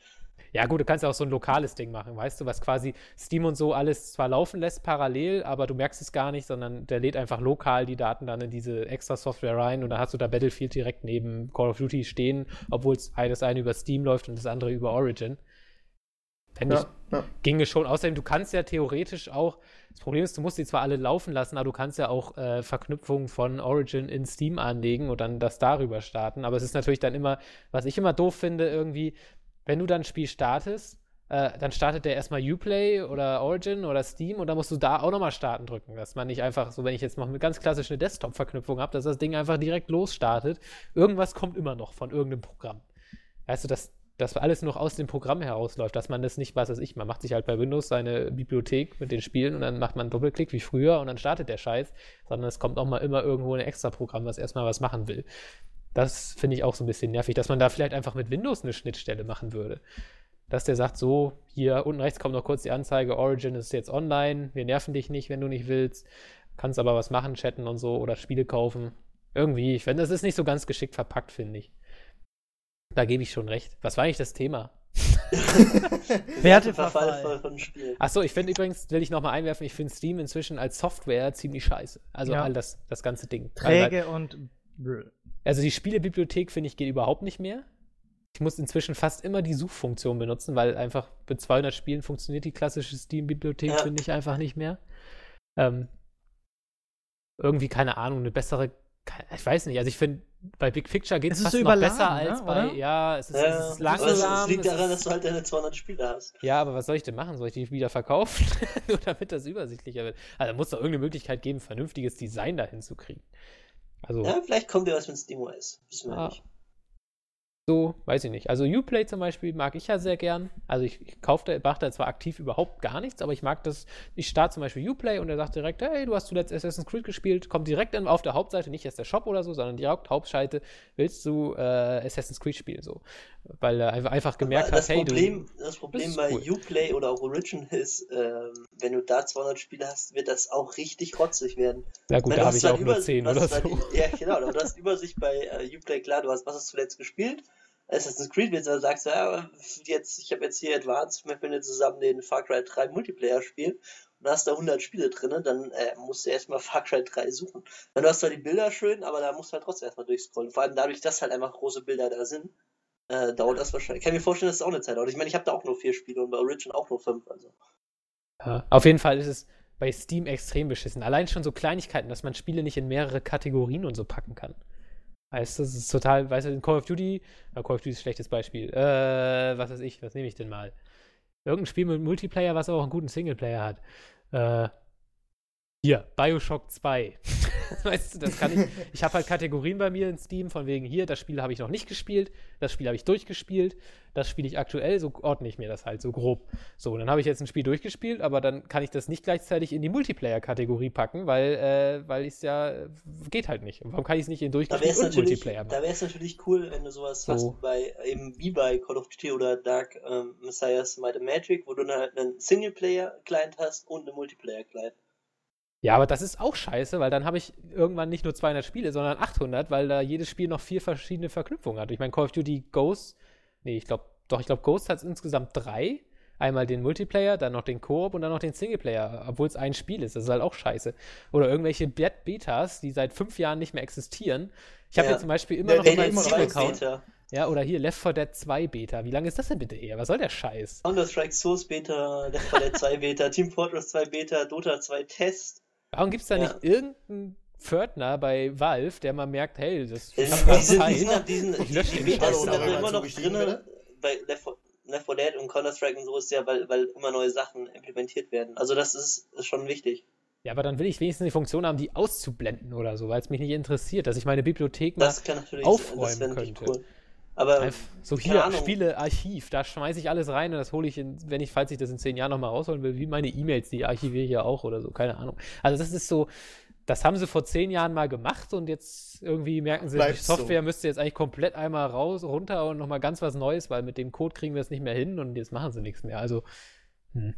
Ja, gut, du kannst ja auch so ein lokales Ding machen, weißt du, was quasi Steam und so alles zwar laufen lässt parallel, aber du merkst es gar nicht, sondern der lädt einfach lokal die Daten dann in diese extra Software rein und dann hast du da Battlefield direkt neben Call of Duty stehen, obwohl es das eine über Steam läuft und das andere über Origin. Fände ja, ich, ja. ginge schon. Außerdem, du kannst ja theoretisch auch, das Problem ist, du musst die zwar alle laufen lassen, aber du kannst ja auch äh, Verknüpfungen von Origin in Steam anlegen und dann das darüber starten. Aber es ist natürlich dann immer, was ich immer doof finde, irgendwie, wenn du dann ein Spiel startest, äh, dann startet der erstmal Uplay oder Origin oder Steam und dann musst du da auch nochmal starten drücken. Dass man nicht einfach, so wenn ich jetzt noch eine ganz klassische Desktop-Verknüpfung habe, dass das Ding einfach direkt losstartet. Irgendwas kommt immer noch von irgendeinem Programm. Weißt du, das, dass alles noch aus dem Programm herausläuft, dass man das nicht, was weiß ich, man macht sich halt bei Windows seine Bibliothek mit den Spielen und dann macht man einen Doppelklick wie früher und dann startet der Scheiß, sondern es kommt auch mal immer irgendwo ein extra Programm, was erstmal was machen will. Das finde ich auch so ein bisschen nervig, dass man da vielleicht einfach mit Windows eine Schnittstelle machen würde. Dass der sagt, so, hier unten rechts kommt noch kurz die Anzeige, Origin ist jetzt online, wir nerven dich nicht, wenn du nicht willst, kannst aber was machen, chatten und so oder Spiele kaufen. Irgendwie, ich finde, das ist nicht so ganz geschickt verpackt, finde ich. Da gebe ich schon recht. Was war eigentlich das Thema? Werteverfall von Spielen. Achso, ich finde übrigens, will ich nochmal einwerfen, ich finde Steam inzwischen als Software ziemlich scheiße. Also Ja. all das, das ganze Ding. Träge und. Also die Spielebibliothek, finde ich, geht überhaupt nicht mehr. Ich muss inzwischen fast immer die Suchfunktion benutzen, weil einfach mit 200 Spielen funktioniert die klassische Steam-Bibliothek, Ja. finde ich einfach nicht mehr. Ähm, irgendwie, keine Ahnung, eine bessere, ich weiß nicht, also ich finde, bei Big Picture geht Es es ist fast so noch besser ne, als bei, oder? ja, es ist, Ja, es ist langsam. es liegt es daran, ist- dass du halt deine 200 Spiele hast. ja, aber was soll ich denn machen? Soll ich die wieder verkaufen? Nur damit das übersichtlicher wird. Also da muss doch irgendeine Möglichkeit geben, vernünftiges Design dahin zu kriegen. Also, Ja, vielleicht kommt ja was mit SteamOS. Wissen wir Ah. nicht. So, weiß ich nicht. Also Uplay zum Beispiel mag ich ja sehr gern. Also ich, ich kaufe da, mache da zwar aktiv überhaupt gar nichts, aber ich mag das. Ich starte zum Beispiel Uplay und er sagt direkt, hey, du hast zuletzt Assassin's Creed gespielt, kommt direkt auf der Hauptseite, nicht erst der Shop oder so, sondern direkt Hauptseite, willst du äh, Assassin's Creed spielen so. Weil er einfach, gemerkt das hat, hey, Problem, du. das Problem bei cool. Uplay oder auch Origin ist, ähm, wenn du da 200 Spiele hast, wird das auch richtig rotzig werden. Na gut, Weil da du habe hast ich auch nur Übersicht- 10 du hast oder zwar so. Die, ja, genau, aber du hast Übersicht bei äh, Uplay, klar, du hast, was hast du zuletzt gespielt? Assassin's Creed, wenn du sagst, ja, jetzt, ich habe jetzt hier Advanced, wir können jetzt zusammen den Far Cry 3 Multiplayer spielen und hast da 100 Spiele drin, dann äh, musst du erstmal Far Cry 3 suchen. Du hast zwar die Bilder schön, aber da musst du halt trotzdem erstmal durchscrollen. Vor allem dadurch, dass halt einfach große Bilder da sind, äh, dauert das wahrscheinlich. Ich kann mir vorstellen, dass es auch eine Zeit dauert. Ich meine, ich habe da auch nur vier Spiele und bei Origin auch nur fünf. Also. Ja, auf jeden Fall ist es bei Steam extrem beschissen. Allein schon so Kleinigkeiten, dass man Spiele nicht in mehrere Kategorien und so packen kann. Weißt du, das ist total, weißt du, in Call of Duty, ja, Call of Duty ist ein schlechtes Beispiel. Äh, was weiß ich, was nehme ich denn mal? Irgendein Spiel mit Multiplayer, was auch einen guten Singleplayer hat. Äh, hier, Bioshock 2. weißt du, das kann ich. Ich habe halt Kategorien bei mir in Steam, von wegen hier, das Spiel habe ich noch nicht gespielt, das Spiel habe ich durchgespielt, das spiele ich aktuell, so ordne ich mir das halt so grob. So, dann habe ich jetzt ein Spiel durchgespielt, aber dann kann ich das nicht gleichzeitig in die Multiplayer-Kategorie packen, weil, äh, weil es ja, geht halt nicht. Und warum kann ich es nicht in wäre durchgespielt es und Multiplayer da machen? wär's natürlich cool, wenn du sowas So. hast bei, eben wie bei Call of Duty oder Dark ähm, Messiahs Might and Magic, wo du dann halt einen Singleplayer-Client hast und einen Multiplayer-Client. Ja, aber das ist auch scheiße, weil dann habe ich irgendwann nicht nur 200 Spiele, sondern 800, weil da jedes Spiel noch vier verschiedene Verknüpfungen hat. Ich meine, Call of Duty Ghost, nee, ich glaube, doch, ich glaube, Ghost hat insgesamt drei. Einmal den Multiplayer, dann noch den Koop und dann noch den Singleplayer, obwohl es ein Spiel ist. Das ist halt auch scheiße. Oder irgendwelche Bet- Betas, die seit fünf Jahren nicht mehr existieren. Ich habe Ja. jetzt zum Beispiel immer Ja, noch noch Steam-Account. Ja, oder hier Left 4 Dead 2 Beta. Wie lange ist das denn bitte her? Was soll der Scheiß? Counter-Strike Source Beta, Left 4 Dead 2 Beta, Team Fortress 2 Beta, Dota 2 Test. Warum gibt es da Ja. nicht irgendeinen Pförtner bei Valve, der mal merkt, hey, das Die ich hab sind, grad die sind, die Zeit. sind, die sind, Ich lösche die Betas Scheiß sind da immer noch drin. Bei Left 4, Left 4 Dead und Counter-Strike und so ist ja, weil, weil immer neue Sachen implementiert werden. Also das ist, ist schon wichtig. Ja, aber dann will ich wenigstens die Funktion haben, die auszublenden oder so, weil es mich nicht interessiert, dass ich meine Bibliothek mal Das kann natürlich aufräumen könnte. Cool. Aber so hier, Ahnung. Spielearchiv, da schmeiße ich alles rein und das hole ich, in, wenn ich, falls ich das in zehn Jahren nochmal rausholen will, wie meine E-Mails, die archiviere ich ja auch oder so, keine Ahnung. Also das ist so, das haben sie vor zehn Jahren mal gemacht und jetzt irgendwie merken sie, die Bleibt's so. Software müsste jetzt eigentlich komplett einmal raus, runter und nochmal ganz was Neues, weil mit dem Code kriegen wir es nicht mehr hin und jetzt machen sie nichts mehr. Also, hm.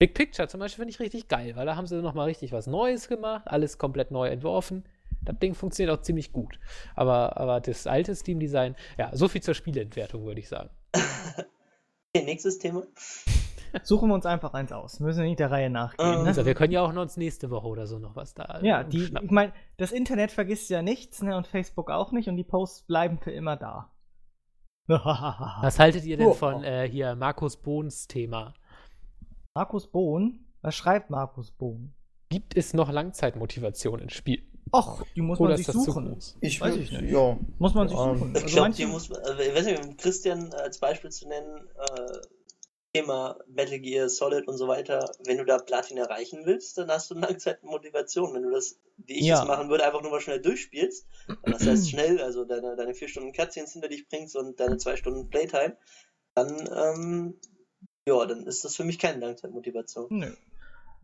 Big Picture zum Beispiel finde ich richtig geil, weil da haben sie nochmal richtig was Neues gemacht, alles komplett neu entworfen. Das Ding funktioniert auch ziemlich gut. Aber, aber das alte Steam-Design, ja, so viel zur Spieleentwertung, würde ich sagen. okay, nächstes Thema. Suchen wir uns einfach eins aus. Müssen wir nicht der Reihe nachgehen. Ähm, ne? Also, wir können ja auch noch uns nächste Woche oder so noch was da. Ja, äh, die, schnappen. ich meine, das Internet vergisst ja nichts, ne, und Facebook auch nicht, und die Posts bleiben für immer da. Was haltet ihr denn Oh. von äh, hier Markus Bohns Thema? Markus Bohn? Was schreibt Markus Bohn? Gibt es noch Langzeitmotivation in Spielen? Och, die muss Oder man sich das suchen. Ich Weiß ich nicht. Ja. Muss man sich Ähm, suchen. Ich Also glaube, manche- die muss man, also, ich weiß nicht, um Christian als Beispiel zu nennen, äh, Thema Metal Gear Solid und so weiter, wenn du da Platin erreichen willst, dann hast du eine Langzeitmotivation. Wenn du das, wie ich Ja. es machen würde, einfach nur mal schnell durchspielst, das heißt schnell, also deine, deine vier Stunden Cutscenes hinter dich bringst und deine zwei Stunden Playtime, dann, ähm, ja, dann ist das für mich keine Langzeitmotivation. Nö.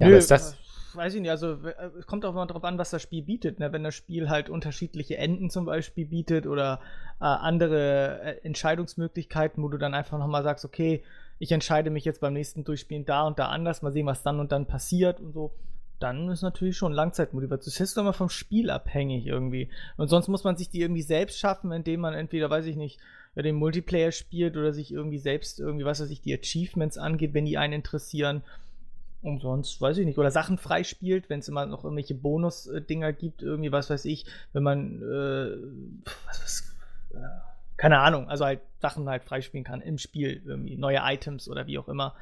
Ja, Nö, aber ist das- äh, Weiß ich nicht, also äh, es kommt auch mal drauf an, was das Spiel bietet. Ne? Wenn das Spiel halt unterschiedliche Enden zum Beispiel bietet oder äh, andere äh, Entscheidungsmöglichkeiten, wo du dann einfach nochmal sagst, okay, ich entscheide mich jetzt beim nächsten Durchspielen da und da anders, mal sehen, was dann und dann passiert und so. Dann ist natürlich schon Langzeitmotivation. Das ist immer vom Spiel abhängig irgendwie. Und sonst muss man sich die irgendwie selbst schaffen, indem man entweder, weiß ich nicht, den Multiplayer spielt oder sich irgendwie selbst irgendwie, was weiß ich, die Achievements angeht, wenn die einen interessieren. Und sonst, weiß ich nicht, oder Sachen freispielt, wenn es immer noch irgendwelche Bonus-Dinger gibt, irgendwie, was weiß ich, wenn man, äh, was, was, äh, keine Ahnung, also halt Sachen halt freispielen kann im Spiel, irgendwie neue Items oder wie auch immer,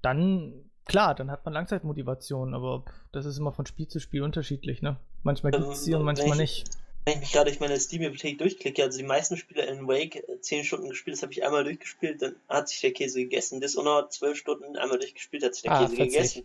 dann, klar, dann hat man Langzeitmotivation, aber pff, das ist immer von Spiel zu Spiel unterschiedlich, ne? Manchmal Ähm, gibt's sie und manchmal ich- nicht. Wenn ich mich gerade durch meine Steam-Bibliothek durchklicke, also die meisten Spiele in Wake äh, 10 Stunden gespielt, das habe ich einmal durchgespielt, dann hat sich der Käse gegessen. Dishonored 12 Stunden einmal durchgespielt, hat sich der Ah, Käse 40. gegessen.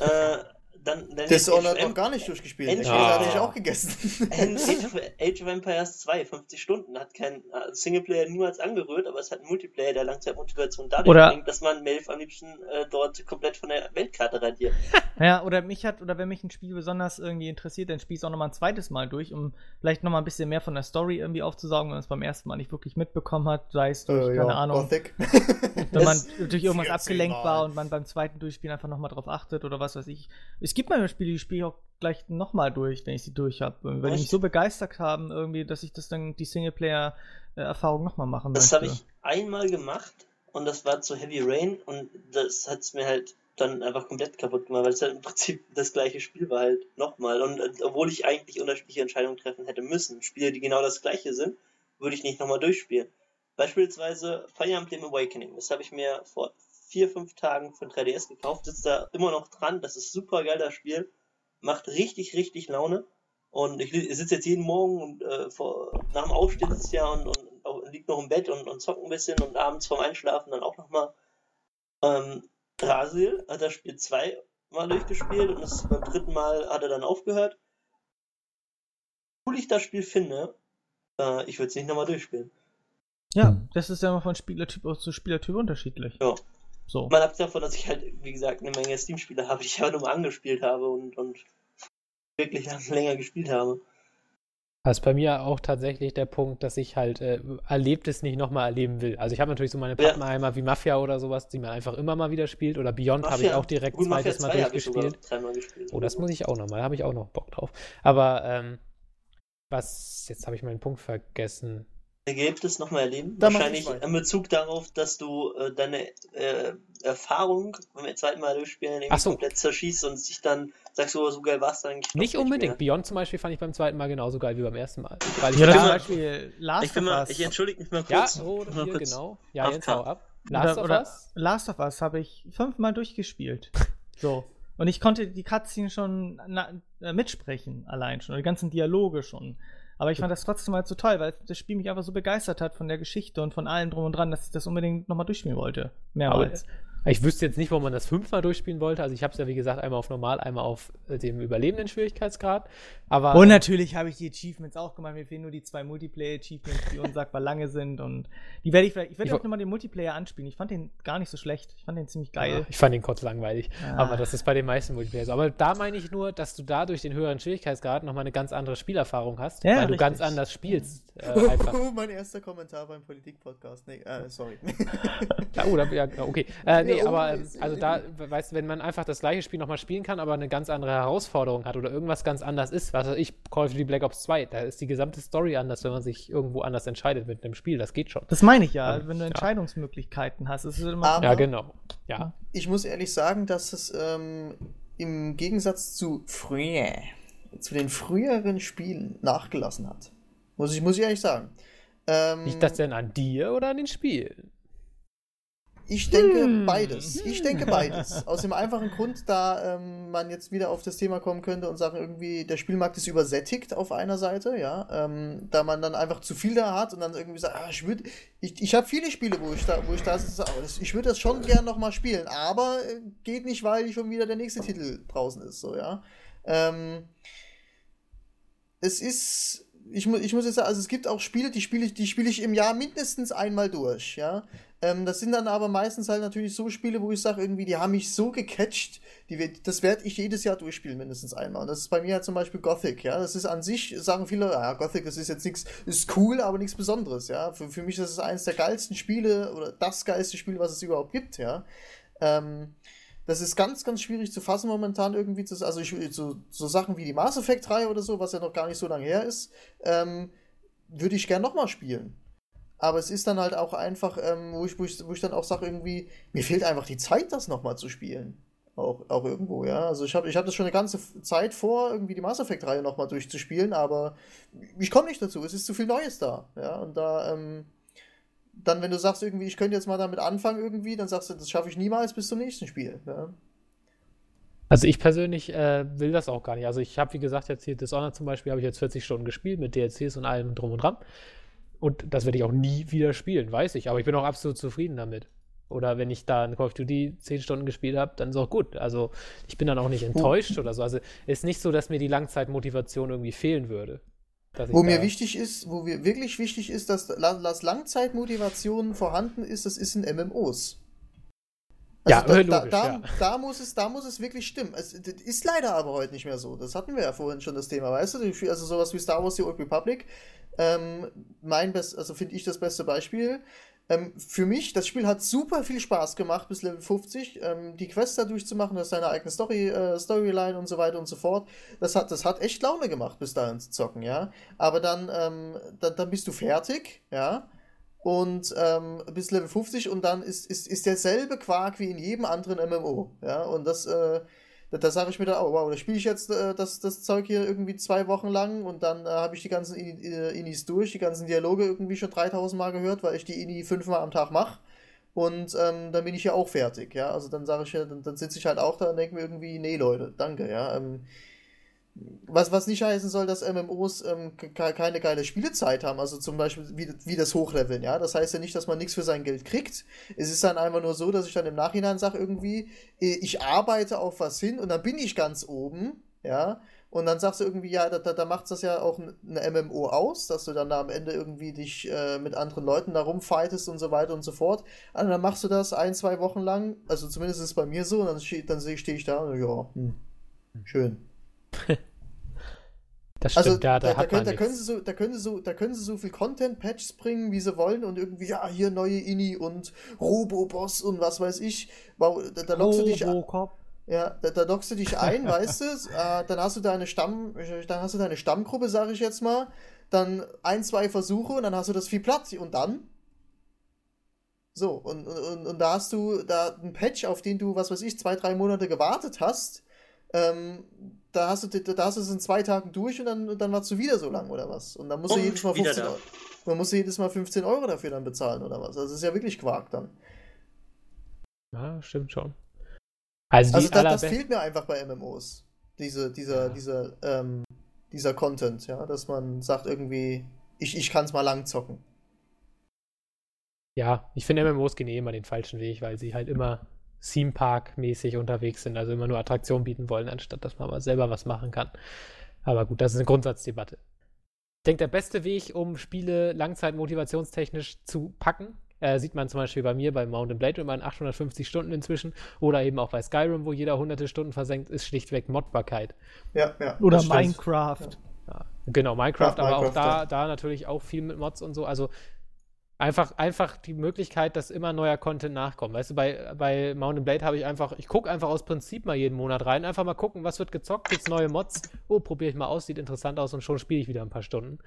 äh, dann, dann Dishonored Age of noch gar nicht durchgespielt. Hat Ah. sich auch gegessen. Age of, Age of Empires 2, 50 Stunden, hat kein äh, Singleplayer niemals angerührt, aber es hat einen Multiplayer, der Langzeitmotivation dadurch Oder- bringt, dass man Melf am liebsten äh, dort komplett von der Weltkarte radiert. Ja, oder mich hat, oder wenn mich ein Spiel besonders irgendwie interessiert, dann spiele ich es auch nochmal ein zweites Mal durch, um vielleicht nochmal ein bisschen mehr von der Story irgendwie aufzusaugen, wenn man es beim ersten Mal nicht wirklich mitbekommen hat, sei es durch, Äh, keine ja, Ahnung, Gothic. wenn man durch irgendwas 14 abgelenkt Mal. war und man beim zweiten Durchspielen einfach nochmal drauf achtet oder was weiß ich. Es gibt manchmal Spiele, die spiele ich auch gleich nochmal durch, wenn ich sie durch habe, weil die mich Echt? so begeistert haben, irgendwie, dass ich das dann, die Singleplayer-Erfahrung nochmal machen Das möchte. habe ich einmal gemacht und das war zu Heavy Rain und das hat es mir halt dann einfach komplett kaputt gemacht, weil es halt im Prinzip das gleiche Spiel war halt nochmal. Und äh, obwohl ich eigentlich unterschiedliche Entscheidungen treffen hätte müssen, Spiele, die genau das gleiche sind, würde ich nicht nochmal durchspielen. Beispielsweise Fire Emblem Awakening, das habe ich mir vor vier, fünf Tagen für 3DS gekauft, sitzt da immer noch dran, das ist super geil, das Spiel, macht richtig, richtig Laune. Und ich, sitze jetzt jeden Morgen und äh, vor, nach dem Aufstehen sitze ich ja und, und, und liegt noch im Bett und, und zockt ein bisschen und abends vorm Einschlafen dann auch nochmal. Ähm, Drasil hat das Spiel zweimal durchgespielt und das beim dritten Mal hat er dann aufgehört. Cool ich das Spiel finde, äh, ich würde es nicht nochmal durchspielen. Ja, das ist ja immer von Spielertyp zu Spielertyp unterschiedlich. Ja. So. Mal abgesehen davon, dass ich halt, wie gesagt, eine Menge Steam-Spiele habe, die ich aber nur mal angespielt habe und, und wirklich länger gespielt habe. Das ist bei mir auch tatsächlich der Punkt, dass ich halt äh, Erlebtes nicht nochmal erleben will. Also ich habe natürlich so meine Ja. Pappenheimer wie Mafia oder sowas, die man einfach immer mal wieder spielt. Oder Beyond habe ich Mafia- auch direkt Gut, Mafia zweites Mal 2 habe ich sogar durchgespielt. gespielt. Oh, das muss ich auch nochmal, da habe ich auch noch Bock drauf. Aber ähm, was, jetzt habe ich meinen Punkt vergessen. Es nochmal erleben? Da mach Wahrscheinlich in Bezug darauf, dass du äh, deine äh, Erfahrung beim zweiten Mal durchspielen so. komplett zerschießt und sich dann sagst, oh, so geil war es dann eigentlich. Nicht unbedingt. mehr. Beyond zum Beispiel fand ich beim zweiten Mal genauso geil wie beim ersten Mal. Weil ich Ja, da- zum Beispiel Last Ich, bin of mal, Us. ich entschuldige mich mal ja, kurz. oh, Mal hier, kurz. genau. Ja, jetzt hau ab. Last oder, of oder Us? Last of Us habe ich fünfmal durchgespielt. So. Und ich konnte die Cutscene schon na, äh, mitsprechen, allein schon. Die ganzen Dialoge schon. Aber ich fand das trotzdem halt so toll, weil das Spiel mich einfach so begeistert hat von der Geschichte und von allem drum und dran, dass ich das unbedingt nochmal durchspielen wollte. Mehrmals. Ich wüsste jetzt nicht, warum man das fünfmal durchspielen wollte. Also ich habe es ja, wie gesagt, einmal auf normal, einmal auf äh, dem überlebenden Schwierigkeitsgrad. Aber Und natürlich habe ich die Achievements auch gemacht. Mir fehlen nur die zwei Multiplayer-Achievements, die unsagbar lange sind. Und die werde ich vielleicht. Ich werde auch nochmal den Multiplayer anspielen. Ich fand den gar nicht so schlecht. Ich fand den ziemlich Ja, geil. ich fand den kurz langweilig. Ah. Aber das ist bei den meisten Multiplayer so. Aber da meine ich nur, dass du da durch den höheren Schwierigkeitsgrad nochmal eine ganz andere Spielerfahrung hast, Ja, weil du richtig. ganz anders spielst. Äh, mein erster Kommentar beim Politik-Podcast. Nee, äh, sorry. Ja, oh, da, ja, okay. Äh, nee, Ja, oh, aber ähm, also da, weißt du, wenn man einfach das gleiche Spiel nochmal spielen kann, aber eine ganz andere Herausforderung hat oder irgendwas ganz anders ist, was weiß ich, Call of Duty Black Ops 2, da ist die gesamte Story anders, wenn man sich irgendwo anders entscheidet mit einem Spiel, das geht schon. Das meine ich ja, Ähm, wenn du ja. Entscheidungsmöglichkeiten hast. Ist immer Aber- Ja, genau. Ja. Ich muss ehrlich sagen, dass es ähm, im Gegensatz zu früher, zu den früheren Spielen nachgelassen hat. Muss ich, muss ich ehrlich sagen. Ähm, Liegt das denn an dir oder an den Spielen? Ich denke hm. beides. Ich denke beides. Aus dem einfachen Grund, da ähm, man jetzt wieder auf das Thema kommen könnte und sagen, irgendwie, der Spielmarkt ist übersättigt auf einer Seite, ja. Ähm, da man dann einfach zu viel da hat und dann irgendwie sagt, ah, ich würde. Ich, ich habe viele Spiele, wo ich da, wo ich da sitze, ich würde das schon gern nochmal spielen, aber äh, geht nicht, weil schon wieder der nächste Titel draußen ist, so, ja. Ähm, es ist ich, mu ich muss jetzt sagen, also es gibt auch Spiele, die spiele ich, die spiele ich im Jahr mindestens einmal durch, ja. Ähm, das sind dann aber meistens halt natürlich so Spiele, wo ich sage, irgendwie, die haben mich so gecatcht, die, das werde ich jedes Jahr durchspielen, mindestens einmal. Und das ist bei mir halt zum Beispiel Gothic, ja. Das ist an sich, sagen viele, ja, Gothic, das ist jetzt nichts, ist cool, aber nichts Besonderes, ja. Für, für mich ist es eines der geilsten Spiele oder das geilste Spiel, was es überhaupt gibt, ja. Ähm, das ist ganz, ganz schwierig zu fassen momentan irgendwie. Zu, also ich, so, so Sachen wie die Mass Effect 3 oder so, was ja noch gar nicht so lange her ist, ähm, würde ich gern nochmal spielen. Aber es ist dann halt auch einfach, ähm, wo, ich, wo, ich, wo ich dann auch sage, irgendwie, mir fehlt einfach die Zeit, das nochmal zu spielen. Auch, auch irgendwo, ja. Also ich habe ich hab das schon eine ganze Zeit vor, irgendwie die Mass Effect-Reihe nochmal durchzuspielen, aber ich komme nicht dazu. Es ist zu viel Neues da. Ja, und da, ähm, dann, wenn du sagst, irgendwie, ich könnte jetzt mal damit anfangen, irgendwie, dann sagst du, das schaffe ich niemals bis zum nächsten Spiel. Ja? Also ich persönlich äh, will das auch gar nicht. Also ich habe, wie gesagt, jetzt hier Dishonored zum Beispiel, habe ich jetzt 40 Stunden gespielt mit DLCs und allem drum und dran. Und das werde ich auch nie wieder spielen, weiß ich. Aber ich bin auch absolut zufrieden damit. Oder wenn ich da in Call of Duty 10 Stunden gespielt habe, dann ist auch gut. Also ich bin dann auch nicht enttäuscht oder so. Also es ist nicht so, dass mir die Langzeitmotivation irgendwie fehlen würde. Wo mir wichtig ist, wo mir wirklich wichtig ist, dass, dass Langzeitmotivation vorhanden ist, das ist in MMOs. Also ja, da, logisch, da, da, ja. da, muss es, da muss es wirklich stimmen. Es ist leider aber heute nicht mehr so. Das hatten wir ja vorhin schon das Thema, weißt du? Also sowas wie Star Wars The Old Republic. Ähm, mein best, also finde ich das beste Beispiel. Ähm, für mich, das Spiel hat super viel Spaß gemacht bis Level 50. Ähm, die Quest da durchzumachen, das ist seine eigene Story, äh, Storyline und so weiter und so fort. Das hat, das hat echt Laune gemacht, bis dahin zu zocken, ja. Aber dann, ähm, dann, dann bist du fertig, ja. Und ähm, bis Level 50 und dann ist, ist, ist derselbe Quark wie in jedem anderen MMO, ja. Und das, äh, da, da sage ich mir dann auch, wow, da spiele ich jetzt äh, das, das Zeug hier irgendwie zwei Wochen lang und dann äh, habe ich die ganzen äh, Inis durch, die ganzen Dialoge irgendwie schon 3000 Mal gehört, weil ich die Ini fünfmal am Tag mache. Und ähm, dann bin ich ja auch fertig, ja. Also dann sage ich ja, dann, dann sitze ich halt auch da und denke mir irgendwie, nee, Leute, danke, ja. Ähm, was, was nicht heißen soll, dass MMOs ähm, keine geile Spielezeit haben, also zum Beispiel wie, wie das Hochleveln, ja. Das heißt ja nicht, dass man nichts für sein Geld kriegt. Es ist dann einfach nur so, dass ich dann im Nachhinein sage, irgendwie, äh, ich arbeite auf was hin und dann bin ich ganz oben, ja. Und dann sagst du irgendwie, ja, da, da, da macht das ja auch eine MMO aus, dass du dann da am Ende irgendwie dich äh, mit anderen Leuten da rumfightest und so weiter und so fort. Und dann machst du das ein, zwei Wochen lang, also zumindest ist es bei mir so, und dann, dann stehe ich da und ja, hm, schön. Das stimmt, also, ja, da, da, da, können, da, können sie so, da, können sie so, da können sie so viel Content-Patches bringen, wie sie wollen und irgendwie, ja, hier neue Ini und Robo-Boss und was weiß ich. Wow, da, da lockst du dich Ja, da, da lockst du dich ein, weißt du, äh, dann hast du deine Stamm, dann hast du deine Stammgruppe, sag ich jetzt mal, dann ein, zwei Versuche und dann hast du das viel Platz. Und dann? So, und, und, und da hast du da einen Patch, auf den du, was weiß ich, zwei, drei Monate gewartet hast, ähm, da hast du, da hast du es in zwei Tagen durch und dann, dann warst du wieder so lang oder was. Und dann musst und du jedes Mal 15 Euro, man muss jedes Mal 15 Euro dafür dann bezahlen oder was. Also das ist ja wirklich Quark dann. Ja, stimmt schon. Also, also das, das fehlt mir einfach bei MMOs. Diese, dieser, ja. dieser, ähm, dieser Content, ja, dass man sagt irgendwie, ich, ich kann es mal lang zocken. Ja, ich finde MMOs gehen eh immer den falschen Weg, weil sie halt immer Theme Park-mäßig unterwegs sind, also immer nur Attraktionen bieten wollen, anstatt dass man mal selber was machen kann. Aber gut, das ist eine Grundsatzdebatte. Ich denke, der beste Weg, um Spiele langzeitmotivationstechnisch zu packen, äh, sieht man zum Beispiel bei mir bei Mountain Blade immer in 850 Stunden inzwischen oder eben auch bei Skyrim, wo jeder hunderte Stunden versenkt, ist schlichtweg Modbarkeit. Ja, ja. Oder Minecraft. Ja. Genau, Minecraft, ja, aber Minecraft, auch da, ja. da natürlich auch viel mit Mods und so. Also einfach, einfach die Möglichkeit, dass immer neuer Content nachkommt. Weißt du, bei, bei Mountain Blade habe ich einfach, ich gucke einfach aus Prinzip mal jeden Monat rein, einfach mal gucken, was wird gezockt, gibt's neue Mods, oh, probiere ich mal aus, sieht interessant aus und schon spiele ich wieder ein paar Stunden.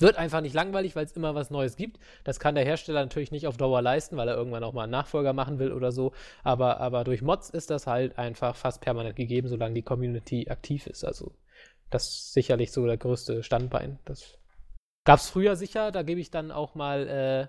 Wird einfach nicht langweilig, weil es immer was Neues gibt. Das kann der Hersteller natürlich nicht auf Dauer leisten, weil er irgendwann auch mal einen Nachfolger machen will oder so. Aber, aber durch Mods ist das halt einfach fast permanent gegeben, solange die Community aktiv ist. Also das ist sicherlich so der größte Standbein. Das Gab es früher sicher, da gebe ich dann auch mal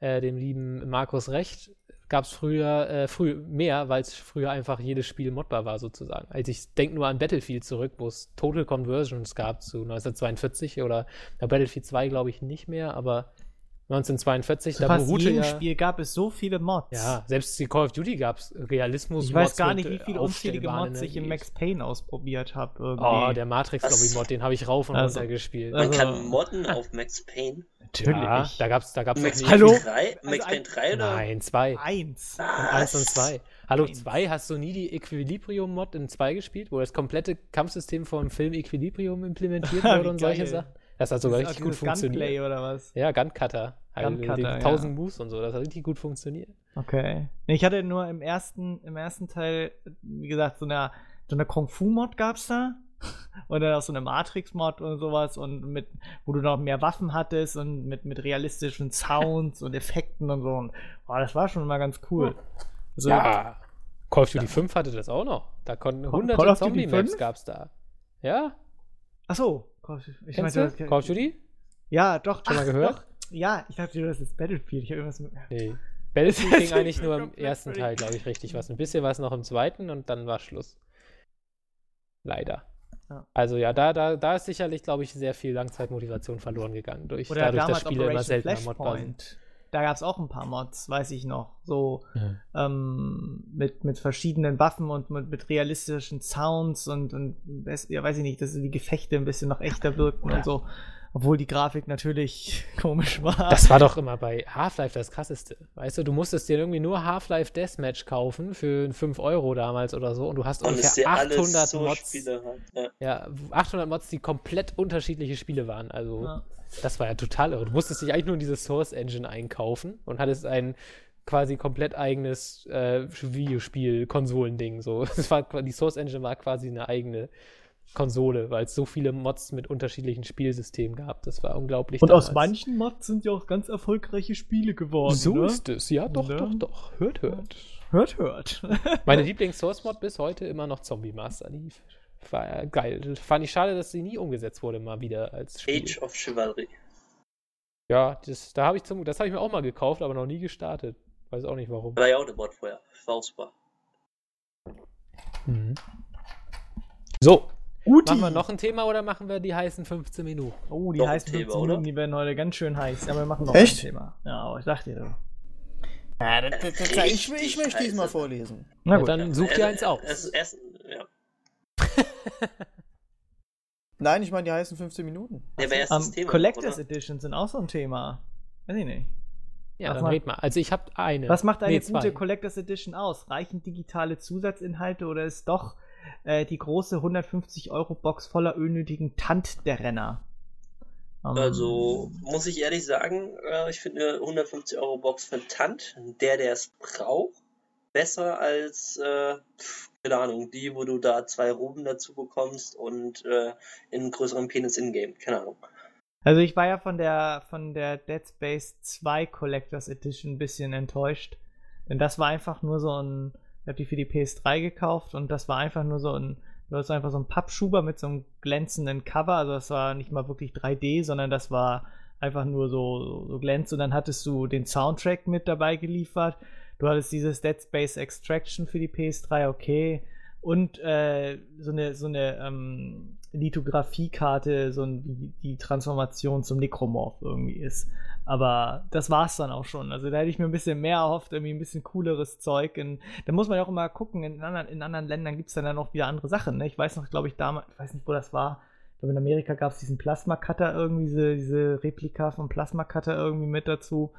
äh, äh, dem lieben Markus recht. gab es früher äh, früh mehr, weil es früher einfach jedes Spiel modbar war sozusagen. Also ich denke nur an Battlefield zurück, wo es Total Conversions gab zu 1942 oder na, Battlefield 2 glaube ich nicht mehr, aber 1942, Zu da fast beruhte jedem ja, Spiel gab es so viele Mods. ja, selbst die Call of Duty gab es Realismus. Ich weiß Mods gar nicht, wie äh, viele unzählige aufstellbaren Mods ich in. Max Payne ausprobiert habe. Oh, der Matrix Was? Lobby Mod, den habe ich rauf und Also, runter gespielt. Man Also- kann modden auf Max Payne. Natürlich. Ja, da gab's da gab's Max Hallo? 3? Max Also Payne ein- 3 oder? Nein, zwei. Eins. Und eins und zwei. Hallo, Eins. zwei, hast du nie die Equilibrium-Mod in zwei gespielt, wo das komplette Kampfsystem vom Film Equilibrium implementiert wurde und solche. Sachen? Das hat sogar Dieses- richtig gut dieses Gunplay funktioniert. oder was? Ja, Guncutter. Also Guncutter, die ja. 1000 Moves und so, das hat richtig gut funktioniert. Okay. Nee, Ich hatte nur im ersten, im ersten Teil, wie gesagt, so eine, so eine Kung-Fu-Mod gab's da. Und dann auch so eine Matrix-Mod und sowas und mit, wo du noch mehr Waffen hattest und mit, mit realistischen Sounds und Effekten und so. Und oh, das war schon mal ganz cool. Also, ja. Call of Duty 5 hatte das auch noch. Da konnten hunderte Zombie-Maps 5? gab's da. Ja? Ach so. Call of Duty- Ich Kennst meinte, du? Call of Duty? Ja, doch. Schon mal ach, gehört? Doch. Ja, ich dachte, das ist Battlefield. Ich habe irgendwas mit. Nee. Battlefield ging eigentlich nur im ersten Teil, glaube ich, richtig was. Ein bisschen was noch im zweiten und dann war Schluss. Leider. Ja. Also ja, da, da, da ist sicherlich, glaube ich, sehr viel Langzeitmotivation verloren gegangen. Durch, Oder dadurch, dass Spiele immer Operation seltener modbar sind. Da gab es auch ein paar Mods, weiß ich noch. So ähm, mit, mit verschiedenen Waffen und mit, mit realistischen Sounds und, und ja, weiß ich nicht, dass die Gefechte ein bisschen noch echter wirkten und so. Obwohl die Grafik natürlich komisch war. Das war doch immer bei Half-Life das krasseste. Weißt du, du musstest dir irgendwie nur Half-Life Deathmatch kaufen für 5 Euro damals oder so und du hast Und es ungefähr ja alles 800 so Mods. Ja. Ja, 800 Mods, die komplett unterschiedliche Spiele waren. Also, Ja. das war ja total irre. Du musstest dich eigentlich nur in diese Source Engine einkaufen und hattest ein quasi komplett eigenes äh, Videospiel-Konsolending. So. War, die Source Engine war quasi eine eigene Konsole, weil es so viele Mods mit unterschiedlichen Spielsystemen gab. Das war unglaublich. Und aus damals. manchen Mods sind ja auch ganz erfolgreiche Spiele geworden. So ne? ist es. Ja, doch, Ne? doch, doch. Hört, hört. Hört, hört. Meine Lieblings-Source-Mod bis heute immer noch Zombie Master. Die war ja geil. Fand ich schade, dass sie nie umgesetzt wurde, mal wieder als Spiel. Age of Chivalry. Ja, das, da hab ich zum, das habe ich mir auch mal gekauft, aber noch nie gestartet. Weiß auch nicht warum. War ja auch eine Mod vorher. War auch super. Mhm. So, Guti. machen wir noch ein Thema oder machen wir die heißen 15 Minuten? Oh, die Noch heißen Thema, 15 oder? Minuten, die werden heute ganz schön heiß. Aber wir machen noch Echt? ein Thema. Ja, aber ich dachte dir. Ja, das, das, das, ich, ich möchte diesmal vorlesen. Na Ja, gut. dann such dir eins aus. Es ist erst, ja. Nein, ich meine die heißen 15 Minuten. Der wäre erst das Ähm, Thema. Collectors oder? Editions sind auch so ein Thema. Weiß ich nicht. Ja, Was dann macht- red mal. Also ich habe eine. Was macht eine Nee, gute zwei. Collectors Edition aus? Reichen digitale Zusatzinhalte oder ist doch äh, die große 150 Euro Box voller unnötigen Tant der Renner? Ähm, Also, muss ich ehrlich sagen, äh, ich finde eine 150 Euro Box für einen Tant, der, der es braucht, besser als, äh, keine Ahnung, die, wo du da zwei Ruben dazu bekommst und äh, einen größeren Penis in-game. Keine Ahnung. Also ich war ja von der von der Dead Space 2 Collectors Edition ein bisschen enttäuscht. Denn das war einfach nur so ein. Ich habe die für die PS3 gekauft und das war einfach nur so ein. Du hast einfach so ein Pappschuber mit so einem glänzenden Cover. Also das war nicht mal wirklich 3D, sondern das war einfach nur so, so glänzt. Und dann hattest du den Soundtrack mit dabei geliefert. Du hattest dieses Dead Space Extraction für die PS3, okay. Und äh, so eine, so eine ähm, Lithografiekarte, so ein, wie die Transformation zum Necromorph irgendwie ist. Aber das war's dann auch schon. Also da hätte ich mir ein bisschen mehr erhofft, irgendwie ein bisschen cooleres Zeug. Und da muss man ja auch immer gucken, in anderen, in anderen Ländern gibt es dann ja noch wieder andere Sachen. Ne? Ich weiß noch, glaube ich, damals, ich weiß nicht, wo das war. Ich glaube, in Amerika gab es diesen Plasma-Cutter irgendwie, diese, diese Replika vom Plasma-Cutter irgendwie mit dazu.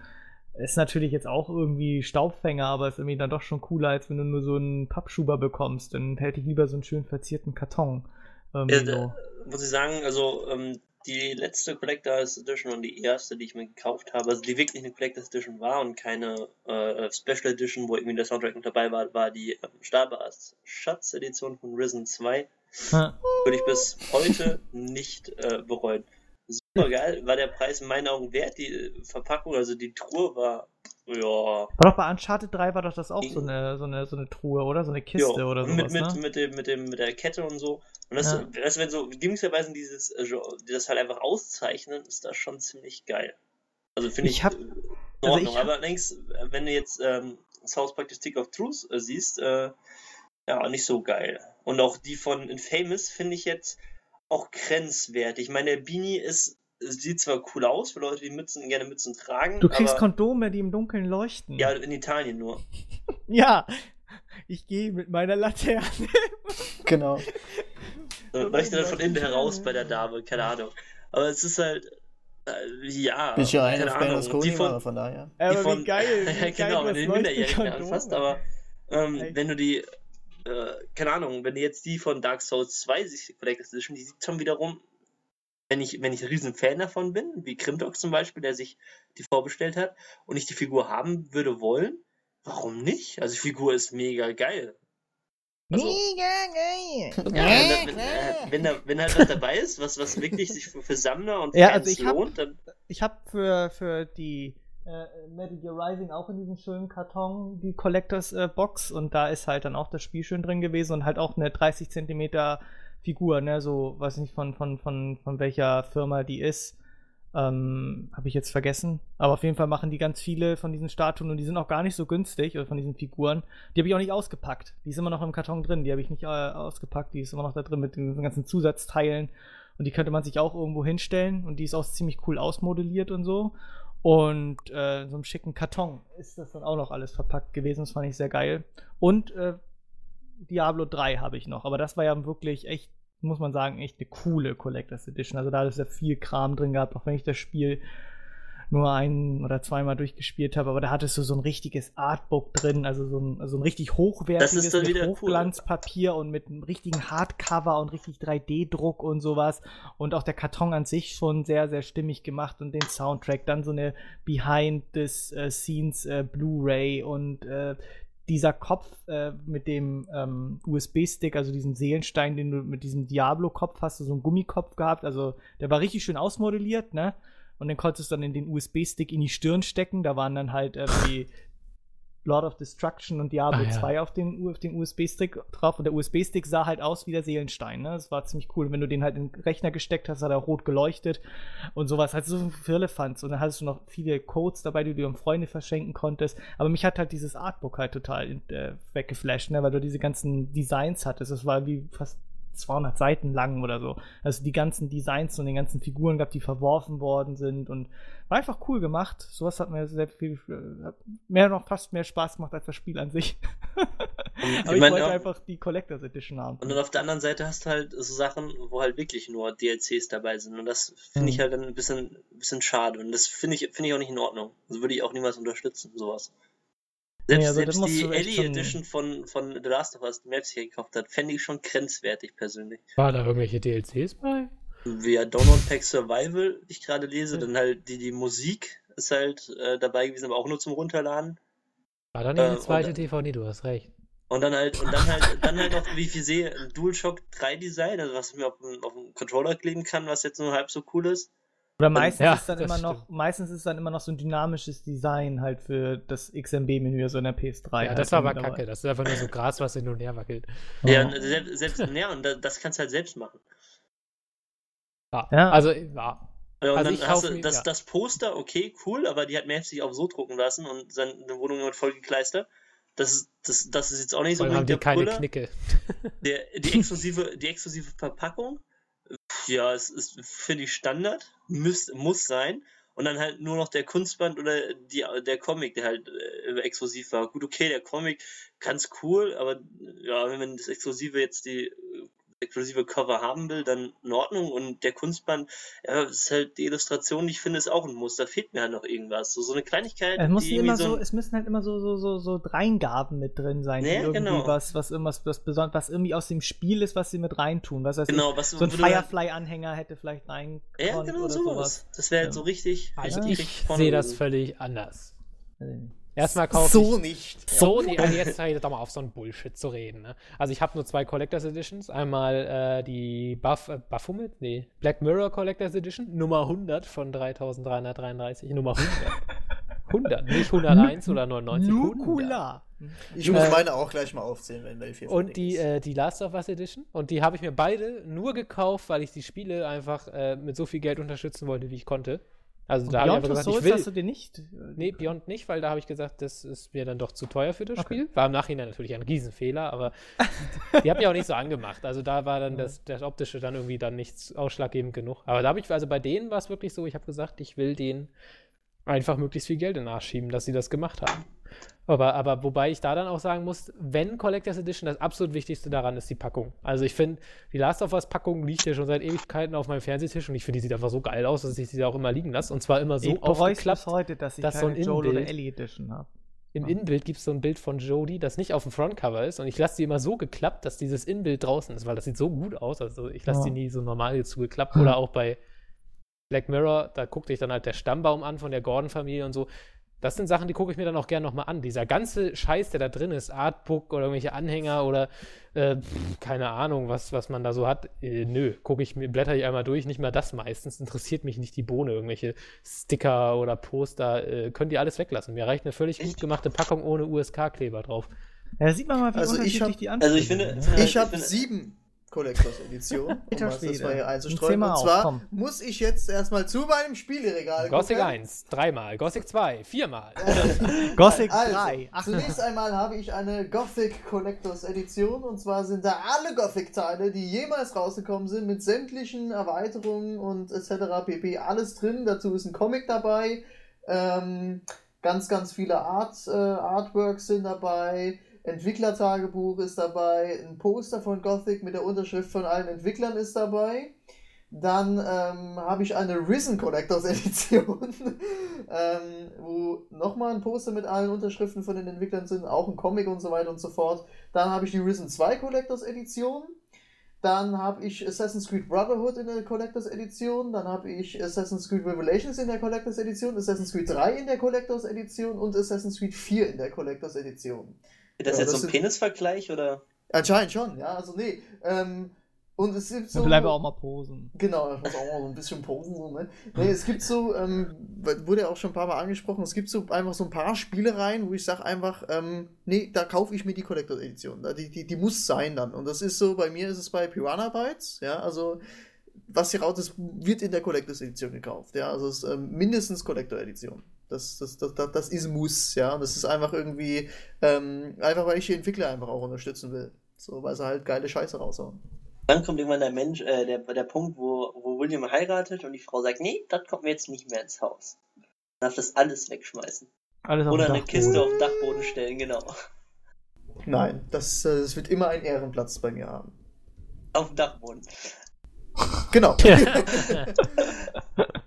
Ist natürlich jetzt auch irgendwie Staubfänger, aber ist irgendwie dann doch schon cooler, als wenn du nur so einen Pappschuber bekommst. Dann hätte ich lieber so einen schön verzierten Karton. Irgendwie Ja, so. muss ich sagen, also ähm, die letzte Collectors Edition und die erste, die ich mir gekauft habe, also die wirklich eine Collectors Edition war und keine äh, Special Edition, wo irgendwie der Soundtrack mit dabei war, war die ähm, Starbars Schatzedition von Risen 2. Ja. Würde ich bis heute nicht äh, bereuen. Super geil, war der Preis in meinen Augen wert. Die äh, Verpackung, also die Truhe war, ja, War doch bei Uncharted 3 war doch das auch so eine, so eine, so eine Truhe, oder? So eine Kiste Ja, oder sowas, mit, mit, ne? mit, dem, mit, dem, mit der Kette und so. Und das, Ja. das wenn so Lieblingsweisen dieses, äh, das halt einfach auszeichnen, ist das schon ziemlich geil. Also finde ich, Ich hab- äh, in also Ordnung. ich hab- Aber allerdings, wenn du jetzt ähm, South Park The Stick of Truth äh, siehst, äh, ja, nicht so geil. Und auch die von Infamous finde ich jetzt auch grenzwertig. Ich meine, der Beanie ist, sieht zwar cool aus für Leute, die Mützen gerne Mützen tragen. Du kriegst aber, Kondome, die im Dunkeln leuchten. Ja, in Italien nur. ja, ich gehe mit meiner Laterne. genau. Leuchtet dann von innen heraus bei der Dame, keine Ahnung. Aber es ist halt, äh, ja. Bist ja einer Ahnung. Die von, von daher. Aber von, wie geil. Wie genau, geil, wenn du den Minderjährigen anfasst, aber ähm, wenn du die, äh, keine Ahnung, wenn du jetzt die von Dark Souls 2 sich Collectors Edition, die sieht schon wiederum, wenn ich, wenn ich ein riesen Fan davon bin, wie Crimdog zum Beispiel, der sich die vorbestellt hat und ich die Figur haben würde wollen, warum nicht? Also die Figur ist mega geil. Also, mega geil! Ja, wenn, wenn, äh, wenn, da, wenn halt was dabei ist, was, was wirklich sich für, für Sammler und ja, Fans also lohnt, hab, dann. Ich habe für, für die äh, Metal Gear Rising auch in diesem schönen Karton die Collectors äh, Box und da ist halt dann auch das Spiel schön drin gewesen und halt auch eine 30 Zentimeter Figur, ne, so, weiß nicht von, von, von, von welcher Firma die ist. Ähm, habe ich jetzt vergessen. Aber auf jeden Fall machen die ganz viele von diesen Statuen und die sind auch gar nicht so günstig, oder von diesen Figuren. Die habe ich auch nicht ausgepackt. Die ist immer noch im Karton drin. Die habe ich nicht äh, ausgepackt. Die ist immer noch da drin mit den ganzen Zusatzteilen. Und die könnte man sich auch irgendwo hinstellen. Und die ist auch ziemlich cool ausmodelliert und so. Und äh, so einem schicken Karton ist das dann auch noch alles verpackt gewesen. Das fand ich sehr geil. Und äh, Diablo 3 habe ich noch. Aber das war ja wirklich echt muss man sagen, echt eine coole Collectors Edition. Also da ist ja viel Kram drin gehabt, auch wenn ich das Spiel nur ein oder zweimal durchgespielt habe, aber da hattest du so ein richtiges Artbook drin, also so ein, also ein richtig hochwertiges mit Hochglanzpapier cool. und mit einem richtigen Hardcover und richtig 3D-Druck und sowas. Und auch der Karton an sich schon sehr, sehr stimmig gemacht und den Soundtrack, dann so eine Behind the äh, äh, Blu-ray und äh, dieser Kopf äh, mit dem ähm, USB-Stick, also diesen Seelenstein, den du mit diesem Diablo-Kopf hast, so einen Gummikopf gehabt, also der war richtig schön ausmodelliert, ne? Und dann konntest du dann in den USB-Stick in die Stirn stecken. Da waren dann halt irgendwie Lord of Destruction und Diablo ah, ja. 2 auf den, auf den USB-Stick drauf. Und der USB-Stick sah halt aus wie der Seelenstein. Ne? Das war ziemlich cool. Und wenn du den halt in den Rechner gesteckt hast, hat er rot geleuchtet und sowas. Halt so ein Firlefanz. Und dann hattest du noch viele Codes dabei, die du an Freunde verschenken konntest. Aber mich hat halt dieses Artbook halt total äh, weggeflasht, ne? weil du diese ganzen Designs hattest. Das war wie fast 200 Seiten lang oder so. Also die ganzen Designs und den ganzen Figuren gab, die verworfen worden sind und war einfach cool gemacht. Sowas hat mir sehr viel, äh, mehr noch fast mehr Spaß gemacht als das Spiel an sich. Aber ich, ich wollte einfach die Collectors Edition haben. Und dann auf der anderen Seite hast du halt so Sachen, wo halt wirklich nur DLCs dabei sind und das finde ich mhm. halt dann ein bisschen, ein bisschen schade und das finde ich, finde ich auch nicht in Ordnung. Das würde ich auch niemals unterstützen, sowas. Selbst, ja, also selbst die Ellie Edition von, von The Last of Us Maps hier gekauft hat, fände ich schon grenzwertig persönlich. War da irgendwelche DLCs bei? Wie ja Download Pack Survival, die ich gerade lese, ja. dann halt die, die Musik ist halt äh, dabei gewesen, aber auch nur zum Runterladen. War dann nicht äh, die zweite und, DVD, du hast recht. Und dann halt, und dann halt, dann halt noch, wie ich sehe, ein DualShock 3 Design, also was ich mir auf, auf den Controller kleben kann, was jetzt nur halb so cool ist. Oder meistens ja, ist dann immer stimmt. noch, meistens ist dann immer noch so ein dynamisches Design halt für das XMB-Menü, so in der PS3. Ja, halt das war aber kacke. Das ist einfach nur so Gras, was hin und her wackelt. Ja, oh. selbst, selbst ja, und das kannst du halt selbst machen. Ja, ja. also, ja. Ja, und also dann hast du das, ja. das Poster, okay, cool, aber die hat Maps sich auch so drucken lassen und seine Wohnung wird voll gekleistert. Das, das, das ist jetzt auch nicht so haben die keine Puller. Knicke. Der, die, exklusive, die exklusive Verpackung ja, es ist, finde ich, Standard, muss, muss sein. Und dann halt nur noch der Kunstband oder die, der Comic, der halt äh, exklusiv war. Gut, okay, der Comic ganz cool, aber ja, wenn das Exklusive jetzt die exklusive Cover haben will, dann in Ordnung. Und der Kunstband, ja, ist halt die Illustration, ich finde, ist auch ein Muster. Fehlt mir halt noch irgendwas. So, so eine Kleinigkeit. Es, muss immer so, es müssen halt immer so, so, so, so Dreingaben mit drin sein. Ja, irgendwie genau. was, was, irgendwas, was, besonders, was irgendwie aus dem Spiel ist, was sie mit reintun. Was heißt genau, was, so ein Firefly-Anhänger hätte vielleicht rein. Ja, genau sowas. sowas. Das wäre halt ja. so richtig. Also richtig ich sehe das völlig anders. Also Erstmal kaufe so ich, nicht. So nicht. Also jetzt ich doch mal auf so einen Bullshit zu reden. Ne? Also ich habe nur zwei Collectors Editions. Einmal äh, die Buff, äh, Baphomet, nee, Black Mirror Collectors Edition, Nummer 100 von 3333. Nummer 100. 100, nicht 101 oder 99. Nukular. Ich muss äh, meine auch gleich mal aufzählen, wenn Mail 4 Und die, äh, die Last of Us Edition. Und die habe ich mir beide nur gekauft, weil ich die Spiele einfach äh, mit so viel Geld unterstützen wollte, wie ich konnte. Also da habe ich gesagt, ich Souls will. hast du dir nicht. äh, Nee, Beyond nicht, weil da habe ich gesagt, das ist mir dann doch zu teuer für das Okay. Spiel. War im Nachhinein natürlich ein Riesenfehler, aber die hat mich auch nicht so angemacht. Also da war dann das, das Optische dann irgendwie dann nicht ausschlaggebend genug. Aber da habe ich, also bei denen war es wirklich so, ich habe gesagt, ich will denen einfach möglichst viel Geld in den Arsch schieben, dass sie das gemacht haben. Aber, aber wobei ich da dann auch sagen muss, wenn Collectors Edition, das absolut Wichtigste daran ist die Packung. Also ich finde, die Last of Us Packung liegt ja schon seit Ewigkeiten auf meinem Fernsehtisch und ich finde, die sieht einfach so geil aus, dass ich sie da auch immer liegen lasse. Und zwar immer so ich aufgeklappt. heute, dass ich dass so keine ein Joel oder Ellie Edition habe. Im. Innenbild gibt es so ein Bild von Jodie, das nicht auf dem Frontcover ist. Und ich lasse die immer so geklappt, dass dieses Innenbild draußen ist, weil das sieht so gut aus. Also ich lasse Ja. die nie so normal zugeklappt. Oder auch bei Black Mirror, da guckte ich dann halt der Stammbaum an von der Gordon-Familie und so. Das sind Sachen, die gucke ich mir dann auch gerne nochmal an. Dieser ganze Scheiß, der da drin ist, Artbook oder irgendwelche Anhänger oder äh, pff, keine Ahnung, was, was man da so hat. Äh, nö, gucke ich mir, blätter ich einmal durch, nicht mal das meistens. Interessiert mich nicht die Bohne, irgendwelche Sticker oder Poster. Äh, könnt ihr alles weglassen. Mir reicht eine völlig gut gemachte Packung ohne USK-Kleber drauf. Ja, sieht man mal, wie Also ich unterschiedlich hab- die Also ich finde, sind, ne? Ich habe sieben Collectors Editionen, um das mal hier einzustreuen. mal Und auf, zwar komm. muss ich jetzt erstmal zu meinem Spieleregal Gothic gucken. 1, dreimal. Gothic 2, viermal. Gothic Also, 3. Ach, Zunächst einmal habe ich eine Gothic Collectors Edition und zwar sind da alle Gothic-Teile, die jemals rausgekommen sind, mit sämtlichen Erweiterungen und etc. pp. Alles drin. Dazu ist ein Comic dabei. Ähm, ganz, ganz viele Art, äh, Artworks sind dabei. Entwicklertagebuch ist dabei. Ein Poster von Gothic mit der Unterschrift von allen Entwicklern ist dabei. Dann ähm, habe ich eine Risen Collectors Edition, ähm, wo nochmal ein Poster mit allen Unterschriften von den Entwicklern sind, auch ein Comic und so weiter und so fort. Dann habe ich die Risen 2 Collectors Edition. Dann habe ich Assassin's Creed Brotherhood in der Collectors Edition. Dann habe ich Assassin's Creed Revelations in der Collectors Edition, Assassin's Creed 3 in der Collectors Edition und Assassin's Creed 4 in der Collectors Edition. Ist das Ja, jetzt das so ein Penisvergleich oder? Anscheinend schon, ja. Also nee. Ähm, und es gibt so. Dann bleiben wir auch mal posen. Genau, ich muss auch mal so ein bisschen posen. So, ne? nee, es gibt so, ähm, wurde ja auch schon ein paar Mal angesprochen, es gibt so einfach so ein paar Spielereien, wo ich sage einfach, ähm, nee, da kaufe ich mir die Collector Edition. Die, die, die muss sein dann. Und das ist so, bei mir ist es bei Piranha Bytes, ja, also was hier raus ist, wird in der Collectors Edition gekauft, ja, also es ist ähm, mindestens Collector Edition. Das, das, das, das, das ist ein Muss, ja, und das ist einfach irgendwie, ähm, einfach weil ich die Entwickler einfach auch unterstützen will. So, weil sie halt geile Scheiße raushauen. Dann kommt irgendwann der Mensch, äh, der, der Punkt, wo, wo William heiratet und die Frau sagt, nee, das kommt mir jetzt nicht mehr ins Haus. Man darf das alles wegschmeißen. Alles auf Oder eine. Kiste auf den Dachboden stellen, genau. Nein, das, äh, das wird immer einen Ehrenplatz bei mir haben. Auf dem Dachboden. Genau.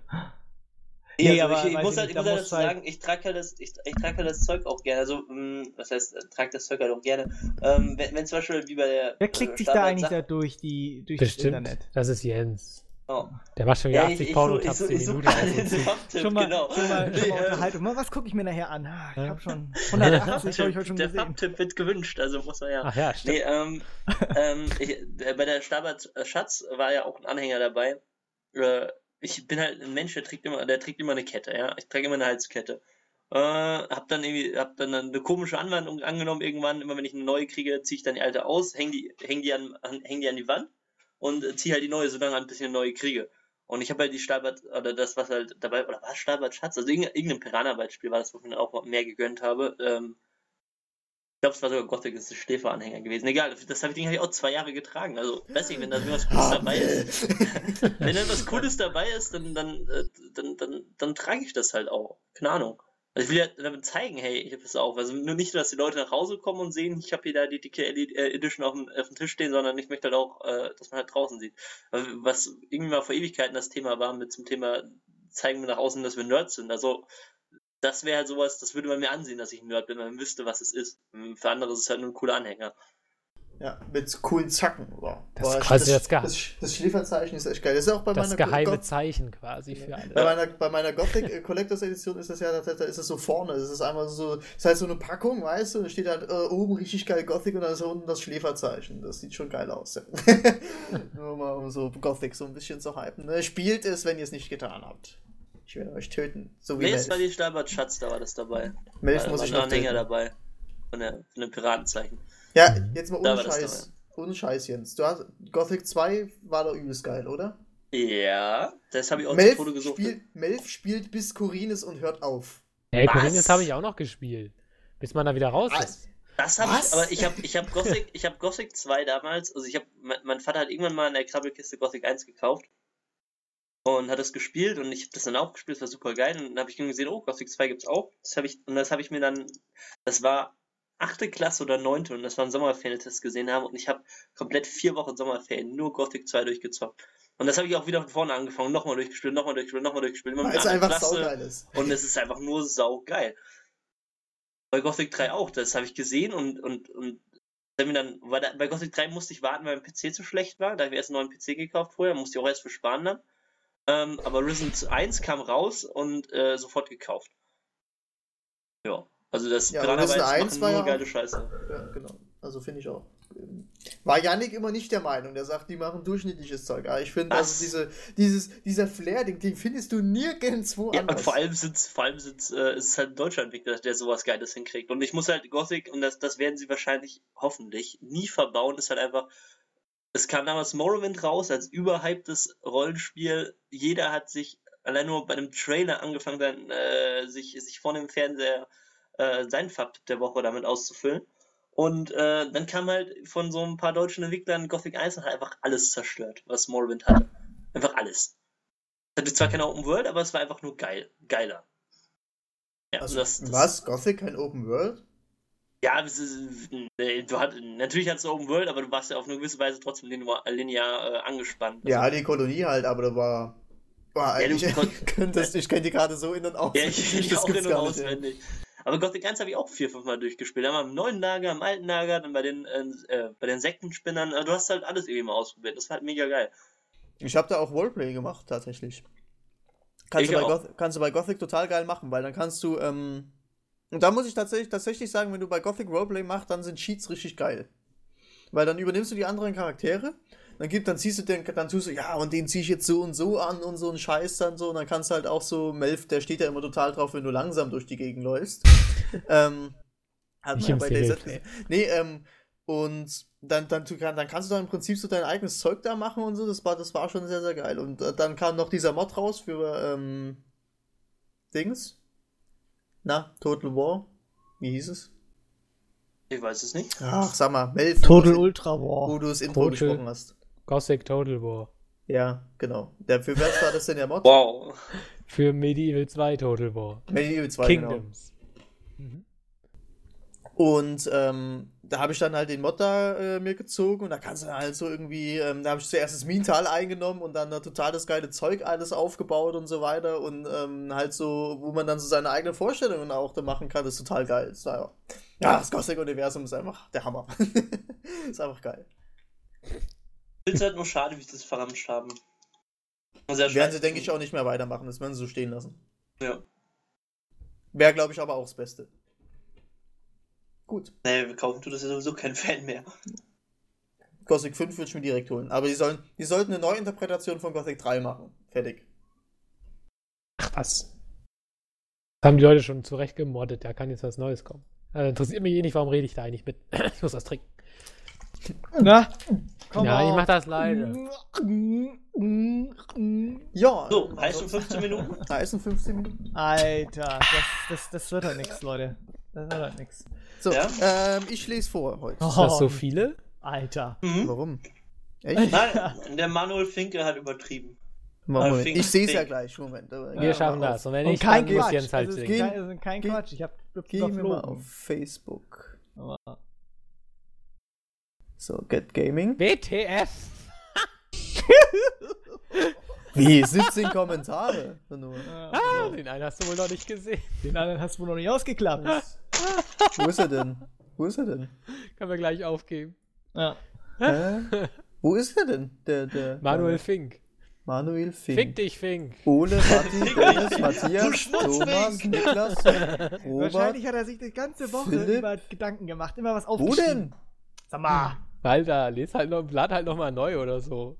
Nee, Nee, also aber ich, ich weiß muss halt, ich muss halt halt- sagen, ich trage halt das, ich, ich trage halt das Zeug auch gerne. Also, mh, was heißt, äh, trage das Zeug halt auch gerne. Ähm, wenn, wenn zum Beispiel wie bei der. Wer klickt äh, sich da eigentlich da durch, die, durch Bestimmt. das Internet? Das ist Jens. Oh. Der macht schon wieder Ja, 80 ich, ich, Porno ich, tabs ich, die Minute. Top-Tipp, Schon mal, genau. schon mal, schon mal ähm, Unterhaltung. Mal, Was gucke ich mir nachher an? Ah, ich Ja. habe schon der 180 habe ich heute schon der gesehen. Farbtipp wird gewünscht, also muss man ja. Ach ja, stimmt. Nee, ähm, ähm, ich, äh, bei der Stabert Schatz war ja auch ein Anhänger dabei. Äh, ich bin halt ein Mensch, der trägt immer, der trägt immer eine Kette, ja. Ich trage immer eine Halskette. Äh, hab dann irgendwie, hab dann eine komische Anwendung angenommen irgendwann. Immer wenn ich eine neue kriege, ziehe ich dann die alte aus, häng die, häng die an, häng die an die Wand und äh, ziehe halt die neue, solange ein bisschen eine neue kriege. Und ich habe halt die Stabert, oder das, was halt dabei, oder war Stabert Schatz? Also irgendein, Piranha-Beispiel war das, wo ich mir auch mehr gegönnt habe. Ähm, ich glaube, es war sogar Gothic, das ist Schläferanhänger gewesen. Egal, das habe ich, hab ich auch zwei Jahre getragen. Also, weiß nicht, wenn da irgendwas Cooles dabei ist. Wenn da was Cooles dabei ist, dann, dann, äh, dann, dann, dann trage ich das halt auch. Keine Ahnung. Also ich will ja damit zeigen, hey, ich habe das auch. Also nur nicht, dass die Leute nach Hause kommen und sehen, ich habe hier da die dicke äh, Edition auf dem, auf dem Tisch stehen, sondern ich möchte halt auch, äh, dass man halt draußen sieht. Was irgendwie mal vor Ewigkeiten das Thema war mit zum Thema, zeigen wir nach außen, dass wir Nerds sind. Also das wäre halt sowas, das würde man mir ansehen, dass ich ein Nerd bin, wenn man wüsste, was es ist. Für andere ist es halt nur ein cooler Anhänger. Ja, mit coolen Zacken. Wow. Das ist Boah, quasi das Geheim- das, das Schläferzeichen ist echt geil. Das ist auch bei Das meiner geheime Go- Zeichen quasi für bei alle. meiner, bei meiner Gothic äh, Collectors Edition ist das ja, da, ist es so vorne. Das ist einmal so, das ist halt so eine Packung, weißt du, da steht halt äh, oben richtig geil Gothic und dann ist unten das Schläferzeichen. Das sieht schon geil aus. Ja. Nur mal um so Gothic so ein bisschen zu hypen. Ne? Spielt es, wenn ihr es nicht getan habt. Ich werde euch töten. So wie Nee, es war die Stabert Schatz, da war das dabei. Melf Da muss war ich ein noch Anhänger töten. dabei. Von, der, von dem Piratenzeichen. Ja, Mhm. jetzt mal ohne war das Scheiß. Ohne Scheiß, Jens. Du hast, Gothic 2 war doch übelst geil, oder? Ja, das habe ich auch Melf, spiel, Melf spielt bis Corines und hört auf. Ey, Corines habe ich auch noch gespielt. Bis man da wieder raus Was? ist. Das habe ich, aber ich habe ich hab Gothic, ich hab Gothic 2 damals, also ich habe, mein, mein, Vater hat irgendwann mal in der Krabbelkiste Gothic 1 gekauft und hat es gespielt und ich habe das dann auch gespielt, das war super geil und dann habe ich gesehen, oh, Gothic 2 gibt's auch. Das habe ich, und das habe ich mir dann, das war achte Klasse oder neunte und das war ein Sommerferientest gesehen haben und ich habe komplett vier Wochen Sommerferien nur Gothic 2 durchgezockt. Und das habe ich auch wieder von vorne angefangen, nochmal durchgespielt, nochmal durchgespielt, nochmal durchgespielt. Weil es einfach saugeil ist. Und es ist einfach nur saugeil. Bei Gothic 3 auch, das habe ich gesehen und, und, und dann, bei Gothic 3 musste ich warten, weil mein PC zu schlecht war. Da habe ich erst einen neuen PC gekauft vorher, musste ich auch erst für sparen dann. Ähm, aber Risen 1 kam raus und äh, sofort gekauft. Ja. Also das ja, Risen 1 war ja geile auch, Scheiße. Ja, genau. Also finde ich auch. War Yannick immer nicht der Meinung. Der sagt, die machen durchschnittliches Zeug. Aber ich finde, also diese, dieses, dieser Flair, den, den findest du nirgendwo ja, anders. Und vor allem, sind's, vor allem sind's, äh, ist es halt ein deutscher Entwickler, der sowas Geiles hinkriegt. Und ich muss halt Gothic, und das, das werden sie wahrscheinlich, hoffentlich, nie verbauen, ist halt einfach. Es kam damals Morrowind raus als überhyptes Rollenspiel. Jeder hat sich allein nur bei einem Trailer angefangen, dann, äh, sich, sich vor dem Fernseher äh, seinen Fakt der Woche damit auszufüllen. Und äh, dann kam halt von so ein paar deutschen Entwicklern Gothic 1 und hat einfach alles zerstört, was Morrowind hatte. Einfach alles. Es hatte zwar keine Open World, aber es war einfach nur geil. Geiler. Ja, also, das, das, was? Gothic kein Open World? Ja, ist, du hat, natürlich hat es Open World, aber du warst ja auf eine gewisse Weise trotzdem linear, äh, angespannt. Also, ja, die Kolonie halt, aber da war. war ja, du könntest, ich kenne die gerade so in und aus. Ja, ich, ich auch in und auswendig. Aber Gothic 1 habe ich auch vier, fünf Mal durchgespielt. Einmal im neuen Lager, im alten Lager, dann bei den, äh, äh bei den Sektenspinnern. Du hast halt alles irgendwie mal ausprobiert. Das war halt mega geil. Ich habe da auch Roleplay gemacht, tatsächlich. Kannst du, Goth, kannst du, bei Gothic total geil machen, weil dann kannst du, ähm, und da muss ich tatsächlich, tatsächlich sagen, wenn du bei Gothic Roleplay machst, dann sind Cheats richtig geil. Weil dann übernimmst du die anderen Charaktere dann gibt, dann ziehst du den, dann tust du, ja, und den zieh ich jetzt so und so an und so ein Scheiß dann so. Und dann kannst du halt auch so, Melf, der steht ja immer total drauf, wenn du langsam durch die Gegend läufst. ähm, hat man ja bei Laser, nee, ähm, und dann, dann, dann kannst du dann im Prinzip so dein eigenes Zeug da machen und so. Das war, das war schon sehr, sehr geil. Und äh, dann kam noch dieser Mod raus für ähm, Dings. Na, Total War. Wie hieß es? Ich weiß es nicht. Ach, sag mal, Melf. Total Ultra War. Wo du das Intro Total, gesprochen hast. Gothic Total War. Ja, genau. Der, für was war das denn der Mod? Wow. Für Medieval 2 Total War. Medieval 2, genau. Kingdoms. Genau. Mhm. Und ähm, da habe ich dann halt den Mod da äh, mir gezogen und da kannst du halt so irgendwie, ähm, da habe ich zuerst das Minental eingenommen und dann da total das geile Zeug alles aufgebaut und so weiter und ähm, halt so, wo man dann so seine eigenen Vorstellungen auch da machen kann, das ist total geil. Das ja, ja, das Gothic-Universum ist einfach der Hammer. ist einfach geil. Ich finde es halt nur schade, wie sie das verramscht haben. Werden sie, denke ich, auch nicht mehr weitermachen. Das werden sie so stehen lassen. Ja. Wäre, glaube ich, aber auch das Beste. Gut. Nee, wir kaufen tut das ja sowieso kein Fan mehr. Gothic 5 würde ich mir direkt holen. Aber die, sollen, die sollten eine Neuinterpretation von Gothic 3 machen. Fertig. Ach was. Das haben die Leute schon zurecht gemordet. Da kann jetzt was Neues kommen. Also interessiert mich eh nicht, warum rede ich da eigentlich mit. ich muss was trinken. Na? Komm ja, auf. ich mach das leider. Ja. So, heißen 15 Minuten? Heißen 15 Minuten. Alter, das, das, das wird halt nichts, Leute. Das wird halt nichts. So, ja? ähm, ich lese vor heute. Oh, das so viele? Alter. Mhm. Warum? Echt? Nein, der Manuel Finke hat übertrieben. Moment, ich sehe es ja gleich. Moment. Wir ja, schaffen das. Und wenn ich kein Quatsch. Jens halt also kein, also kein Quatsch. Ich habe Gehen wir mal auf Facebook. So, Get Gaming. WTF. Wie? 17 Kommentare. ah, den einen hast du wohl noch nicht gesehen. Den anderen hast du wohl noch nicht ausgeklappt. Wo ist er denn? Wo ist er denn? Können wir gleich aufgeben. Ja. Wo ist er denn? Der, der, Manuel Fink. Manuel Fink. Fick dich, Fink. Ole, Matti, Dennis, Matthias, Thomas, Niklas, Robert. Wahrscheinlich hat er sich die ganze Woche Philipp. über Gedanken gemacht, immer was aufgeschrieben. Wo denn? Sag mal. Alter, les halt noch, lad halt noch mal neu oder so.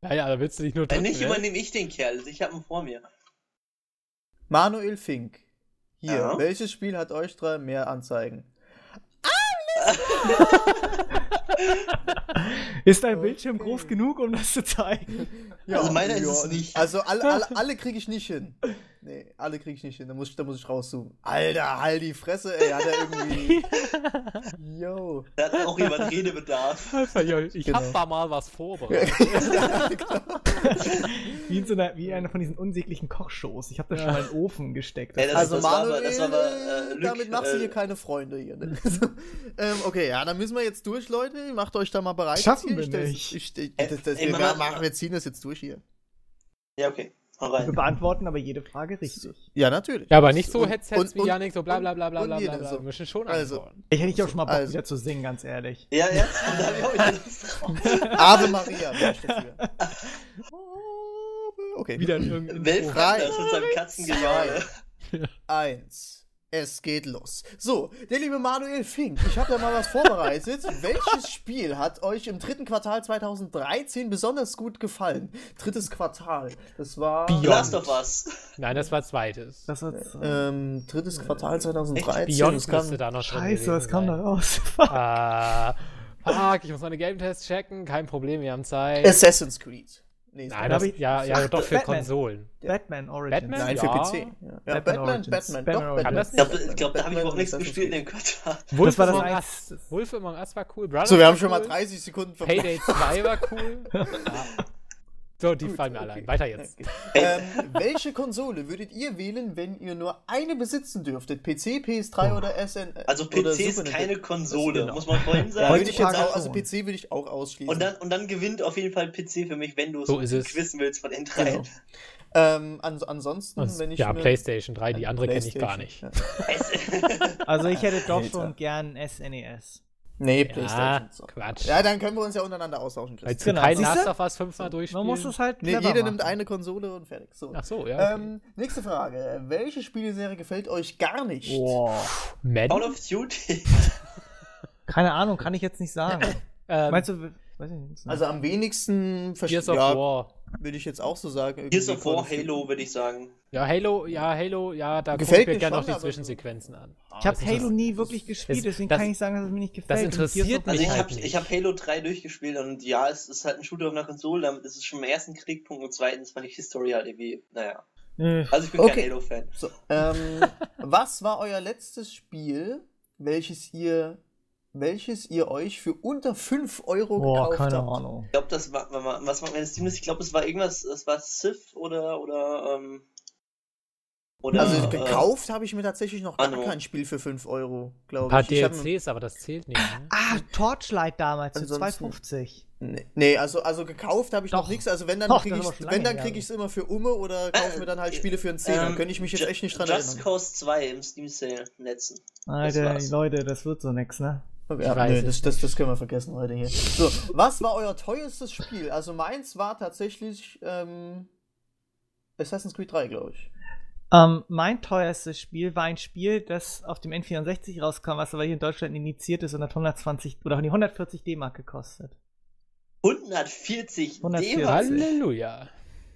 Naja, da willst du dich nur drücken, Wenn nicht, ne? übernehme ich den Kerl. Also ich habe ihn vor mir. Manuel Fink. Hier, ja. welches Spiel hat euch drei mehr Anzeigen? ist dein Bildschirm groß genug, um das zu zeigen? Ja, also meiner ist es nicht. Also alle, alle, alle kriege ich nicht hin. Nee, alle kriege ich nicht hin. Da muss ich, da muss ich rauszoomen. Alter, halt die Fresse, ey. Hat er irgendwie. Yo. Da hat auch jemand Redebedarf. Ich genau. hab da mal was vorbereitet. ja, genau. wie, in so einer, wie einer von diesen unsäglichen Kochshows. Ich habe das ja. schon mal in den Ofen gesteckt. Ey, das, also, das Manuel, das war aber, äh, damit machst du hier äh, keine Freunde hier. Ne? ähm, okay, ja, dann müssen wir jetzt durch, Leute. Macht euch da mal bereit. Schaffen wir nicht. Ich, ich, das, das, ey, wir, machen, wir ziehen das jetzt durch hier. Ja, okay. Wir beantworten aber jede Frage richtig. Ja, natürlich. Ja, aber nicht so Headsets wie Janik, so bla bla bla bla bla bla. Wir müssen schon also, Ich hätte auch schon mal Bock, also. wieder zu singen, ganz ehrlich. Ja, jetzt. Ave Maria. Okay. Wieder in irgendeinem Weltfrei. Das ist ein Katzengejahe. Eins. Es geht los. So, der liebe Manuel Fink, ich habe da mal was vorbereitet. Welches Spiel hat euch im dritten Quartal 2013 besonders gut gefallen? Drittes Quartal. Das war. Beyond. Last of Us. Nein, das war zweites. Das war ähm, drittes Quartal 2013. Echt? Beyond müsste da noch Scheiße, was kam da raus? Ah, fuck, ich muss meine Game Tests checken. Kein Problem, wir haben Zeit. Assassin's Creed. Nee, Nein, das, ja, ja, doch für Batman. Konsolen. Batman Origins. Batman? Nein, für ja. PC. Ja, ja Batman, Batman, Batman, doch, Batman. Ich glaube, glaub, da habe ich auch nichts gespielt in dem Quartal. Wolf das war das Us. Wolf Among Us war cool. Brothers so, wir haben schon cool. mal 30 Sekunden verpasst. Payday 2 war cool. So, die Gut, fallen mir alle okay. ein. Weiter jetzt. ähm, welche Konsole würdet ihr wählen, wenn ihr nur eine besitzen dürftet? PC, PS3 oh. oder SN? Also PC ist keine Konsole, genau. muss man vorhin sagen. Ja, würde ich jetzt auch, also PC würde ich auch ausschließen. Und dann, und dann gewinnt auf jeden Fall PC für mich, wenn du so es quissen willst von den drei. Genau. Ähm, ans ansonsten, also, wenn ich. Ja, PlayStation 3, die andere kenne ich gar nicht. Ja. also ich hätte doch schon gern SNES. Nee, PlayStation. So. Quatsch. Ja, dann können wir uns ja untereinander austauschen. Weil genau. kein Last of Us fünfmal durchspielen. Man muss es halt Nee, jeder machen. nimmt eine Konsole und fertig. So. Ach so, ja. Okay. Ähm, nächste Frage. Welche Spielserie gefällt euch gar nicht? Boah. Madden? Call of Duty. Keine Ahnung, kann ich jetzt nicht sagen. ähm, Meinst du, weiß ich nicht. Also am wenigsten verstehe ich. Ja, würde ich jetzt auch so sagen. Gears of War, Halo, würde ich sagen. Ja, Halo, ja, Halo, ja, da gefällt mir gerne noch die Zwischensequenzen an. Ich habe Halo nie wirklich gespielt, deswegen das, kann ich sagen, dass es mir nicht gefällt. Das interessiert mich also ich halt hab, habe Halo 3 durchgespielt und ja, es ist halt ein Shooter auf einer Konsole, damit ist es schon im ersten Kriegpunkt und zweitens fand ich die Story halt irgendwie, naja. Also ich bin okay. kein Halo-Fan. So, ähm, was war euer letztes Spiel, welches ihr welches ihr euch für unter 5 Euro Boah, gekauft keine habt. Ahnung. Ich glaube, das war, was war meine Steam Ich glaube, es war irgendwas, es war Sith oder, oder, ähm, oder, also äh, gekauft äh, habe ich mir tatsächlich noch gar kein Spiel für 5 Euro, glaube ich. Ein paar DLCs, aber das zählt nicht. Ne? Ah, Torchlight damals für 2,50. Nee, also, also gekauft habe ich Doch. noch nichts. Also wenn dann kriege ich wenn dann kriege ich es immer für Umme oder kaufe mir dann halt Spiele für einen Zehner. Ähm, könnte ich mich jetzt echt nicht dran Just erinnern. Just Cause 2 im Steam Sale letzten. Alter, Leute, das wird so nix, ne? Ja, nö, das, das, das können wir vergessen heute hier. So, was war euer teuerstes Spiel? Also meins war tatsächlich ähm, Assassin's Creed 3, glaube ich. Ähm, mein teuerstes Spiel war ein Spiel, das auf dem N64 rauskam, was aber hier in Deutschland initiiert ist und hat 120 oder 140 D-Mark gekostet. 140 D-Mark? Halleluja.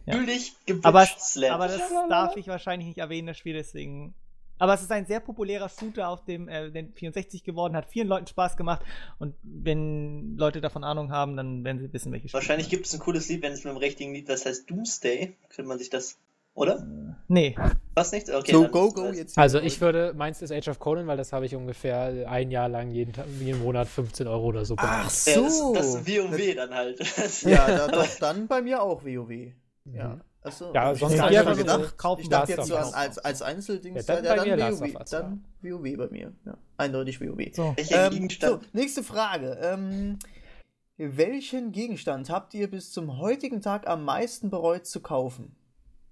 Ja. Natürlich aber, aber das darf ich wahrscheinlich nicht erwähnen, das Spiel, deswegen aber es ist ein sehr populärer Shooter auf dem äh, 64 geworden, hat vielen Leuten Spaß gemacht. Und wenn Leute davon Ahnung haben, dann werden sie wissen, welche Spiele. Wahrscheinlich gibt es ein cooles Lied, wenn es mit dem richtigen Lied, das heißt Doomsday. Könnte man sich das. Oder? Äh, nee. Was nicht? Okay. So, go, go jetzt. Also, ich würde, meins ist Age of Conan, weil das habe ich ungefähr ein Jahr lang jeden, jeden Monat 15 Euro oder so gemacht. Ach so. Ja, das, das ist WoW dann halt. ja, da, doch, dann bei mir auch WoW. Ja. Mhm. Achso, ja, sonst ich habe gedacht, kaufen, ich dachte jetzt so als, als Einzelding. Ja, dann, ja, dann, WoW, dann WoW bei mir. Ja, eindeutig WoW. So. Ähm, so, nächste Frage. Ähm, welchen Gegenstand habt ihr bis zum heutigen Tag am meisten bereut zu kaufen?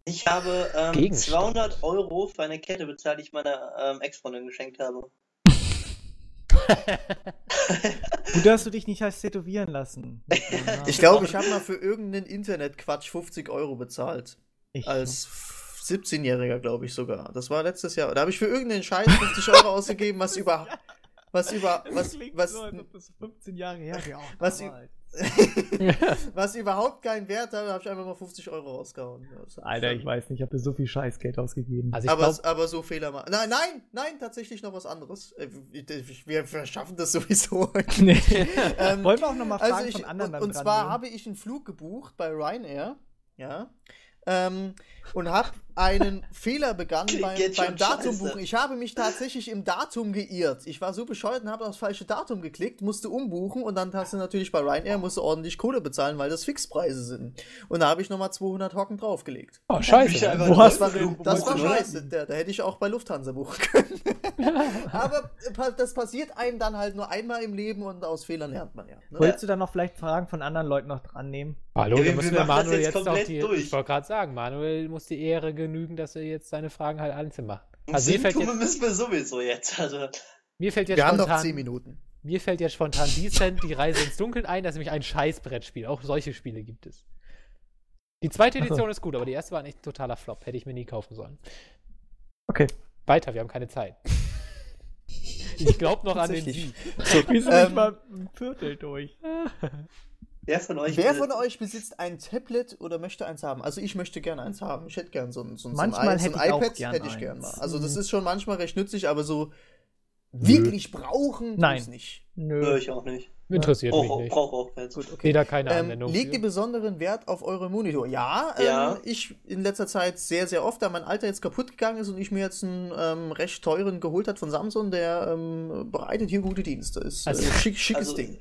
Ich habe ähm, 200 Euro für eine Kette bezahlt, die ich meiner ähm, Ex-Freundin geschenkt habe. Gut, dass du dich nicht hast tätowieren lassen. ich glaube, ich habe mal für irgendeinen Internetquatsch 50 Euro bezahlt. Ich als 17-Jähriger, glaube ich sogar. Das war letztes Jahr. Da habe ich für irgendeinen Scheiß 50 Euro ausgegeben, was über. Was über. Was, was, so, das 15 Jahre her was, was überhaupt keinen Wert hat, habe ich einfach mal 50 Euro rausgehauen. Alter, ich weiß nicht, ich habe so viel Scheißgeld ausgegeben. Also aber, glaub... aber so Fehler machen. Nein, nein, nein, tatsächlich noch was anderes. Äh, wir verschaffen das sowieso. nee. ähm, Wollen wir auch nochmal also fragen also ich, von anderen Und, und zwar habe ich einen Flug gebucht bei Ryanair. Ja. Ähm, und habe einen Fehler begangen beim, beim Datumbuchen. Ich habe mich tatsächlich im Datum geirrt. Ich war so bescheuert und habe das falsche Datum geklickt, musste umbuchen und dann hast du natürlich bei Ryanair musst du ordentlich Kohle bezahlen, weil das Fixpreise sind. Und da habe ich nochmal 200 Hocken draufgelegt. Oh, scheiße. Wo hast das war, das war scheiße. Da, da, hätte ich auch bei Lufthansa buchen können. Aber das passiert einem dann halt nur einmal im Leben und aus Fehlern lernt man ja. Ne? Wolltest du dann noch vielleicht Fragen von anderen Leuten noch dran nehmen? Hallo, ja, da müssen wir Manuel jetzt, jetzt auch die. Durch. Ich wollte gerade sagen, Manuel muss die Ehre genügen, dass er jetzt seine Fragen halt einzeln macht. Also mir fällt jetzt, müssen wir sowieso jetzt. Also. Mir fällt jetzt wir spontan, haben noch 10 Minuten. Mir fällt jetzt spontan Descent, die Reise ins Dunkeln ein. Das ist nämlich ein Scheißbrettspiel. Auch solche Spiele gibt es. Die zweite Edition ist gut, aber die erste war ein echt totaler Flop. Hätte ich mir nie kaufen sollen. Okay. Weiter, wir haben keine Zeit. Ich glaube noch an den Sieg. So, wir sind ähm, nicht mal ein Viertel durch. Wer von euch, Wer von euch besitzt ein Tablet oder möchte eins haben? Also ich möchte gerne eins haben. Ich hätte gern so ein, so ein, manchmal so ein, so ein iPad gern hätte ich gern mal. Also das ist schon manchmal recht nützlich, aber so wirklich brauchen Nein. nicht. Nö, ich auch nicht. Interessiert ja. mich nicht. Brauch auch keins. Gut, okay. da keine ähm, Anwendung. Legt ihr besonderen Wert auf eure Monitor? Ja, ja. Ähm, ich in letzter Zeit sehr, sehr oft, da mein Alter jetzt kaputt gegangen ist und ich mir jetzt einen ähm, recht teuren geholt hat von Samsung, der ähm, bereitet hier gute Dienste. Ist also, äh, schick, schickes also, Ding.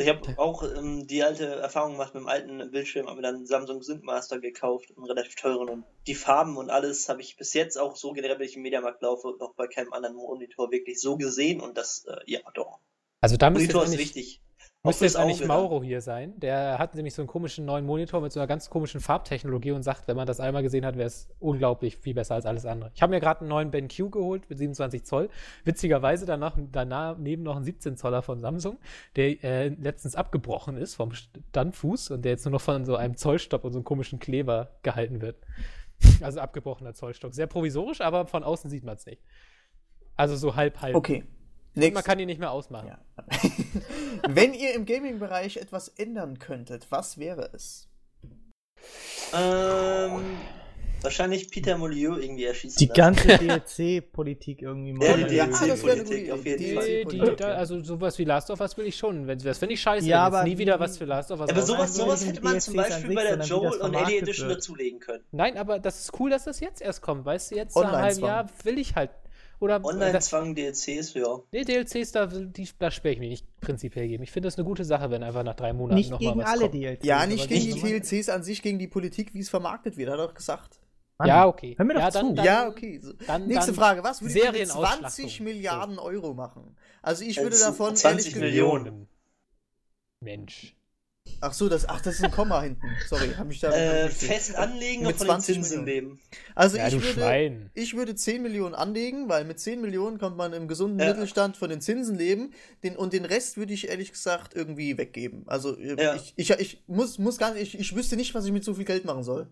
Ich habe auch ähm, die alte Erfahrung gemacht mit dem alten Bildschirm, habe mir dann Samsung Synthmaster gekauft, einen relativ teuren und die Farben und alles habe ich bis jetzt auch so generell, wenn ich im Mediamarkt laufe, noch bei keinem anderen Monitor wirklich so gesehen und das, äh, ja, doch. Also da Monitor ist wichtig. Müsste jetzt eigentlich Mauro hier sein. Der hat nämlich so einen komischen neuen Monitor mit so einer ganz komischen Farbtechnologie und sagt, wenn man das einmal gesehen hat, wäre es unglaublich viel besser als alles andere. Ich habe mir gerade einen neuen BenQ geholt mit 27 Zoll. Witzigerweise danach, daneben noch ein 17 Zoller von Samsung, der äh, letztens abgebrochen ist vom Standfuß und der jetzt nur noch von so einem Zollstopp und so einem komischen Kleber gehalten wird. Also abgebrochener Zollstock. Sehr provisorisch, aber von außen sieht man es nicht. Also so halb, halb. Okay. Und man kann ihn nicht mehr ausmachen. Ja. Wenn ihr im Gaming-Bereich etwas ändern könntet, was wäre es? Ähm, wahrscheinlich Peter Molyneux irgendwie erschießen. Die ganze DLC-Politik irgendwie mal. Ja, die DLC-Politik auf jeden Fall. Die, die, da, also sowas wie Last of Us will ich schon. Wenn, das finde ich scheiße, ja, aber nie wieder was für Last of Us. Aber sowas, sowas hätte man zum Beispiel bei der Joel und Ellie Edition dazulegen können. Nein, aber das ist cool, dass das jetzt erst kommt. Weißt du, jetzt nach einem halben Jahr will ich halt oder Online-Zwang, DLCs, ja. Nee, DLCs, da, die, da sperre ich mich nicht prinzipiell geben. Ich finde das eine gute Sache, wenn einfach nach drei Monaten nicht noch mal was alle kommt. DLCs. Ja, nicht gegen die DLCs an sich, gegen die Politik, wie es vermarktet wird, hat er doch gesagt. Mann, ja, okay. Hör mir doch ja, dann, dann, ja, okay. So. Dann, Nächste Frage. Was würde ihr mit 20 Milliarden Euro machen? Also ich würde davon 20 Millionen. Mensch. Ach so, das, ach, das ist ein Komma hinten. Sorry, habe ich da. Äh, fest anlegen und von den Zinsen leben. Also ja, ich, würde, ich würde 10 Millionen anlegen, weil mit 10 Millionen kommt man im gesunden ja. Mittelstand von den Zinsen leben. Den, und den Rest würde ich ehrlich gesagt irgendwie weggeben. Also äh, ja. ich, ich, ich muss, muss gar nicht, ich, ich wüsste nicht, was ich mit so viel Geld machen soll.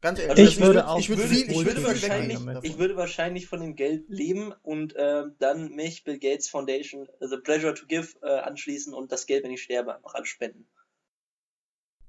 Ganz ehrlich. Ich, ich würde auch. Ich würde, viel, ich würde wahrscheinlich, ich würde wahrscheinlich von dem Geld leben und äh, dann mich Bill Gates Foundation The Pleasure to Give äh, anschließen und das Geld, wenn ich sterbe, einfach anspenden.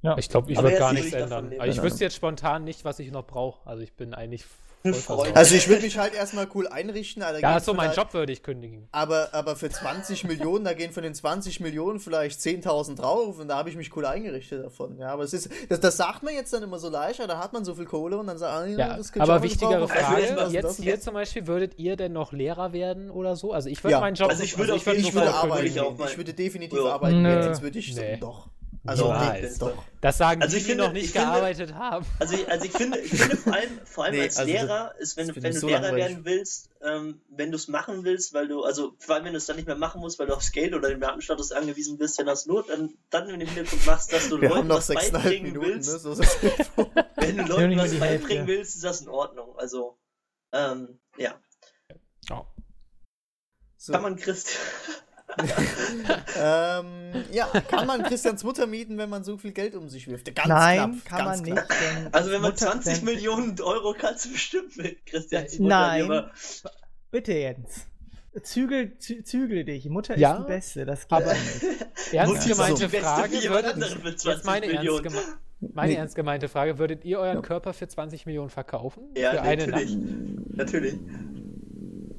Ja. Ich glaube, ich würde gar nichts ändern. Aber ich wüsste jetzt spontan nicht, was ich noch brauche. Also ich bin eigentlich also ich würde mich halt erstmal cool einrichten. Also ja, so meinen Job würde ich kündigen. Aber, aber für 20 Millionen, da gehen von den 20 Millionen vielleicht 10.000 drauf und da habe ich mich cool eingerichtet davon. Ja, aber es ist, das, das sagt man jetzt dann immer so leicht, da hat man so viel Kohle und dann sagt man, ja, das könnte Aber wichtigere Frage, also jetzt hier zum Beispiel, würdet ihr denn noch Lehrer werden oder so? Also ich würde ja. meinen Job... Also ich würde, also ich würde, arbeiten, ich würde definitiv ja. arbeiten, Nö. jetzt würde ich nee. doch. Also ja, doch. Das sagen also die, finde, die noch nicht gearbeitet finde, haben. Also ich, also ich finde, ich finde vor allem, vor allem nee, als also Lehrer ist, wenn, du, wenn du so Lehrer werden willst, ähm, wenn du es machen willst, weil du, also vor allem wenn du es dann nicht mehr machen musst, weil du aufs Geld oder den Beamtenstatus angewiesen bist, wenn das nur dann, dann wenn du den Hintergrund machst, dass du Wir Leuten was beibringen Minuten, willst. Ne? So wenn du Leuten was beibringen willst, ist das in Ordnung. Also, ähm, ja. Oh. So. Kann man Christ. ähm, ja, kann man Christians Mutter mieten, wenn man so viel Geld um sich wirft? Ganz Nein, knapp, kann man knapp. nicht. Also wenn man Mutter, 20 Millionen Euro kannst du bestimmt mit Christians Mutter Nein. Bitte Jens. Zügel, zü zügel dich. Mutter Ja, ist die Beste. Das geht aber- nicht. Ernst gemeinte die beste Frage. Würdet, jetzt 20 meine, ernst geme meine Nee. ernst gemeinte Frage: Würdet ihr euren Körper für 20 Millionen verkaufen? Ja, für eine natürlich. Nacht? Natürlich.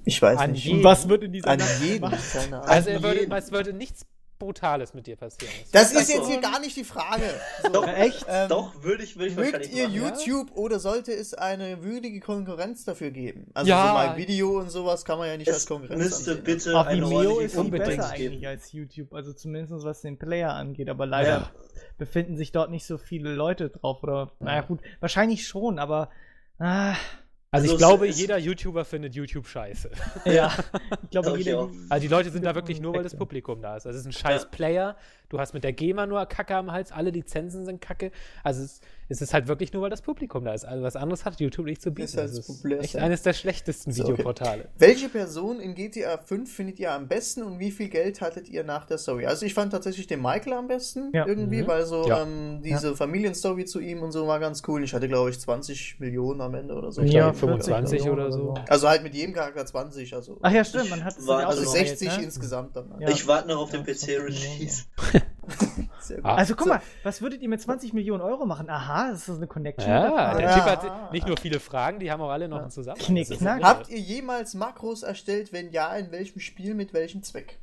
Ich weiß An nicht. jeden. Und was wird in dieser An Nacht jeden. gemacht? Also, An er würde, jeden. es würde nichts Brutales mit dir passieren. das ist Ach so. jetzt hier gar nicht die Frage. So, Doch, Echt? ähm, Doch, würde ich, würde ich Mögt wahrscheinlich ihr machen. ja? YouTube oder sollte es eine würdige Konkurrenz dafür geben? Also Ja. so mal Video und sowas kann man ja nicht als Es Konkurrenz müsste ansehen. bitte Auf eine Vimeo ist Unbedingt besser Konkurrenz eigentlich geben. als YouTube, also zumindest was den Player angeht, aber leider Ja. befinden sich dort nicht so viele Leute drauf oder naja gut, wahrscheinlich schon, aber ah, Also, Also ich glaube, jeder YouTuber findet YouTube scheiße. ja, ich glaube jeder auch. Also die Leute sind da wirklich nur, weil das. Publikum da ist. Also es ist ein scheiß Ja. Player. Du hast mit der GEMA nur Kacke am Hals. Alle Lizenzen sind Kacke. Also es, es ist halt wirklich nur, weil das Publikum da ist. Also was anderes hat YouTube nicht zu bieten. Ist halt Das das ist echt eines der schlechtesten So, okay. Videoportale. Welche Person in GTA 5 findet ihr am besten und wie viel Geld hattet ihr nach der Story? Also ich fand tatsächlich den Michael am besten Ja. irgendwie, Mhm. weil so Ja. ähm, diese Familienstory zu ihm und so war ganz cool. Ich hatte glaube ich 20 Millionen am Ende oder so. Ich Ja, glaube 25 40 oder so. Also halt mit jedem Charakter 20, also Ach ja, stimmt, man hat es ja also so 60 geteilt, ne? insgesamt dann. Ja. Ich warte noch auf den Ja, PC-Release. Ah. Also guck mal, was würdet ihr mit 20 Millionen Euro machen? Aha, das ist eine Connection. Ja, der Ja. Typ hat nicht nur viele Fragen, die haben auch alle noch einen Zusammenhang. Knick, knack. Habt ihr jemals Makros erstellt? Wenn ja, in welchem Spiel, mit welchem Zweck?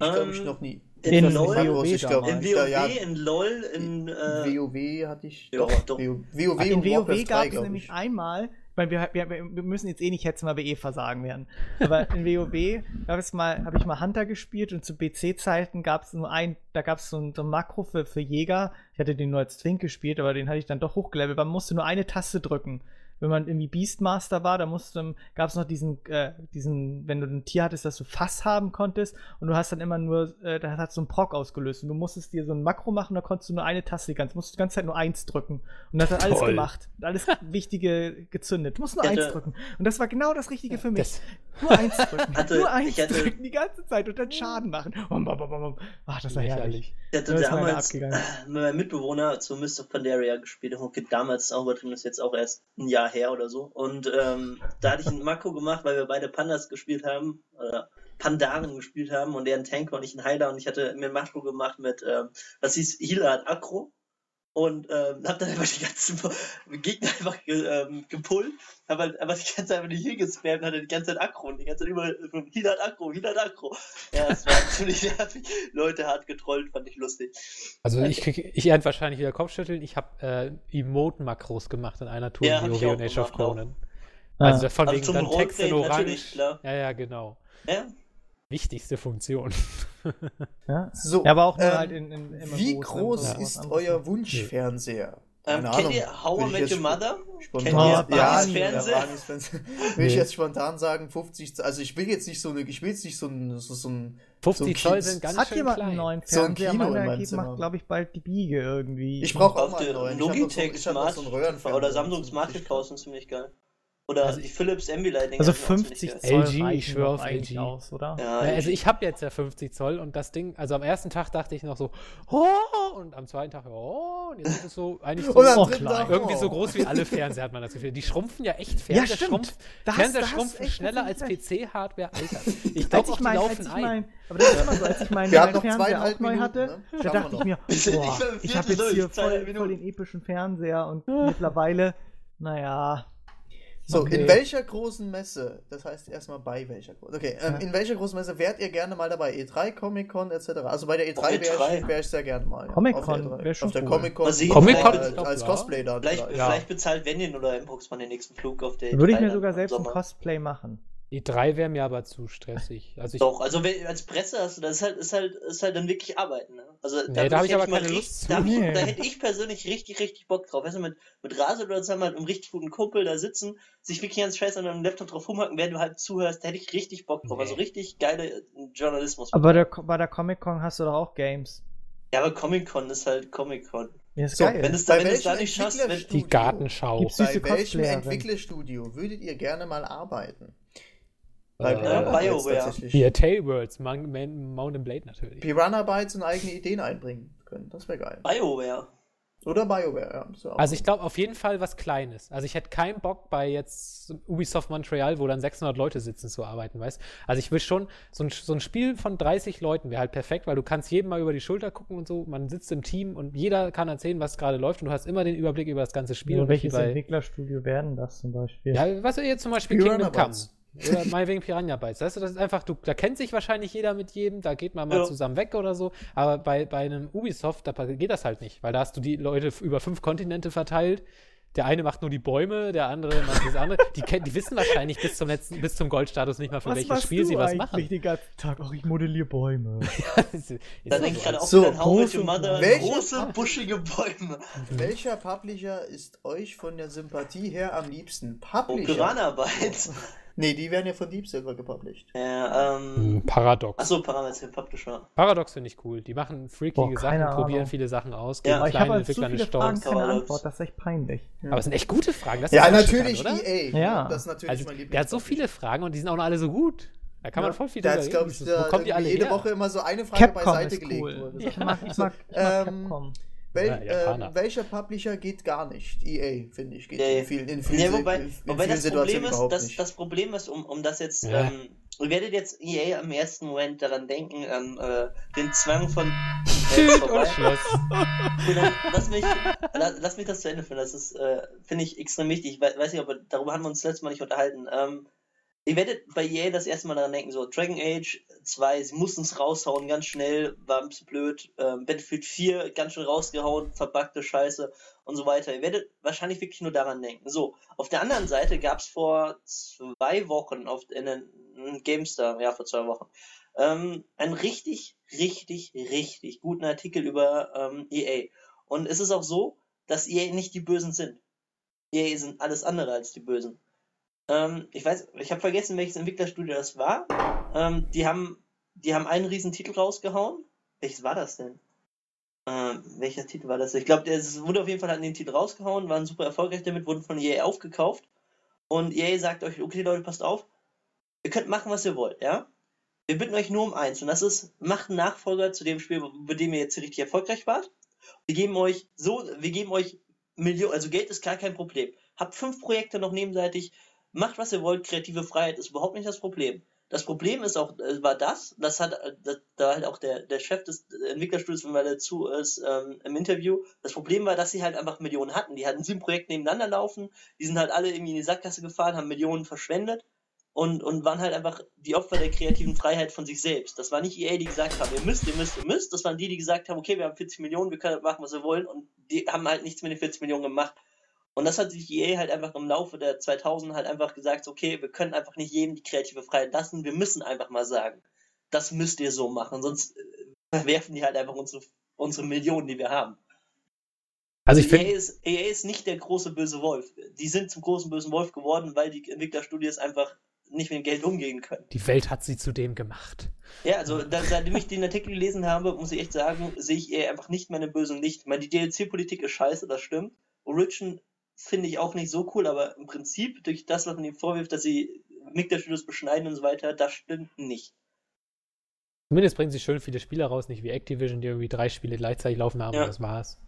Ich glaube ich Ähm, noch nie. In, In LOL, WoW ich glaub, in WoW, ja, in LOL, in. Äh, WoW hatte ich. ja, doch, doch. WoW, WoW In WoW Warcraft 3, gab es nämlich ich. einmal, meine, wir, wir, wir müssen jetzt eh nicht hetzen, weil wir eh Versagen werden. Aber in WoW habe ich mal Hunter gespielt und zu BC-Zeiten gab es nur ein, da gab es so ein, so ein Makro für, für Jäger. Ich hatte den nur als Twink gespielt, aber den hatte ich dann doch hochgelevelt. Man musste nur eine Taste drücken. Wenn man irgendwie Beastmaster war, da musste, gab es noch diesen, äh, diesen, wenn du ein Tier hattest, das du Fass haben konntest und du hast dann immer nur, äh, da hat so ein Proc ausgelöst und du musstest dir so ein Makro machen, da konntest du nur eine Taste, die ganze, musst du die ganze Zeit nur eins drücken und das hat alles Toll. gemacht, und alles Wichtige gezündet. Du musst nur hatte- eins drücken und das war genau das Richtige für mich. Das, nur eins drücken, Hatte- nur eins drücken die ganze Zeit und dann Schaden machen. Bum, bum, bum, bum. Ach, das war herrlich. Ich hatte damals mit meinem Mitbewohner zu Mist of Pandaria gespielt. Okay, damals auch übertrieben, das jetzt auch erst ein Jahr her oder so. Und ähm, da hatte ich einen Makro gemacht, weil wir beide Pandas gespielt haben, oder Pandaren gespielt haben und er ein Tank war und ich ein Heiler und ich hatte mir ein Makro gemacht mit, ähm, das hieß Healer hat Akro. Und ähm, hab dann einfach die ganzen Gegner einfach ge, ähm, gepullt, hab halt einfach die ganze Zeit die Heal gespammt und hatte die ganze Zeit Akro und die ganze Zeit überall Heal hat Akro, Heal hat Akro. Ja, es war ziemlich nervig. Leute hart getrollt, fand ich lustig. Also ich, krieg, ich werde wahrscheinlich wieder Kopfschütteln. Ich habe äh, Emote-Makros gemacht in einer Tour Ja, auch und Age of. Conan. Ah. Also davon Also wegen dann Text in Orange. Ja, ja, genau. Ja? Wichtigste Funktion. Ja. So, Ja, aber auch nur ähm, halt in, in MMOs, Wie ne, groß was ist anderes. euer Wunschfernseher? Ähm, Keine kennt Ahnung. ihr How I Met Your Mother? Spontan, Kennt ihr ja, ja, Fernseher? Fernseher. Will ich jetzt spontan sagen, 50, also ich will jetzt nicht so eine, ich will jetzt nicht so ein, so, so ein 50 So Zoll sind ganz Hat schön jemand klein. einen neuen So ein Fernseher? Kino in Meiner macht, glaube ich, bald die Biege irgendwie. Ich brauche auch mal einen neuen. Logitech ich hab noch Smart so einen oder Samsung Smart und ziemlich geil. Oder Also die Philips Ambilight. Also 50 Zoll LG, ich reichen schwör doch auf LG. aus, oder? Ja, Ja, also ich habe jetzt ja 50 Zoll und das Ding, also am ersten Tag dachte ich noch so, oh, und am zweiten Tag, oh, und jetzt ist es so eigentlich so Oh, klein. Tag, irgendwie so oh. groß wie alle Fernseher, hat man das Gefühl. Die schrumpfen ja echt. Ja, Fernseher stimmt. schrumpfen, Da hast- Fernseher da hast du schrumpfen echt schneller als PC-Hardware. Alter, ich glaube, ich die mein, laufen ich ein. mein, aber das ist immer so, als ich meinen noch Fernseher auch neu hatte, ne? da dachte ich mir, boah, beim ich habe jetzt hier voll, voll den epischen Fernseher und mittlerweile, naja, So, Okay. in welcher großen Messe, das heißt erstmal bei welcher großen, okay, ähm, Ja. in welcher großen Messe wärt ihr gerne mal dabei? E3, Comic-Con etc.? Also bei der E3 Oh, wäre E3. ich, wär ich sehr gerne mal. Ja. Comic-Con Auf der E3. wär schon Auf der cool. Comic-Con. Doch als klar. Cosplay da. Vielleicht, vielleicht. Ja. vielleicht bezahlt Venin oder Inbox mal den nächsten Flug auf der würde ich E3 mir sogar selbst ein. Cosplay machen. E3 wäre mir aber zu stressig. Also ich, Doch, also als Presse hast du, das ist halt, ist halt, ist halt dann wirklich Arbeiten, ne? Also Nee, da hab ich hätte aber mal keine richtig- Lust zu. Da, Nee. da hätte ich persönlich richtig, richtig Bock drauf. Weißt du, mit, mit Rase oder zusammen halt einem richtig guten Kumpel da sitzen, sich wirklich ganz scheiß an einem Laptop drauf rumhacken, während du halt zuhörst, da hätte ich richtig Bock drauf. Nee. Also richtig geile äh, Journalismus. Aber der, bei der Comic-Con hast du doch auch Games. ja, aber Comic-Con ist halt Comic-Con. Ja, ist So, geil. Wenn es da, wenn es da nicht schaffst, wenn, Entwicklerstudio- die Gartenschau. Bei welchem. Entwicklerstudio würdet ihr gerne mal arbeiten? Bei Äh, Piranha BioWare. Hier, Tailworlds, Mountain Blade natürlich. Piranha Bytes und eigene Ideen einbringen können. Das wäre geil. BioWare. Oder BioWare, ja. Also ich glaube auf jeden Fall was Kleines. Also ich hätte keinen Bock bei jetzt Ubisoft Montreal, wo dann 600 Leute sitzen, zu arbeiten, weißt Also ich will schon, so ein, so ein Spiel von 30 Leuten wäre halt perfekt, weil du kannst jedem mal über die Schulter gucken und so. Man sitzt im Team und jeder kann erzählen, was gerade läuft und du hast immer den Überblick über das ganze Spiel. Ja, welches bei, Entwicklerstudio werden das zum Beispiel? Ja, was jetzt zum Beispiel Kingdom Come. Oder mal wegen Piranha Bytes. Weißt du, das ist einfach, du, da kennt sich wahrscheinlich jeder mit jedem, da geht man mal ja. zusammen weg oder so. Aber bei, bei einem Ubisoft, da geht das halt nicht, weil da hast du die Leute über fünf Kontinente verteilt. Der eine macht nur die Bäume, der andere macht das andere. Die, die wissen wahrscheinlich bis zum letzten, bis zum Goldstatus nicht mal, für was welches Spiel sie was machen. Ich den ganzen Tag, auch ich modelliere Bäume. da denke ich gerade auch so, How große, Mother, große, buschige Bäume. Welcher Publisher ist euch von der Sympathie her am liebsten? Publisher? Oh, Piranha-Bytes. Nee, die werden ja von Deep Silver gepublished. Ja, ähm. Hm, Paradox. Achso, Paradox Publisher. Paradox finde ich cool. Die machen freakige Boah, Sachen, probieren viele Sachen aus, geben ja, kleine Entwickler eine Chance. keine Antwort, das ist echt peinlich. Ja. Aber es sind echt gute Fragen. Das ja, natürlich kann, EA. Ja. Das ist natürlich also, mein Der hat so viele Fragen und die sind auch noch alle so gut. Da kann man voll viel drüber reden. Ich, da, Wo kommt die alle jede her? Woche immer so eine Frage Capcom beiseite gelegt. Cool. Ich mag, ich mag, ich mag ähm, Capcom. Wel ja, äh, welcher Publisher geht gar nicht? EA, finde ich, geht nee. in vielen, in vielen, nee, wobei, in wobei vielen das Situationen Problem ist, das, das, Problem ist, um, um das jetzt, ja. ähm, ihr werdet jetzt EA am ersten Moment daran denken, ähm, äh, den Zwang von und Schluss. lass, mich, lass, lass, mich das zu Ende führen, das ist, äh, finde ich, extrem wichtig. Ich weiß nicht, aber darüber haben wir uns letztes Mal nicht unterhalten. Ähm, Ihr werdet bei EA das erste Mal daran denken, so Dragon Age 2, sie mussten es raushauen, ganz schnell, war ein bisschen blöd. Ähm, Battlefield 4, ganz schön rausgehauen, verpackte Scheiße und so weiter. Ihr werdet wahrscheinlich wirklich nur daran denken. So, auf der anderen Seite gab es vor zwei Wochen auf, in, in GameStar, ja, vor zwei Wochen, ähm, einen richtig, richtig, richtig guten Artikel über ähm, EA. Und es ist auch so, dass EA nicht die Bösen sind. EA sind alles andere als die Bösen. Ähm, ich weiß, ich habe vergessen, welches Entwicklerstudio das war. Ähm, die haben, die haben einen riesen Titel rausgehauen. Welches war das denn? Ähm, welcher Titel war das? Ich glaube, der wurde auf jeden Fall an den Titel rausgehauen, waren super erfolgreich damit, wurden von EA aufgekauft. Und EA sagt euch, okay Leute, passt auf, ihr könnt machen, was ihr wollt, ja? Wir bitten euch nur um eins, und das ist, macht einen Nachfolger zu dem Spiel, bei dem ihr jetzt richtig erfolgreich wart. Wir geben euch so, wir geben euch Millionen, also Geld ist gar kein Problem. Habt fünf Projekte noch nebenseitig, macht was ihr wollt, kreative Freiheit ist überhaupt nicht das Problem. Das Problem ist auch, äh, war das, das hat das, da halt auch der, der Chef des Entwicklerstudios, wenn er dazu ist, ähm, im Interview, das Problem war, dass sie halt einfach Millionen hatten. Die hatten sieben Projekte nebeneinander laufen, die sind halt alle irgendwie in die Sackgasse gefahren, haben Millionen verschwendet und, und waren halt einfach die Opfer der kreativen Freiheit von sich selbst. Das war nicht EA, die gesagt haben, ihr müsst, ihr müsst, ihr müsst. Das waren die, die gesagt haben, okay, wir haben 40 Millionen, wir können machen, was wir wollen. Und die haben halt nichts mit den 40 Millionen gemacht. Und das hat sich EA halt einfach im Laufe der 2000 halt einfach gesagt, okay, wir können einfach nicht jedem die kreative Freiheit lassen, wir müssen einfach mal sagen, das müsst ihr so machen, sonst äh, verwerfen die halt einfach unsere, unsere Millionen, die wir haben. Also ich EA, ist, EA ist nicht der große böse Wolf. Die sind zum großen bösen Wolf geworden, weil die Entwicklerstudios einfach nicht mit dem Geld umgehen können. Die Welt hat sie zu dem gemacht. Ja, also da, seitdem ich den Artikel gelesen habe, muss ich echt sagen, sehe ich eher einfach nicht meine bösen Licht. Ich meine, die DLC-Politik ist scheiße, das stimmt. Origin finde ich auch nicht so cool, aber im Prinzip durch das, was man ihm vorwirft, dass sie Migda-Studios beschneiden und so weiter, das stimmt nicht. Zumindest bringen sie schön viele Spiele raus, nicht wie Activision, die irgendwie drei Spiele gleichzeitig laufen haben ja. und das war's.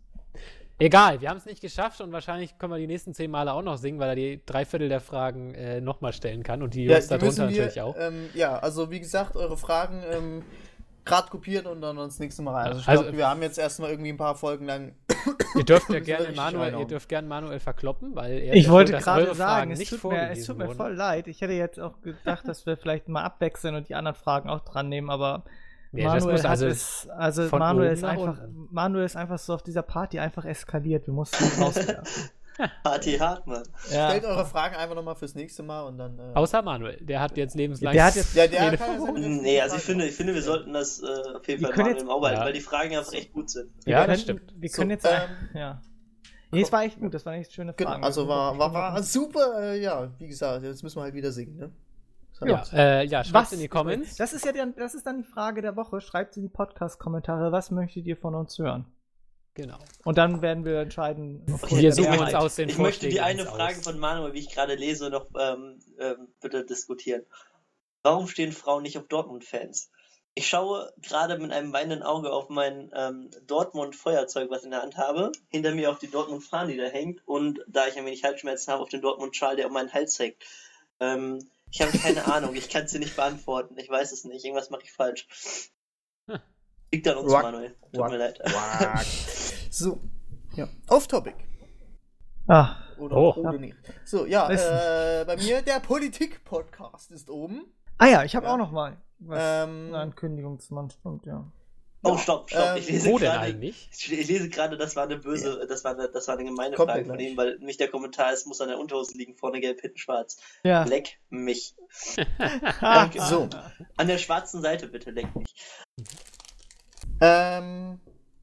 Egal, wir haben es nicht geschafft und wahrscheinlich können wir die nächsten zehn Male auch noch singen, weil er die drei Viertel der Fragen äh, nochmal stellen kann und die Jungs ja, darunter wir, natürlich auch. Ähm, ja, also wie gesagt, eure Fragen ähm, gerade kopieren und dann das nächste Mal rein. Also ich also, glaube, wir haben jetzt erstmal irgendwie ein paar Folgen lang. Ihr dürft ja gerne Manuel, ihr dürft gerne Manuel verkloppen, weil er Ich wollte gerade sagen, es tut, mir, es tut mir voll leid. Ich hätte jetzt auch gedacht, dass wir vielleicht mal abwechseln und die anderen Fragen auch dran nehmen, aber ja, Manuel also, es, also Manuel ist einfach, Manuel ist einfach so auf dieser Party einfach eskaliert. Wir mussten ihn rauswerfen. Party hart, Mann. Ja. Stellt eure Fragen einfach nochmal fürs nächste Mal und dann. Äh Außer Manuel, der hat jetzt lebenslang. Der hat jetzt. Ja, der hat nee, also ich finde, ich finde, wir sollten das äh, auf jeden Fall Manuel im Auge halten, ja. weil die Fragen einfach echt gut sind. Ja, das stimmt. Wir können so, jetzt. Ähm, ja. Nee, es war echt gut, das war echt schöne genau, Fragen. Genau, also war, war, war super, äh, ja, wie gesagt, jetzt müssen wir halt wieder singen, ne? Ja, äh, ja schreibt in die Comments. Das ist ja dann, das ist dann die Frage der Woche. Schreibt in die Podcast-Kommentare, was möchtet ihr von uns hören? Genau. Und dann werden wir entscheiden. Okay, wir suchen uns aus den Ich möchte die eine Frage aus. von Manuel, wie ich gerade lese, noch ähm, ähm, bitte diskutieren. Warum stehen Frauen nicht auf Dortmund-Fans? Ich schaue gerade mit einem weinenden Auge auf mein ähm, Dortmund-Feuerzeug, was ich in der Hand habe. Hinter mir auf die Dortmund-Fahne, die da hängt. Und da ich ein wenig Halsschmerzen habe, auf den Dortmund-Schal, der um meinen Hals hängt. Ähm, ich habe keine Ahnung. Ich kann es dir nicht beantworten. Ich weiß es nicht. Irgendwas mache ich falsch. Liegt an uns, Manuel. Tut mir leid. So. Ja. Off-Topic. Ah, Oder Oh. oder nicht. So, ja, äh, bei mir der Politik-Podcast ist oben. ah ja, ich habe Ja. auch noch mal was, Ähm, eine Ankündigung zum. Stimmt, ja. Oh, stopp, stopp. Ähm, ich lese Wo denn gerade. eigentlich? Ich lese gerade, das war eine böse, das war eine, das war eine gemeine Kommt Frage ja von ihm, weil nicht der Kommentar ist, muss an der Unterhose liegen, vorne gelb, hinten schwarz. Ja. Leck mich. Ah, So. An der schwarzen Seite bitte, leck mich. Ähm,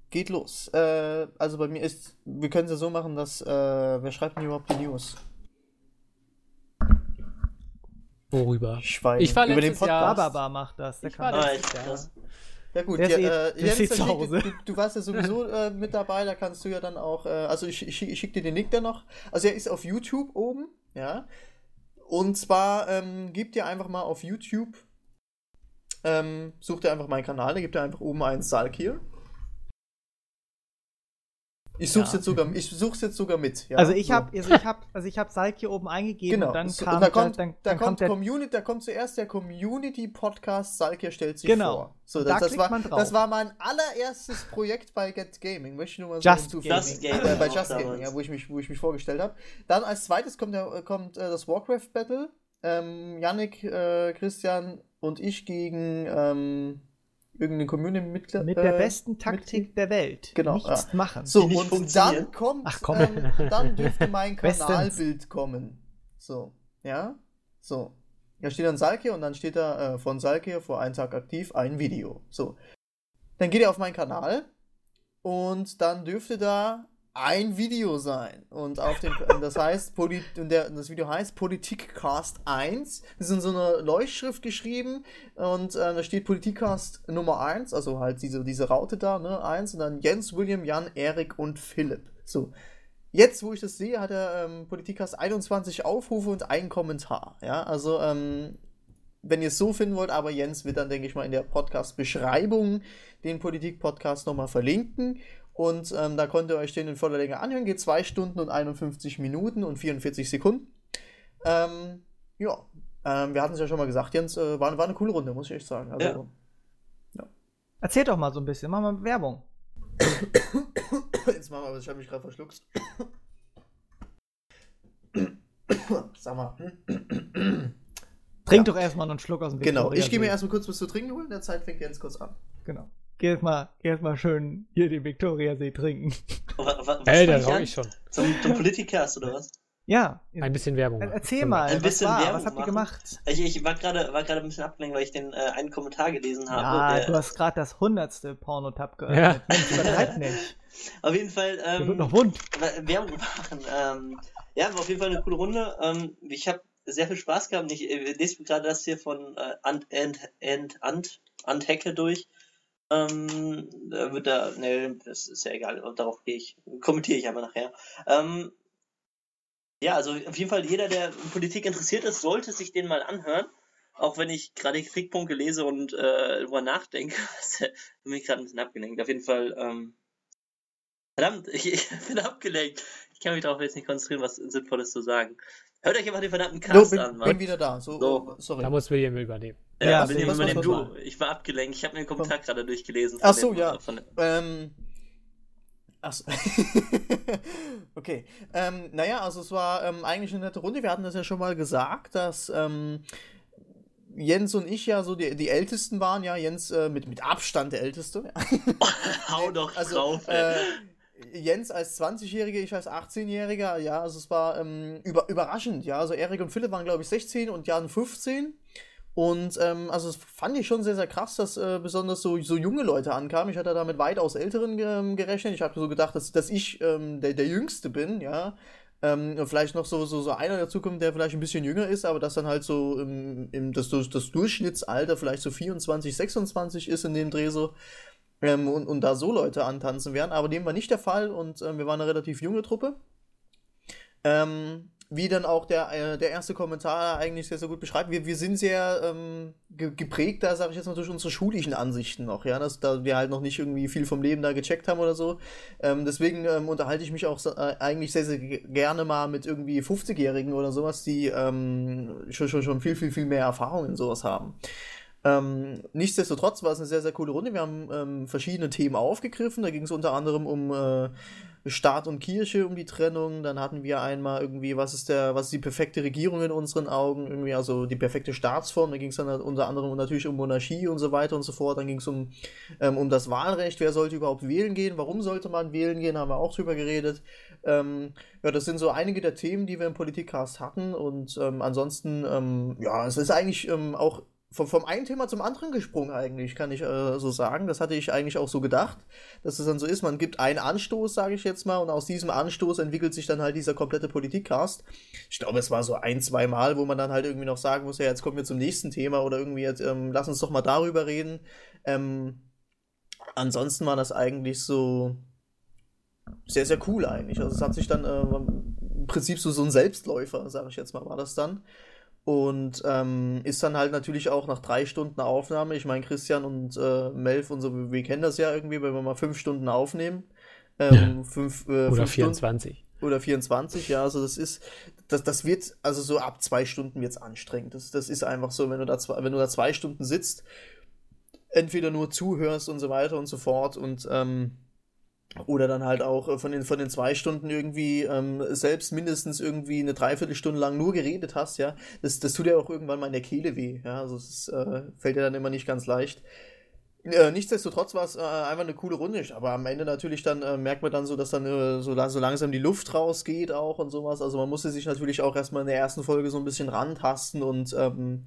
geht los. Äh, also bei mir ist, wir können es ja so machen, dass, äh, wer schreibt denn überhaupt die News? Worüber? Schweigen. Ich war Über den letztes Jahr- Podcast. Bababa macht das. Der Ich kann war das. letztes ich- Jahr. das- Ja gut, ja, eh- äh, Jens, eh zu Hause. Du, du warst ja sowieso äh, mit dabei, da kannst du ja dann auch, äh, also ich, ich, ich schick dir den Link dann noch. Also er ist auf YouTube oben, ja. Und zwar ähm, gebt ihr einfach mal auf YouTube, ähm, sucht ihr einfach meinen Kanal, da gebt ihr einfach oben einen Salkir. Ich such's Ja. jetzt sogar, ich such's jetzt sogar mit. Ja, Also ich habe also ich hab, also ich hab Salk hier oben eingegeben Genau, und dann kam und da kommt, dann, da dann kommt, der Community, da kommt zuerst der Community-Podcast Salkir stellt sich Genau. vor. So, Da das, das, klickt war, man drauf. das war mein allererstes Projekt bei Get Gaming, möchte ich nur mal Just so Gaming. Just Äh, Gaming bei auch Just Gaming, ja, wo ich mich, wo ich mich vorgestellt habe. Dann als zweites kommt, der, äh, kommt äh, das Warcraft Battle. Ähm, Yannick, äh, Christian und ich gegen ähm, irgendeine Community-Mitglied. mit der äh, besten Taktik der Welt. Genau, Nichts machen. So, und dann kommt, Ach, komm. Ähm, dann dürfte mein. Kanalbild kommen. So, ja, so. Da steht dann Salke und dann steht da äh, von Salke vor einem Tag aktiv ein Video. So. Dann geht ihr auf meinen Kanal und dann dürfte da ein Video sein. Und auf dem, das heißt, Poli und der, das Video heißt Politikcast 1. Das ist in so einer Leuchtschrift geschrieben und äh, da steht Politikcast Nummer 1, also halt diese, diese Raute da, ne, 1 und dann Jens, William, Jan, Erik und Philipp. So. Jetzt, wo ich das sehe, hat er ähm, Politikcast 21 Aufrufe und einen Kommentar. Ja, also, ähm, wenn ihr es so finden wollt, aber Jens wird dann, denke ich mal, in der Podcast-Beschreibung den Politik-Podcast nochmal verlinken. Und ähm, da könnt ihr euch den in voller Länge anhören. Geht 2 Stunden und 51 Minuten und 44 Sekunden. Ähm, ja, ähm, wir hatten es ja schon mal gesagt, Jens, äh, war, war eine coole Runde, muss ich echt sagen. Also, Erzähl doch mal so ein bisschen, mach mal Werbung. Jetzt machen wir, ich habe mich gerade verschluckt. Sag mal. Trink Ja. doch erstmal einen Schluck aus dem Genau, ich gehe mir erstmal kurz was zu trinken holen, in der Zeit fängt Jens kurz an. Genau. Geh jetzt mal, geh jetzt mal schön hier den Viktoriasee trinken. Was Ey, da fang ich rauche an? ich schon. Zum, zum Politikast oder was? Ja. Ein bisschen Werbung. Er- machen. Erzähl mal, Ein was bisschen war? Werbung Was habt ihr gemacht? Ich, ich war gerade war gerade ein bisschen abgelenkt, weil ich den äh, einen Kommentar gelesen habe. Ja, der, du hast gerade das hundertste Pornotab Ja. geöffnet. Mensch, übertreib nicht. auf jeden Fall Der wird ähm, noch wund. Werbung machen. Ähm, ja, war auf jeden Fall eine coole Runde. Ähm, ich habe sehr viel Spaß gehabt. Ich äh, lese gerade das hier von äh, Ant, Ant, Ant, Ant, Ant Hecke durch. Ähm, da wird da, ne, das ist ja egal, darauf gehe ich, kommentiere ich aber nachher. Ähm, ja, also auf jeden Fall jeder, der in Politik interessiert ist, sollte sich den mal anhören. Auch wenn ich gerade Kriegpunkte lese und äh, darüber nachdenke, bin ich gerade ein bisschen abgelenkt. Auf jeden Fall, ähm, verdammt, ich, ich bin abgelenkt. Ich kann mich darauf jetzt nicht konzentrieren, was Sinnvolles zu sagen. Hört euch einfach den verdammten Cast bin, an, bin Mann. wieder da. So, So. sorry. Da muss William übernehmen. Ja, Ja, bin was- was- was- du. Ich war abgelenkt. Ich habe mir den Kommentar gerade durchgelesen. Ach so, dem, ja. äh, Von, Ähm. Achso. okay. Ähm, naja, also es war ähm, eigentlich eine nette Runde. Wir hatten das ja schon mal gesagt, dass ähm, Jens und ich ja so die, die Ältesten waren. Ja, Jens äh, mit, mit Abstand der Älteste. hau doch also, drauf, ey. äh, Jens als 20-Jähriger, ich als 18-Jähriger, ja, also es war ähm, über, überraschend, ja. Also Erik und Philipp waren, glaube ich, 16 und Jan 15. Und ähm, also das fand ich schon sehr, sehr krass, dass äh, besonders so, so junge Leute ankamen. Ich hatte da mit weitaus Älteren ähm, gerechnet. Ich habe so gedacht, dass, dass ich ähm, der, der Jüngste bin, ja. Ähm, vielleicht noch so, so, so einer dazukommt, der vielleicht ein bisschen jünger ist, aber dass dann halt so im, im, das, das Durchschnittsalter vielleicht so 24, 26 ist in dem Dreh so. Ähm, und, und da so Leute antanzen werden. Aber dem war nicht der Fall und ähm, wir waren eine relativ junge Truppe. Ähm, wie dann auch der, äh, der erste Kommentar eigentlich sehr, sehr gut beschreibt, wir, wir sind sehr ähm, ge geprägt da, sage ich jetzt mal, durch unsere schulischen Ansichten noch, ja, dass da wir halt noch nicht irgendwie viel vom Leben da gecheckt haben oder so. Ähm, deswegen ähm, unterhalte ich mich auch äh, eigentlich sehr, sehr gerne mal mit irgendwie 50-Jährigen oder sowas, die ähm, schon, schon, schon viel, viel, viel mehr Erfahrung in sowas haben. Ähm, nichtsdestotrotz war es eine sehr, sehr coole Runde. Wir haben ähm, verschiedene Themen aufgegriffen. Da ging es unter anderem um äh, Staat und Kirche, um die Trennung. Dann hatten wir einmal irgendwie, was ist der, was ist die perfekte Regierung in unseren Augen, irgendwie, also die perfekte Staatsform. Da ging es dann halt unter anderem natürlich um Monarchie und so weiter und so fort. Dann ging es um, ähm, um das Wahlrecht. Wer sollte überhaupt wählen gehen? Warum sollte man wählen gehen? Haben wir auch drüber geredet. Ähm, ja, das sind so einige der Themen, die wir im Politikcast hatten. Und ähm, ansonsten, ähm, ja, es ist eigentlich ähm, auch vom, vom einen Thema zum anderen gesprungen eigentlich, kann ich äh, so sagen. Das hatte ich eigentlich auch so gedacht, dass es dann so ist. Man gibt einen Anstoß, sage ich jetzt mal, und aus diesem Anstoß entwickelt sich dann halt dieser komplette Politikcast. Ich glaube, es war so ein, zwei Mal, wo man dann halt irgendwie noch sagen muss, ja, jetzt kommen wir zum nächsten Thema oder irgendwie jetzt, ähm, lass uns doch mal darüber reden. Ähm, ansonsten war das eigentlich so sehr, sehr cool eigentlich. Also es hat sich dann äh, im Prinzip so, so ein Selbstläufer, sage ich jetzt mal, war das dann. Und ähm, ist dann halt natürlich auch nach drei Stunden Aufnahme. Ich meine, Christian und äh, Melf und so, wir kennen das ja irgendwie, wenn wir mal fünf Stunden aufnehmen. Ähm, fünf, äh, oder fünf 24. Stunden, oder 24, ja, also das ist, das, das wird, also so ab zwei Stunden wird es anstrengend. Das, das ist einfach so, wenn du, da zwei, wenn du da zwei Stunden sitzt, entweder nur zuhörst und so weiter und so fort und ähm, oder dann halt auch äh, von den, von den zwei Stunden irgendwie ähm, selbst mindestens irgendwie eine Dreiviertelstunde lang nur geredet hast, ja, das, das tut ja auch irgendwann mal in der Kehle weh, ja, also es äh, fällt ja dann immer nicht ganz leicht. Äh, nichtsdestotrotz war es äh, einfach eine coole Runde, aber am Ende natürlich dann äh, merkt man dann so, dass dann äh, so, so, langsam die Luft rausgeht auch und sowas. Also man musste sich natürlich auch erstmal in der ersten Folge so ein bisschen rantasten und ähm,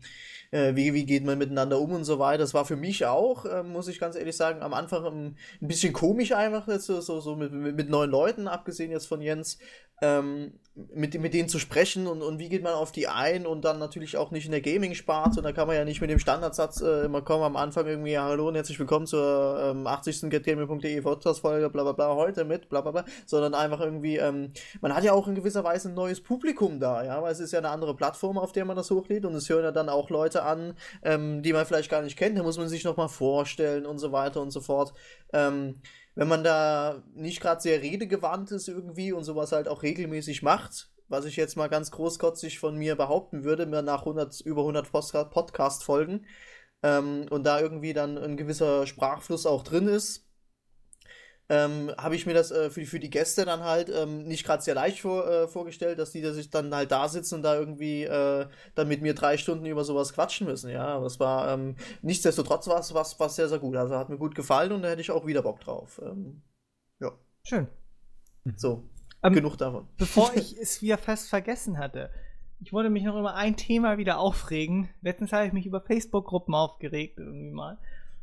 äh, wie, wie geht man miteinander um und so weiter. Das war für mich auch, äh, muss ich ganz ehrlich sagen, am Anfang ein, ein bisschen komisch einfach, so, so, so mit, mit, mit neuen Leuten, abgesehen jetzt von Jens, ähm, mit, mit denen zu sprechen und, und wie geht man auf die ein und dann natürlich auch nicht in der Gaming-Sparte und da kann man ja nicht mit dem Standardsatz äh, immer kommen am Anfang irgendwie, ja, hallo und herzlich willkommen zur ähm, 80. getgaming.de Podcast-Folge, bla bla bla, heute mit, bla bla bla, sondern einfach irgendwie, ähm, man hat ja auch in gewisser Weise ein neues Publikum da, ja, weil es ist ja eine andere Plattform, auf der man das hochlädt und es hören ja dann auch Leute an, ähm, die man vielleicht gar nicht kennt, da muss man sich nochmal vorstellen und so weiter und so fort. Ähm, wenn man da nicht gerade sehr redegewandt ist irgendwie und sowas halt auch regelmäßig macht, was ich jetzt mal ganz großkotzig von mir behaupten würde, mir nach 100, über 100 Podcast-Folgen ähm, und da irgendwie dann ein gewisser Sprachfluss auch drin ist, ähm, habe ich mir das äh, für, für die Gäste dann halt ähm, nicht gerade sehr leicht vor, äh, vorgestellt, dass die dass sich dann halt da sitzen und da irgendwie äh, dann mit mir drei Stunden über sowas quatschen müssen. Ja, aber es war ähm, nichtsdestotrotz war es was, was sehr, sehr gut. Also hat mir gut gefallen und da hätte ich auch wieder Bock drauf. Ähm, ja. Schön. So, ähm, genug davon. Bevor ich es wieder fest vergessen hatte, ich wollte mich noch über ein Thema wieder aufregen. Letztens habe ich mich über Facebook-Gruppen aufgeregt, irgendwie mal.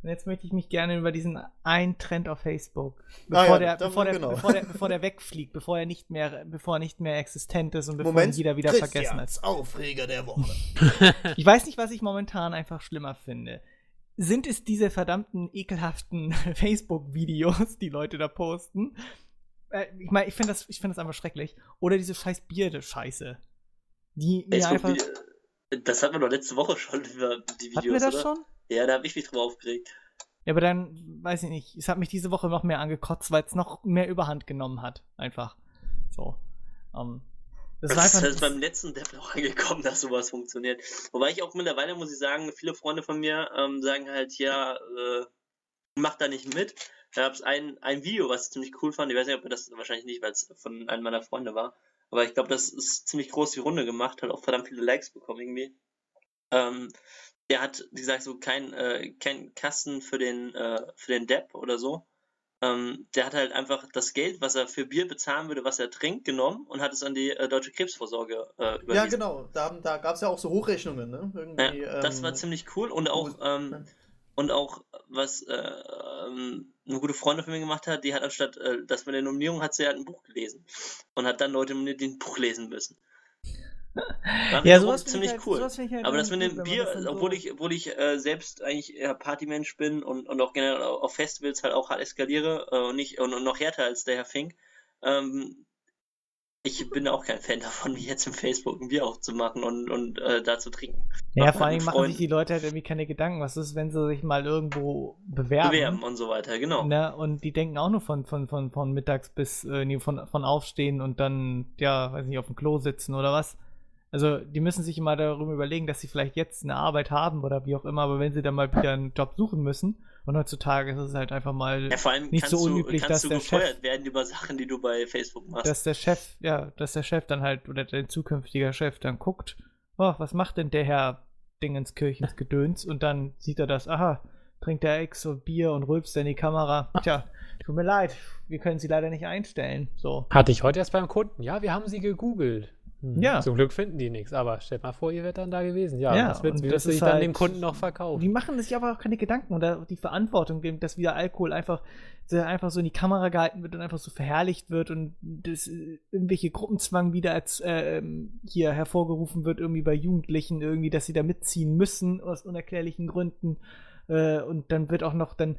Und jetzt möchte ich mich gerne über diesen einen Trend auf Facebook, bevor, ah, ja, der, bevor, der, genau. bevor, der, bevor der wegfliegt, bevor er nicht mehr, bevor er nicht mehr existent ist und bevor Moment, ihn jeder wieder vergessen hat. Aufreger der Woche. ich weiß nicht, was ich momentan einfach schlimmer finde. Sind es diese verdammten ekelhaften Facebook-Videos, die Leute da posten? Äh, ich meine, ich finde das, find das einfach schrecklich. Oder diese scheiß Bierde-Scheiße. Die mir einfach. Das hatten wir doch letzte Woche schon über die Videos. Hatten wir das oder? schon? Ja, da habe ich mich drüber aufgeregt. Ja, aber dann, weiß ich nicht, es hat mich diese Woche noch mehr angekotzt, weil es noch mehr Überhand genommen hat. Einfach. So. Um, ähm, das, das ist halt beim letzten Dev auch angekommen, dass sowas funktioniert. Wobei ich auch mittlerweile, muss ich sagen, viele Freunde von mir ähm, sagen halt, ja, äh, mach da nicht mit. Da gab es ein, ein Video, was ich ziemlich cool fand. Ich weiß nicht, ob das wahrscheinlich nicht, weil es von einem meiner Freunde war. Aber ich glaube, das ist ziemlich groß die Runde gemacht, hat auch verdammt viele Likes bekommen irgendwie. Ähm, der hat, wie gesagt, so kein, äh, kein Kasten für den, äh, für den Depp oder so. Ähm, der hat halt einfach das Geld, was er für Bier bezahlen würde, was er trinkt, genommen und hat es an die äh, Deutsche Krebsvorsorge äh, überwiesen. Ja, genau. Da, da gab es ja auch so Hochrechnungen, ne? Irgendwie, ja, das ähm, war ziemlich cool und auch, ähm, und auch was äh, ähm, eine gute Freundin von mir gemacht hat, die hat anstatt, äh, dass man der Nominierung hat sie halt ein Buch gelesen und hat dann Leute nominiert, die ein Buch lesen müssen ja, sowas ziemlich halt, cool. Sowas halt aber das mit dem Bier, obwohl ich, obwohl ich äh, selbst eigentlich eher Partymensch bin und, und auch generell auf Festivals halt auch hart eskaliere äh, und nicht und, und, noch härter als der Herr Fink, ähm, ich bin auch kein Fan davon, wie jetzt im Facebook ein Bier aufzumachen und, und äh, da zu trinken. Ja, vor allem machen sich die Leute halt irgendwie keine Gedanken. Was ist, wenn sie sich mal irgendwo bewerben? Bewerben und so weiter, genau. Ne? Und die denken auch nur von, von, von, von mittags bis äh, nee, von, von aufstehen und dann, ja, weiß nicht, auf dem Klo sitzen oder was. Also, die müssen sich immer darüber überlegen, dass sie vielleicht jetzt eine Arbeit haben oder wie auch immer, aber wenn sie dann mal wieder einen Job suchen müssen, und heutzutage ist es halt einfach mal ja, vor allem nicht so unüblich, du, dass der Chef werden über Sachen, die du bei Facebook machst. Dass der Chef, ja, dass der Chef dann halt oder dein zukünftiger Chef dann guckt, oh, was macht denn der Herr Dingenskirchens Gedöns und dann sieht er das, aha, trinkt der Ex und Bier und rülpst in die Kamera. Tja, tut mir leid, wir können sie leider nicht einstellen. So. Hatte ich heute erst beim Kunden. Ja, wir haben sie gegoogelt. Hm. Ja. Zum Glück finden die nichts, aber stellt mal vor, ihr wärt dann da gewesen. Ja, ja das wird das sich halt, dann dem Kunden noch verkaufen. Die machen sich aber auch keine Gedanken oder die Verantwortung, dass wieder Alkohol einfach, einfach so in die Kamera gehalten wird und einfach so verherrlicht wird und das, irgendwelche Gruppenzwang wieder als, äh, hier hervorgerufen wird, irgendwie bei Jugendlichen, irgendwie, dass sie da mitziehen müssen aus unerklärlichen Gründen. Äh, und dann wird auch noch dann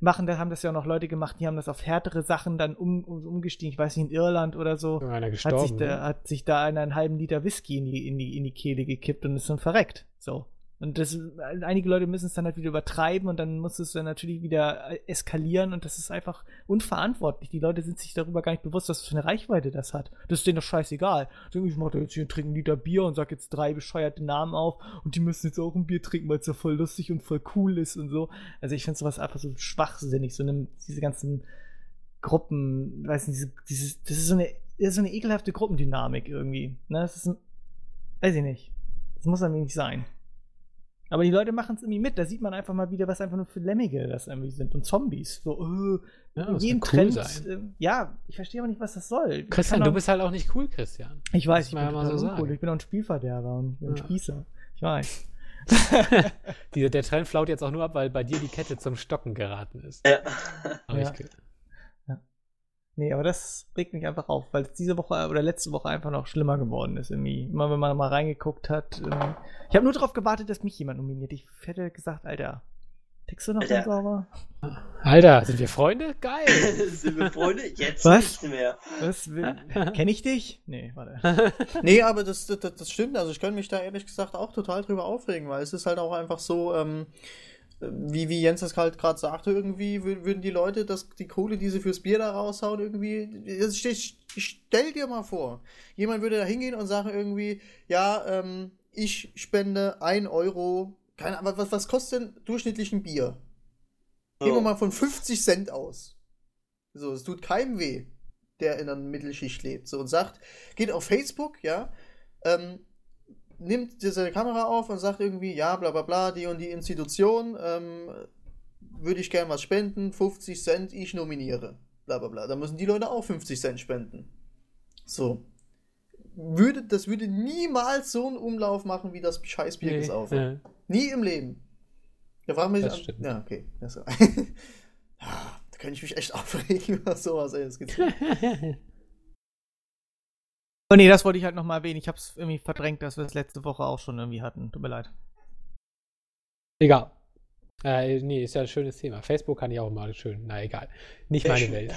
machen, da haben das ja auch noch Leute gemacht, die haben das auf härtere Sachen dann um, um, umgestiegen. Ich weiß nicht, in Irland oder so. Einer hat, sich da, ne? hat sich da einer einen halben Liter Whisky in die, in die, in die Kehle gekippt und ist dann verreckt. So. Und das, einige Leute müssen es dann halt wieder übertreiben und dann muss es dann natürlich wieder äh, eskalieren und das ist einfach unverantwortlich. Die Leute sind sich darüber gar nicht bewusst, was für eine Reichweite das hat. Das ist denen doch scheißegal. Ich mache jetzt hier trinken Liter Bier und sag jetzt drei bescheuerte Namen auf und die müssen jetzt auch ein Bier trinken, weil es ja voll lustig und voll cool ist und so. Also ich finde sowas einfach so schwachsinnig, so eine, diese ganzen Gruppen, weiß nicht, diese, dieses, das ist so eine, das ist so eine ekelhafte Gruppendynamik irgendwie. Ne? Das ist, ein, weiß ich nicht. Das muss irgendwie nicht sein. Aber die Leute machen es irgendwie mit. Da sieht man einfach mal wieder, was einfach nur für Lämmige das irgendwie sind und Zombies. So, äh, ja, in jedem cool Trend. Äh, ja, ich verstehe aber nicht, was das soll. Christian, du bist halt auch nicht cool, Christian. Ich weiß, ich bin ja mal so uncool. Ich bin auch ein Spielverderber und ich bin ja. ein Spießer. Ich weiß. die, der Trend flaut jetzt auch nur ab, weil bei dir die Kette zum Stocken geraten ist. Ja. Aber ja. Ich, Nee, aber das regt mich einfach auf, weil es diese Woche oder letzte Woche einfach noch schlimmer geworden ist irgendwie. Immer wenn man mal reingeguckt hat. Ähm, ich habe nur darauf gewartet, dass mich jemand nominiert. Ich hätte gesagt, Alter, tickst du noch Alter. sauber? Alter, sind wir Freunde? Geil! sind wir Freunde? Jetzt Was? nicht mehr. Was? Kenn ich dich? Nee, warte. nee, aber das, das, das stimmt. Also ich könnte mich da ehrlich gesagt auch total drüber aufregen, weil es ist halt auch einfach so, ähm, wie, wie Jens das halt gerade sagte, irgendwie würden die Leute das, die Kohle, die sie fürs Bier da raushauen, irgendwie. Ich, stell dir mal vor, jemand würde da hingehen und sagen irgendwie, ja, ähm, ich spende 1 Euro, keine Ahnung, was, was kostet denn durchschnittlich ein Bier? Gehen wir mal von 50 Cent aus. So, es tut keinem weh, der in der Mittelschicht lebt. So, und sagt, geht auf Facebook, ja, ähm, nimmt diese Kamera auf und sagt irgendwie, ja, bla bla bla, die und die Institution, ähm, würde ich gern was spenden, 50 Cent, ich nominiere. Bla bla bla. Da müssen die Leute auch 50 Cent spenden. So. Würde, das würde niemals so einen Umlauf machen, wie das Scheißbier nee, gesaufen. Ja. Nie im Leben. Da fragen wir sich an. Ja, okay. Das, da könnte ich mich echt aufregen über sowas, ey. Das gibt's Oh nee, das wollte ich halt nochmal erwähnen. Ich habe es irgendwie verdrängt, dass wir es letzte Woche auch schon irgendwie hatten. Tut mir leid. Egal. Äh, nee, ist ja ein schönes Thema. Facebook kann ich auch mal schön. Na egal. Nicht meine Welt.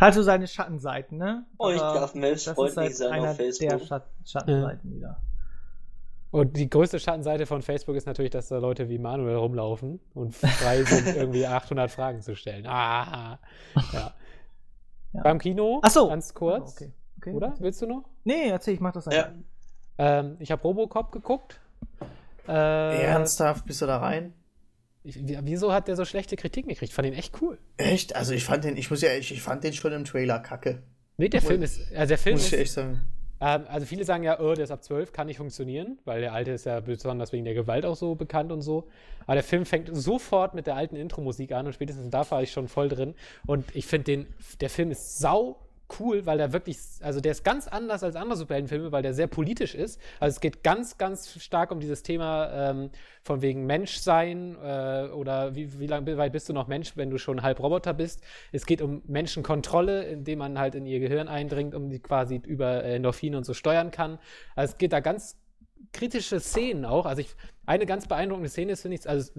Hat so seine Schattenseiten, ne? Oh, ich darf Mensch freundlich halt sein auf Facebook. Der Schat Schattenseiten ja. wieder. Und die größte Schattenseite von Facebook ist natürlich, dass da Leute wie Manuel rumlaufen und frei sind, irgendwie 800 Fragen zu stellen. Ah, ja. ja. Beim Kino, Ach so. ganz kurz. Okay. Okay. Oder? Willst du noch? Nee, erzähl, ich mach das einfach. Ja. Ähm, ich habe Robocop geguckt. Äh, Ernsthaft, bist du da rein? Ich, wieso hat der so schlechte Kritiken gekriegt? Ich fand ihn echt cool. Echt? Also ich fand den, ich muss ja, ich, ich fand den schon im Trailer kacke. Nee, der Film ist, also der Film muss ist, ich echt sagen. Ähm, also viele sagen ja, oh, der ist ab 12, kann nicht funktionieren, weil der alte ist ja besonders wegen der Gewalt auch so bekannt und so. Aber der Film fängt sofort mit der alten Intro-Musik an und spätestens da war ich schon voll drin. Und ich finde den, der Film ist sau cool, weil der wirklich, also der ist ganz anders als andere Superheldenfilme, weil der sehr politisch ist. Also es geht ganz, ganz stark um dieses Thema ähm, von wegen Menschsein äh, oder wie, wie lange weit bist du noch Mensch, wenn du schon halb Roboter bist. Es geht um Menschenkontrolle, indem man halt in ihr Gehirn eindringt, um die quasi über Endorphine und so steuern kann. Also es geht da ganz kritische Szenen auch. Also ich, eine ganz beeindruckende Szene ist, finde ich, also,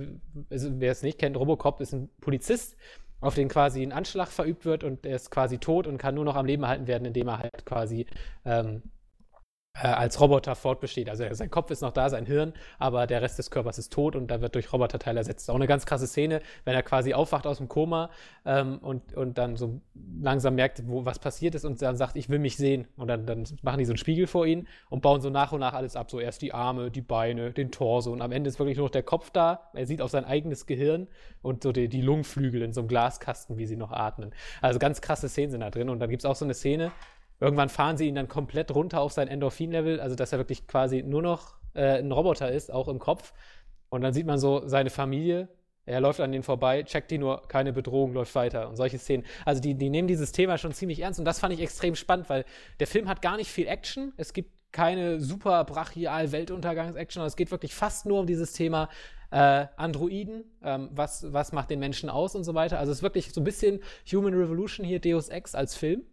also wer es nicht kennt, Robocop ist ein Polizist, auf den quasi ein Anschlag verübt wird und er ist quasi tot und kann nur noch am Leben erhalten werden, indem er halt quasi ähm, äh, als Roboter fortbesteht. Also sein Kopf ist noch da, sein Hirn, aber der Rest des Körpers ist tot und da wird durch Roboterteile ersetzt. Auch eine ganz krasse Szene, wenn er quasi aufwacht aus dem Koma ähm, und, und dann so langsam merkt, wo was passiert ist und dann sagt, ich will mich sehen. Und dann, dann machen die so einen Spiegel vor ihn und bauen so nach und nach alles ab. So erst die Arme, die Beine, den Torso und am Ende ist wirklich nur noch der Kopf da. Er sieht auf sein eigenes Gehirn und so die, die Lungenflügel in so einem Glaskasten, wie sie noch atmen. Also ganz krasse Szenen sind da drin. Und dann gibt es auch so eine Szene, Irgendwann fahren sie ihn dann komplett runter auf sein Endorphin-Level, also dass er wirklich quasi nur noch äh, ein Roboter ist, auch im Kopf. Und dann sieht man so seine Familie, er läuft an denen vorbei, checkt die nur, keine Bedrohung, läuft weiter und solche Szenen. Also die, die nehmen dieses Thema schon ziemlich ernst und das fand ich extrem spannend, weil der Film hat gar nicht viel Action. Es gibt keine super brachial Weltuntergangs-Action, es geht wirklich fast nur um dieses Thema äh, Androiden, ähm, was, was macht den Menschen aus und so weiter. Also es ist wirklich so ein bisschen Human Revolution hier, Deus Ex als Film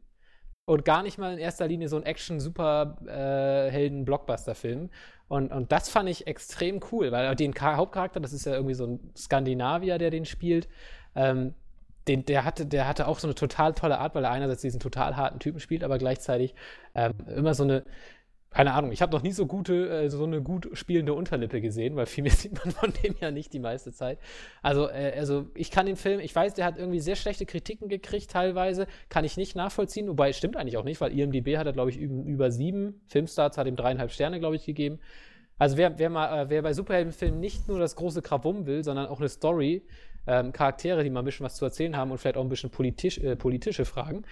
und gar nicht mal in erster Linie so ein Action-Superhelden-Blockbuster-Film. Äh, und, und das fand ich extrem cool, weil den Hauptcharakter, das ist ja irgendwie so ein Skandinavier, der den spielt, ähm, den, der, hatte, der hatte auch so eine total tolle Art, weil er einerseits diesen total harten Typen spielt, aber gleichzeitig ähm, immer so eine, keine Ahnung, ich habe noch nie so gute, äh, so eine gut spielende Unterlippe gesehen, weil viel mehr sieht man von dem ja nicht die meiste Zeit. Also, äh, also ich kann den Film, ich weiß, der hat irgendwie sehr schlechte Kritiken gekriegt teilweise, kann ich nicht nachvollziehen, wobei stimmt eigentlich auch nicht, weil IMDb hat er, glaube ich, über sieben, Filmstarts hat ihm dreieinhalb Sterne, glaube ich, gegeben. Also wer, wer, mal, äh, wer bei Superheldenfilmen nicht nur das große Krawum will, sondern auch eine Story, ähm, Charaktere, die mal ein bisschen was zu erzählen haben und vielleicht auch ein bisschen politisch, äh, politische Fragen.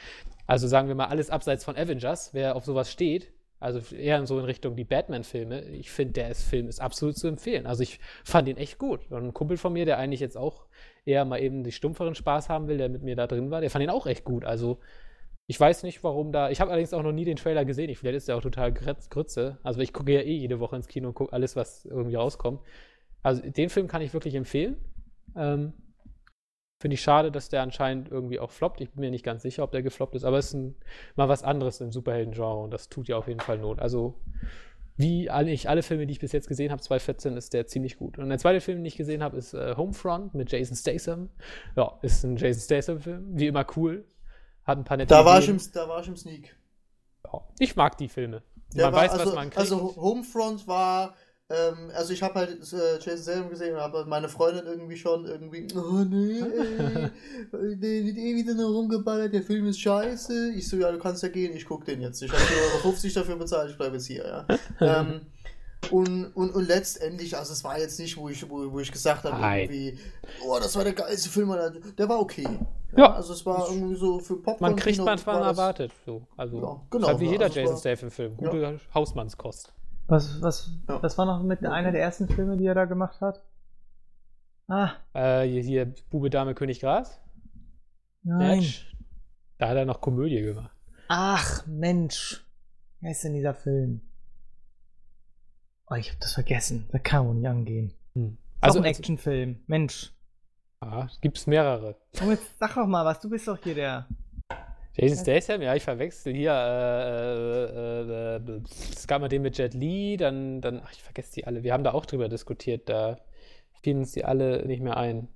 Also sagen wir mal alles abseits von Avengers, wer auf sowas steht, also eher so in Richtung die Batman-Filme. Ich finde, der ist, Film ist absolut zu empfehlen. Also ich fand ihn echt gut. Und ein Kumpel von mir, der eigentlich jetzt auch eher mal eben die stumpferen Spaß haben will, der mit mir da drin war, der fand ihn auch echt gut. Also ich weiß nicht, warum da. Ich habe allerdings auch noch nie den Trailer gesehen. Ich, vielleicht ist der auch total Grütze. Also ich gucke ja eh jede Woche ins Kino und gucke alles, was irgendwie rauskommt. Also den Film kann ich wirklich empfehlen. Ähm, Finde ich schade, dass der anscheinend irgendwie auch floppt. Ich bin mir nicht ganz sicher, ob der gefloppt ist, aber es ist ein, mal was anderes im Superhelden-Genre und das tut ja auf jeden Fall Not. Also, wie eigentlich alle Filme, die ich bis jetzt gesehen habe, 2014, ist der ziemlich gut. Und der zweite Film, den ich gesehen habe, ist äh, Homefront mit Jason Statham. Ja, ist ein Jason Statham-Film, wie immer cool. Hat ein paar nette da war, ich im, da war ich im Sneak. Ja, ich mag die Filme. Man weiß, also, was man kriegt. Also Homefront war ähm, also ich habe halt äh, Jason Statham gesehen und habe meine Freundin irgendwie schon irgendwie, oh nee, ey, der wird eh wieder nur rumgeballert, der Film ist scheiße. Ich so, ja, du kannst ja gehen, ich guck den jetzt. Ich habe Euro 50 dafür bezahlt, ich bleibe jetzt hier, ja. ähm, und, und, und letztendlich, also es war jetzt nicht, wo ich, wo, wo ich gesagt habe, irgendwie, oh, das war der geilste Film, der war okay. Ja, ja. Also es war irgendwie so für Popcorn. Man kriegt manchmal erwartet, so. Also, ja, genau. Halt wie jeder also Jason Statham-Film. Gute ja. Hausmannskost. Was, was, ja. was war noch mit einer der ersten Filme, die er da gemacht hat? Ah. Äh, hier, hier Bube, Dame, König, Gras? Nein. Match. Da hat er noch Komödie gemacht. Ach, Mensch. Wer ist denn dieser Film? Oh, ich hab das vergessen. Da kann man nicht angehen. Hm. Also ein Actionfilm. Mensch. Ah, gibt's mehrere. Oh, jetzt sag doch mal was. Du bist doch hier der. Jason Statham, ja, ich verwechsel hier. Äh, äh, äh, es gab mal den mit Jet Li, dann, dann, ach, ich vergesse die alle. Wir haben da auch drüber diskutiert, da fielen uns die alle nicht mehr ein.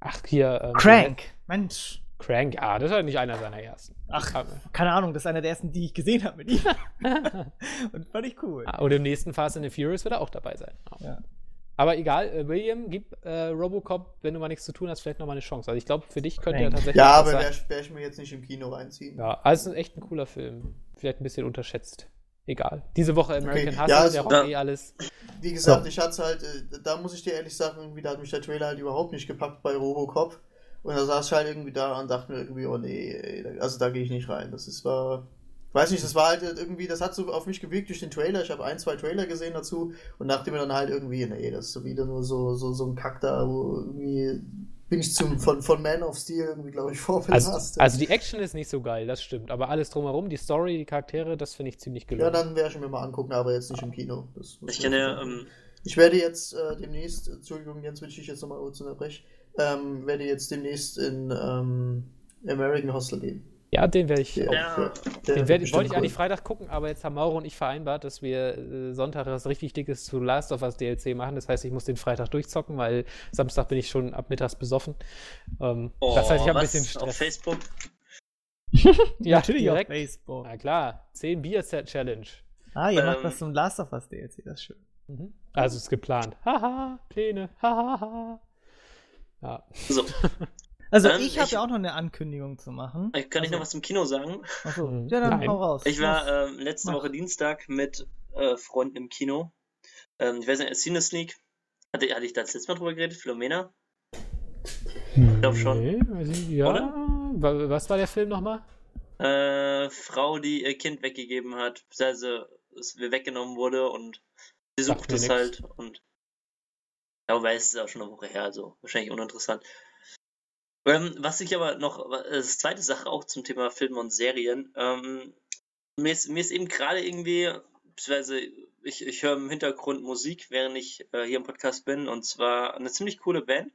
Ach, hier. Ähm, Crank, Mensch. Crank, ja, das war nicht einer seiner ersten. Ach, keine Ahnung, das ist einer der ersten, die ich gesehen habe mit ihm. Und fand ich cool. Ah, und im nächsten Fast and the Furious wird er auch dabei sein. Ja. Aber egal, äh, William, gib äh, Robocop, wenn du mal nichts zu tun hast, vielleicht nochmal eine Chance. Also ich glaube, für dich könnte er tatsächlich. Ja, aber werde werd ich mir jetzt nicht im Kino reinziehen. Ja, also ist echt ein cooler Film. Vielleicht ein bisschen unterschätzt. Egal. Diese Woche American okay. Hustle, ja, der also, eh alles. Wie gesagt, so. ich hatte halt, äh, da muss ich dir ehrlich sagen, irgendwie, da hat mich der Trailer halt überhaupt nicht gepackt bei Robocop. Und da saß ich halt irgendwie da und dachte mir irgendwie, oh nee, also da gehe ich nicht rein. Das ist, war weiß nicht, das war halt irgendwie, das hat so auf mich gewirkt durch den Trailer. Ich habe ein, zwei Trailer gesehen dazu und dachte mir dann halt irgendwie, nee, das ist so wieder nur so, so, so ein Kack da, wo irgendwie bin ich zum, von, von Man of Steel irgendwie, glaube ich, vorbelastet. Also, also, die Action ist nicht so geil, das stimmt. Aber alles drumherum, die Story, die Charaktere, das finde ich ziemlich gelungen. Ja, dann werde ich mir mal angucken, aber jetzt nicht im Kino. ich kenne ja, ähm, ich werde jetzt äh, demnächst, Entschuldigung, Jens, wenn ich jetzt nochmal kurz unterbreche, ähm, werde jetzt demnächst in ähm, American Hostel gehen. Ja, den werde ich. Ja, den werd, wollte ich eigentlich Freitag gucken, aber jetzt haben Mauro und ich vereinbart, dass wir äh, Sonntag was richtig Dickes zu Last of Us DLC machen. Das heißt, ich muss den Freitag durchzocken, weil Samstag bin ich schon ab mittags besoffen. Ähm, oh, das heißt, ich habe ein bisschen Stress. Auf Facebook? ja, natürlich direkt. auf Facebook. Na klar, 10 Bier Set Challenge. Ah, ihr ähm, macht was zum Last of Us DLC, das ist schön. Mhm. Also ist geplant. Haha, Pläne. Hahaha. Ja. So. Also ähm, ich habe ja auch noch eine Ankündigung zu machen. Kann also, ich noch was zum Kino sagen? Achso, mhm. ja, dann Nein. hau raus. Ich war ähm, letzte Mach. Woche Dienstag mit äh, Freunden im Kino. Ähm, ich weiß nicht, Cine Sneak. Hatte, hatte ich da das letzte Mal drüber geredet? Philomena? Ich glaube schon. Nee, ja. Oder? Was war der Film nochmal? Äh, Frau, die ihr Kind weggegeben hat, beziehungsweise es weggenommen wurde und sie sucht es halt und ja, weiß es ist auch schon eine Woche her, also wahrscheinlich uninteressant. Ähm, was ich aber noch, das zweite Sache auch zum Thema Filme und Serien, ähm, mir, ist, mir ist eben gerade irgendwie, beziehungsweise ich, ich höre im Hintergrund Musik, während ich äh, hier im Podcast bin, und zwar eine ziemlich coole Band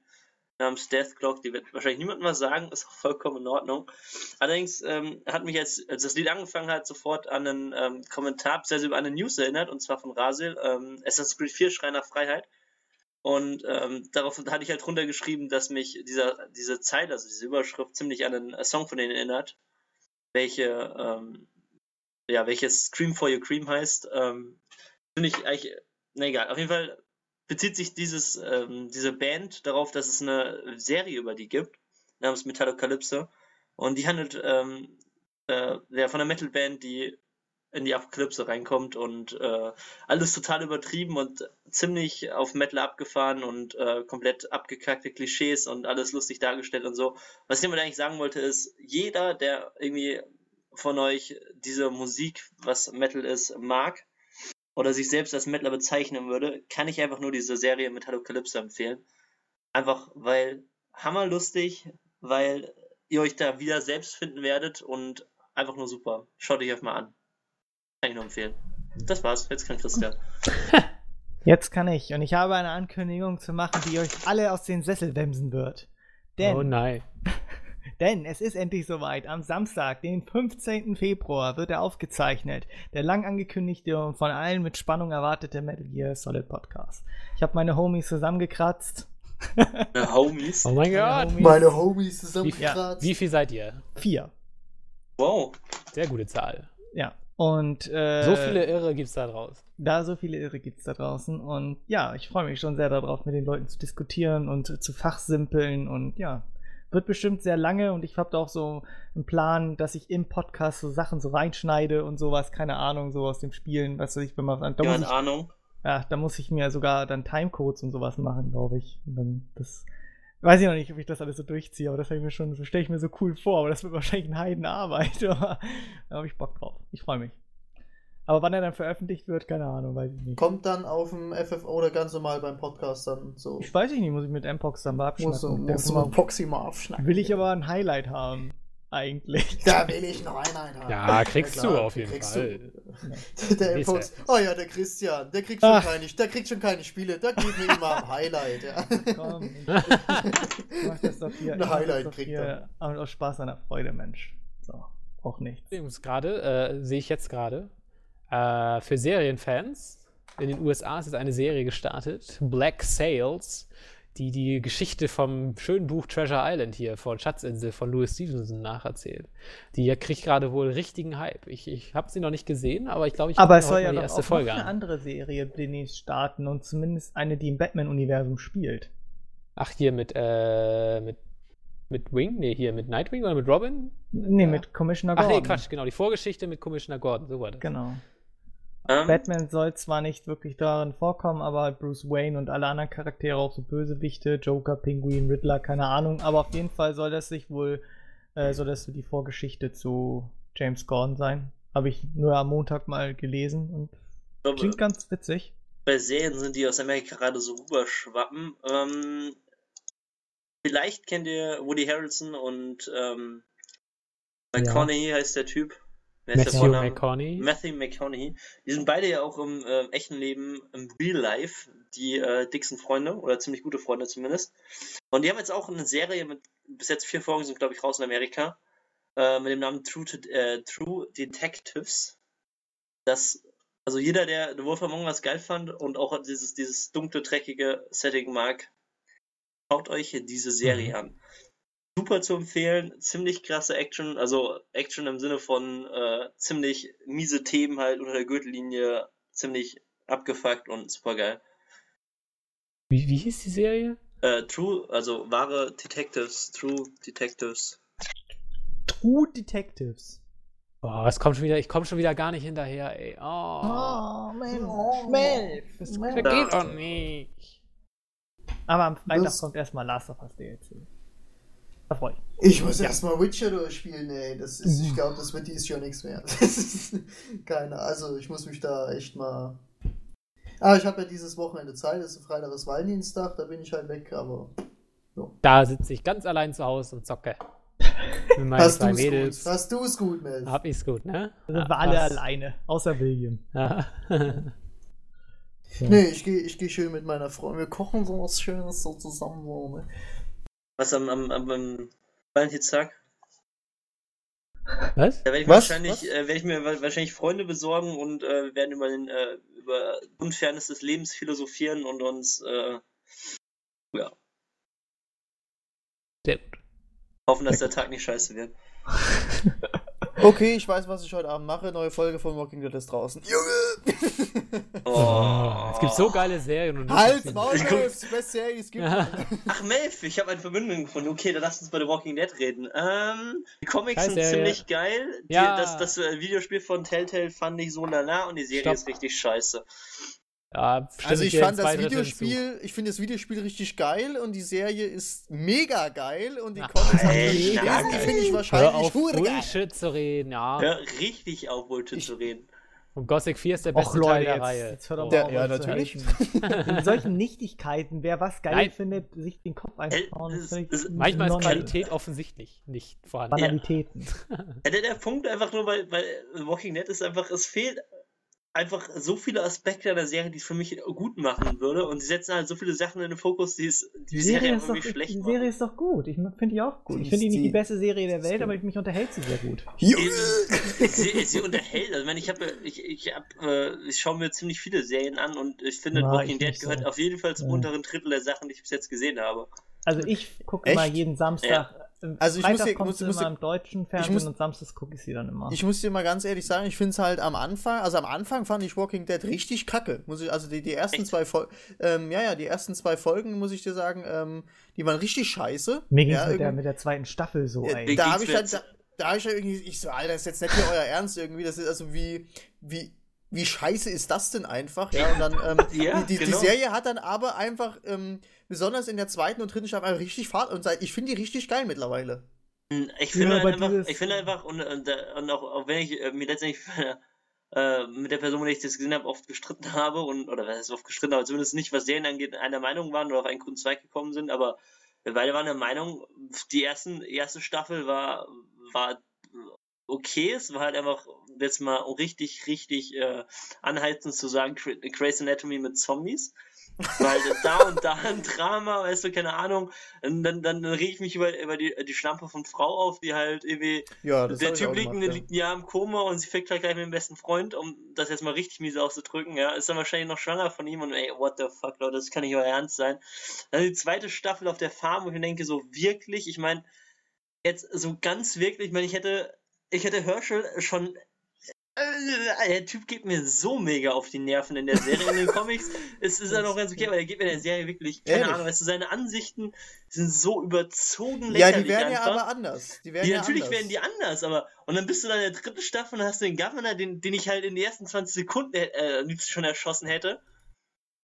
namens Death Clock, die wird wahrscheinlich niemandem was sagen, ist auch vollkommen in Ordnung. Allerdings ähm, hat mich jetzt, als das Lied angefangen hat, sofort an einen ähm, Kommentar, beziehungsweise über eine News erinnert, und zwar von Rasil, ähm, Assassin's Creed 4 Schrei nach Freiheit. Und ähm, darauf hatte ich halt runtergeschrieben, dass mich dieser, diese Zeile, also diese Überschrift, ziemlich an einen Song von denen erinnert, welche, ähm, ja, welches Scream for Your Cream heißt. Ähm, Finde ich eigentlich, na egal, auf jeden Fall bezieht sich dieses, ähm, diese Band darauf, dass es eine Serie über die gibt, namens Metallocalypse. Und die handelt ähm, äh, ja, von einer Metalband, die in die Apokalypse reinkommt und äh, alles total übertrieben und ziemlich auf Metal abgefahren und äh, komplett abgekackte Klischees und alles lustig dargestellt und so. Was ich damit eigentlich sagen wollte ist, jeder, der irgendwie von euch diese Musik, was Metal ist, mag oder sich selbst als Metaler bezeichnen würde, kann ich einfach nur diese Serie Metallocalypse empfehlen. Einfach weil hammerlustig, weil ihr euch da wieder selbst finden werdet und einfach nur super. Schaut euch einfach mal an. Kann ich nur empfehlen. Das war's. Jetzt kann Christian. Jetzt kann ich. Und ich habe eine Ankündigung zu machen, die euch alle aus den Sessel wemsen wird. Denn, oh nein. denn es ist endlich soweit. Am Samstag, den 15. Februar, wird er aufgezeichnet. Der lang angekündigte und von allen mit Spannung erwartete Metal Gear Solid Podcast. Ich habe meine Homies zusammengekratzt. Meine Homies? Oh mein Gott. Meine Homies zusammengekratzt. Wie, wie viel seid ihr? Vier. Wow. Sehr gute Zahl. Und äh, so viele Irre gibt's da draußen. Da so viele Irre gibt's da draußen und ja, ich freue mich schon sehr darauf, mit den Leuten zu diskutieren und zu fachsimpeln und ja, wird bestimmt sehr lange und ich habe da auch so einen Plan, dass ich im Podcast so Sachen so reinschneide und sowas, keine Ahnung, so aus dem Spielen, was weiß ich, wenn man da ja, muss ich, Ahnung. Ja, da muss ich mir sogar dann Timecodes und sowas machen, glaube ich. Und dann das weiß ich noch nicht, ob ich das alles so durchziehe, aber das ich mir schon, so stelle ich mir so cool vor, aber das wird wahrscheinlich eine Heidenarbeit, aber da habe ich Bock drauf. Ich freue mich. Aber wann er dann veröffentlicht wird, keine Ahnung, weiß ich nicht. Kommt dann auf dem FFO oder ganz normal beim Podcast dann so? Ich weiß nicht, muss ich mit Mpox dann mal abschnacken. Muss, muss mit Poxy mal abschnacken. Will ich aber ein Highlight haben eigentlich. Da will ich noch einen haben. Ja, kriegst ja, du auf jeden Fall. Du. Der Impuls. Oh ja, der Christian, der kriegt schon Ach. keine, der kriegt schon keine Spiele, da gibt mir immer ein Highlight. Ja. Komm, ich mach das doch hier. Ein Highlight kriegt er. Aber aus Spaß an der Freude, Mensch. So, auch nichts. Gerade, äh, sehe ich jetzt gerade, äh, für Serienfans in den USA ist jetzt eine Serie gestartet, Black Sails die die Geschichte vom schönen Buch Treasure Island hier von Schatzinsel von Louis Stevenson nacherzählt. Die kriegt gerade wohl richtigen Hype. Ich, ich habe sie noch nicht gesehen, aber ich glaube, ich habe ja die erste Folge noch eine andere Serie demnächst starten und zumindest eine, die im Batman-Universum spielt. Ach, hier mit, äh, mit, mit Wing? Nee, hier mit Nightwing oder mit Robin? Nee, ja. mit Commissioner Gordon. Ach nee, Quatsch, genau, die Vorgeschichte mit Commissioner Gordon, so war das. Genau. Ähm, Batman soll zwar nicht wirklich darin vorkommen, aber Bruce Wayne und alle anderen Charaktere, auch so Bösewichte, Joker, Penguin, Riddler, keine Ahnung, aber auf jeden Fall soll das sich wohl, äh, soll das so die Vorgeschichte zu James Gordon sein. Habe ich nur am Montag mal gelesen und glaube, klingt ganz witzig. Bei Serien sind die aus Amerika gerade so rüberschwappen. Ähm, vielleicht kennt ihr Woody Harrelson und ähm, ja. heißt der Typ. Matthew McConaughey. Matthew McConaughey. Die sind beide ja auch im äh, echten Leben, im Real Life, die äh, dicksten Freunde oder ziemlich gute Freunde zumindest. Und die haben jetzt auch eine Serie mit bis jetzt vier Folgen sind, glaube ich, raus in Amerika. äh, mit dem Namen True, äh, True Detectives. Das, also jeder, der The Wolf Among Us geil fand und auch dieses, dieses dunkle, dreckige Setting mag, schaut euch diese Serie mhm. an. Super zu empfehlen, ziemlich krasse Action, also Action im Sinne von äh, ziemlich miese Themen halt unter der Gürtellinie, ziemlich abgefuckt und super geil. Wie, wie hieß die Serie? Äh, True, also wahre Detectives, True Detectives. True Detectives. Boah, es kommt schon wieder, ich komme schon wieder gar nicht hinterher, ey. Oh, oh Mel. Oh. Das geht doch nicht. Aber am Freitag das kommt erstmal Last of Us DLC. Da freue ich Ich muss ja. erstmal Witcher durchspielen, ey. Das ist, ich glaube, das wird dies Jahr nichts mehr. keine, also ich muss mich da echt mal. Ah, ich habe ja dieses Wochenende Zeit, das ist Freitag ist Valentinstag, da bin ich halt weg, aber. So. Da sitze ich ganz allein zu Hause und zocke. Mit meinen Hast zwei Mädels. Gut. Hast du es gut, Mel? Hab ich's gut, ne? Da sind wir alle alleine, außer William. Ja. So. Nee, ich gehe ich geh schön mit meiner Freundin. Wir kochen so was Schönes so zusammen. So, ne? Was am, am, am Valentinstag? Was? Da werde ich, was? Wahrscheinlich, Äh, werd ich mir wahrscheinlich Freunde besorgen und äh, werden über, den, äh, über Unfairness des Lebens philosophieren und uns, äh, ja. Sehr gut. Hoffen, dass der Tag nicht scheiße wird. Okay, ich weiß, was ich heute Abend mache. Neue Folge von Walking Dead ist draußen. Junge! Oh. Es gibt so geile Serien. Und Hals, Maul, die beste Serie, es gibt. Ach, Melf, ich habe eine Verbindung gefunden. Okay, dann lass uns bei The Walking Dead reden. Ähm, die Comics Scheiß sind Serie. ziemlich geil. Ja. Die, das, das äh, Videospiel von Telltale fand ich so lala und die Serie Stopp. ist richtig scheiße. Ja, also ich fand das Videospiel, ich finde das Videospiel richtig geil und die Serie ist mega geil und die Ach, Comics finde ich wahrscheinlich Hör auf Bullshit zu reden, ja. Hör richtig auf Bullshit ich, zu reden. Und Gothic 4 ist der beste Och, Teil der jetzt, Reihe. Jetzt hört oh. der, ja, natürlich. In solchen Nichtigkeiten, wer was geil Nein. findet, sich den Kopf einzubauen. Manchmal ist Qualität offensichtlich nicht vorhanden. Banalitäten. Ja. der, der Punkt einfach nur, weil, weil Walking Dead ist einfach, es fehlt einfach so viele Aspekte der Serie, die es für mich gut machen würde. Und sie setzen halt so viele Sachen in den Fokus, die es die, die Serie, Serie einfach doch, schlecht Die Serie machen. ist doch gut. Ich finde die auch gut. Ich finde die nicht die beste Serie der Welt, aber mich unterhält sie sehr gut. sie, sie, unterhält. Also, ich meine, ich habe, ich, ich, hab, äh, ich schaue mir ziemlich viele Serien an und ich finde, ja, Walking Dead gehört so. auf jeden Fall zum ja. unteren Drittel der Sachen, die ich bis jetzt gesehen habe. Also ich gucke mal jeden Samstag ja also ich Freitag muss, muss, immer im deutschen Fernsehen muss, und samstags gucke ich sie dann immer. Ich muss dir mal ganz ehrlich sagen, ich finde es halt am Anfang, also am Anfang fand ich Walking Dead richtig kacke. Muss ich, also die, die ersten zwei Folgen, ähm, ja, ja, die ersten zwei Folgen, muss ich dir sagen, ähm, die waren richtig scheiße. Mir ging ja, mit, der, mit der zweiten Staffel so, ey. Äh, da habe ich halt, da, da habe ich halt irgendwie, ich so, Alter, das ist jetzt nicht hier euer Ernst irgendwie, das ist also wie, wie, wie scheiße ist das denn einfach? Ja, und dann, ähm, ja, die, die, genau. die, Serie hat dann aber einfach, ähm, besonders in der zweiten und dritten Staffel, richtig Fahrt und ich finde die richtig geil mittlerweile. Hm, ich finde ja, halt einfach, ich finde einfach, und, und, und auch, auch, wenn ich äh, mir letztendlich äh, mit der Person, mit der ich das gesehen habe, oft gestritten habe, und, oder was heißt oft gestritten, aber zumindest nicht, was Serien angeht, einer Meinung waren oder auf einen guten Zweig gekommen sind, aber wir beide waren der Meinung, die ersten, erste Staffel war, war okay, es war halt einfach jetzt mal richtig, richtig äh, anhaltend zu sagen, Grey's Anatomy mit Zombies. Weil da und da ein Drama, weißt du, keine Ahnung. Und dann, dann, dann reg ich mich über, über die, die Schlampe von Frau auf, die halt irgendwie. Ja, der Typ liegt, gemacht, liegt ein Jahr im Koma und sie fickt halt gleich mit dem besten Freund, um das jetzt mal richtig mies auszudrücken, ja. Ist dann wahrscheinlich noch schwanger von ihm und ey, what the fuck, Leute, das kann nicht euer Ernst sein. Dann die zweite Staffel auf der Farm, wo ich mir denke, so wirklich, ich meine, jetzt so ganz wirklich, ich meine, ich hätte, ich hätte Herschel schon der Typ geht mir so mega auf die Nerven in der Serie. In den Comics ist, ist er noch ganz okay, aber der geht mir in der Serie wirklich, keine Ehrlich? Ahnung, weißt du, seine Ansichten sind so überzogen lächerlich. Ja, die werden einfach. ja aber anders. Die, werden die ja natürlich anders. werden die anders, aber und dann bist du dann in der dritten Staffel und hast den Governor, den, den ich halt in den ersten 20 Sekunden äh, äh schon erschossen hätte.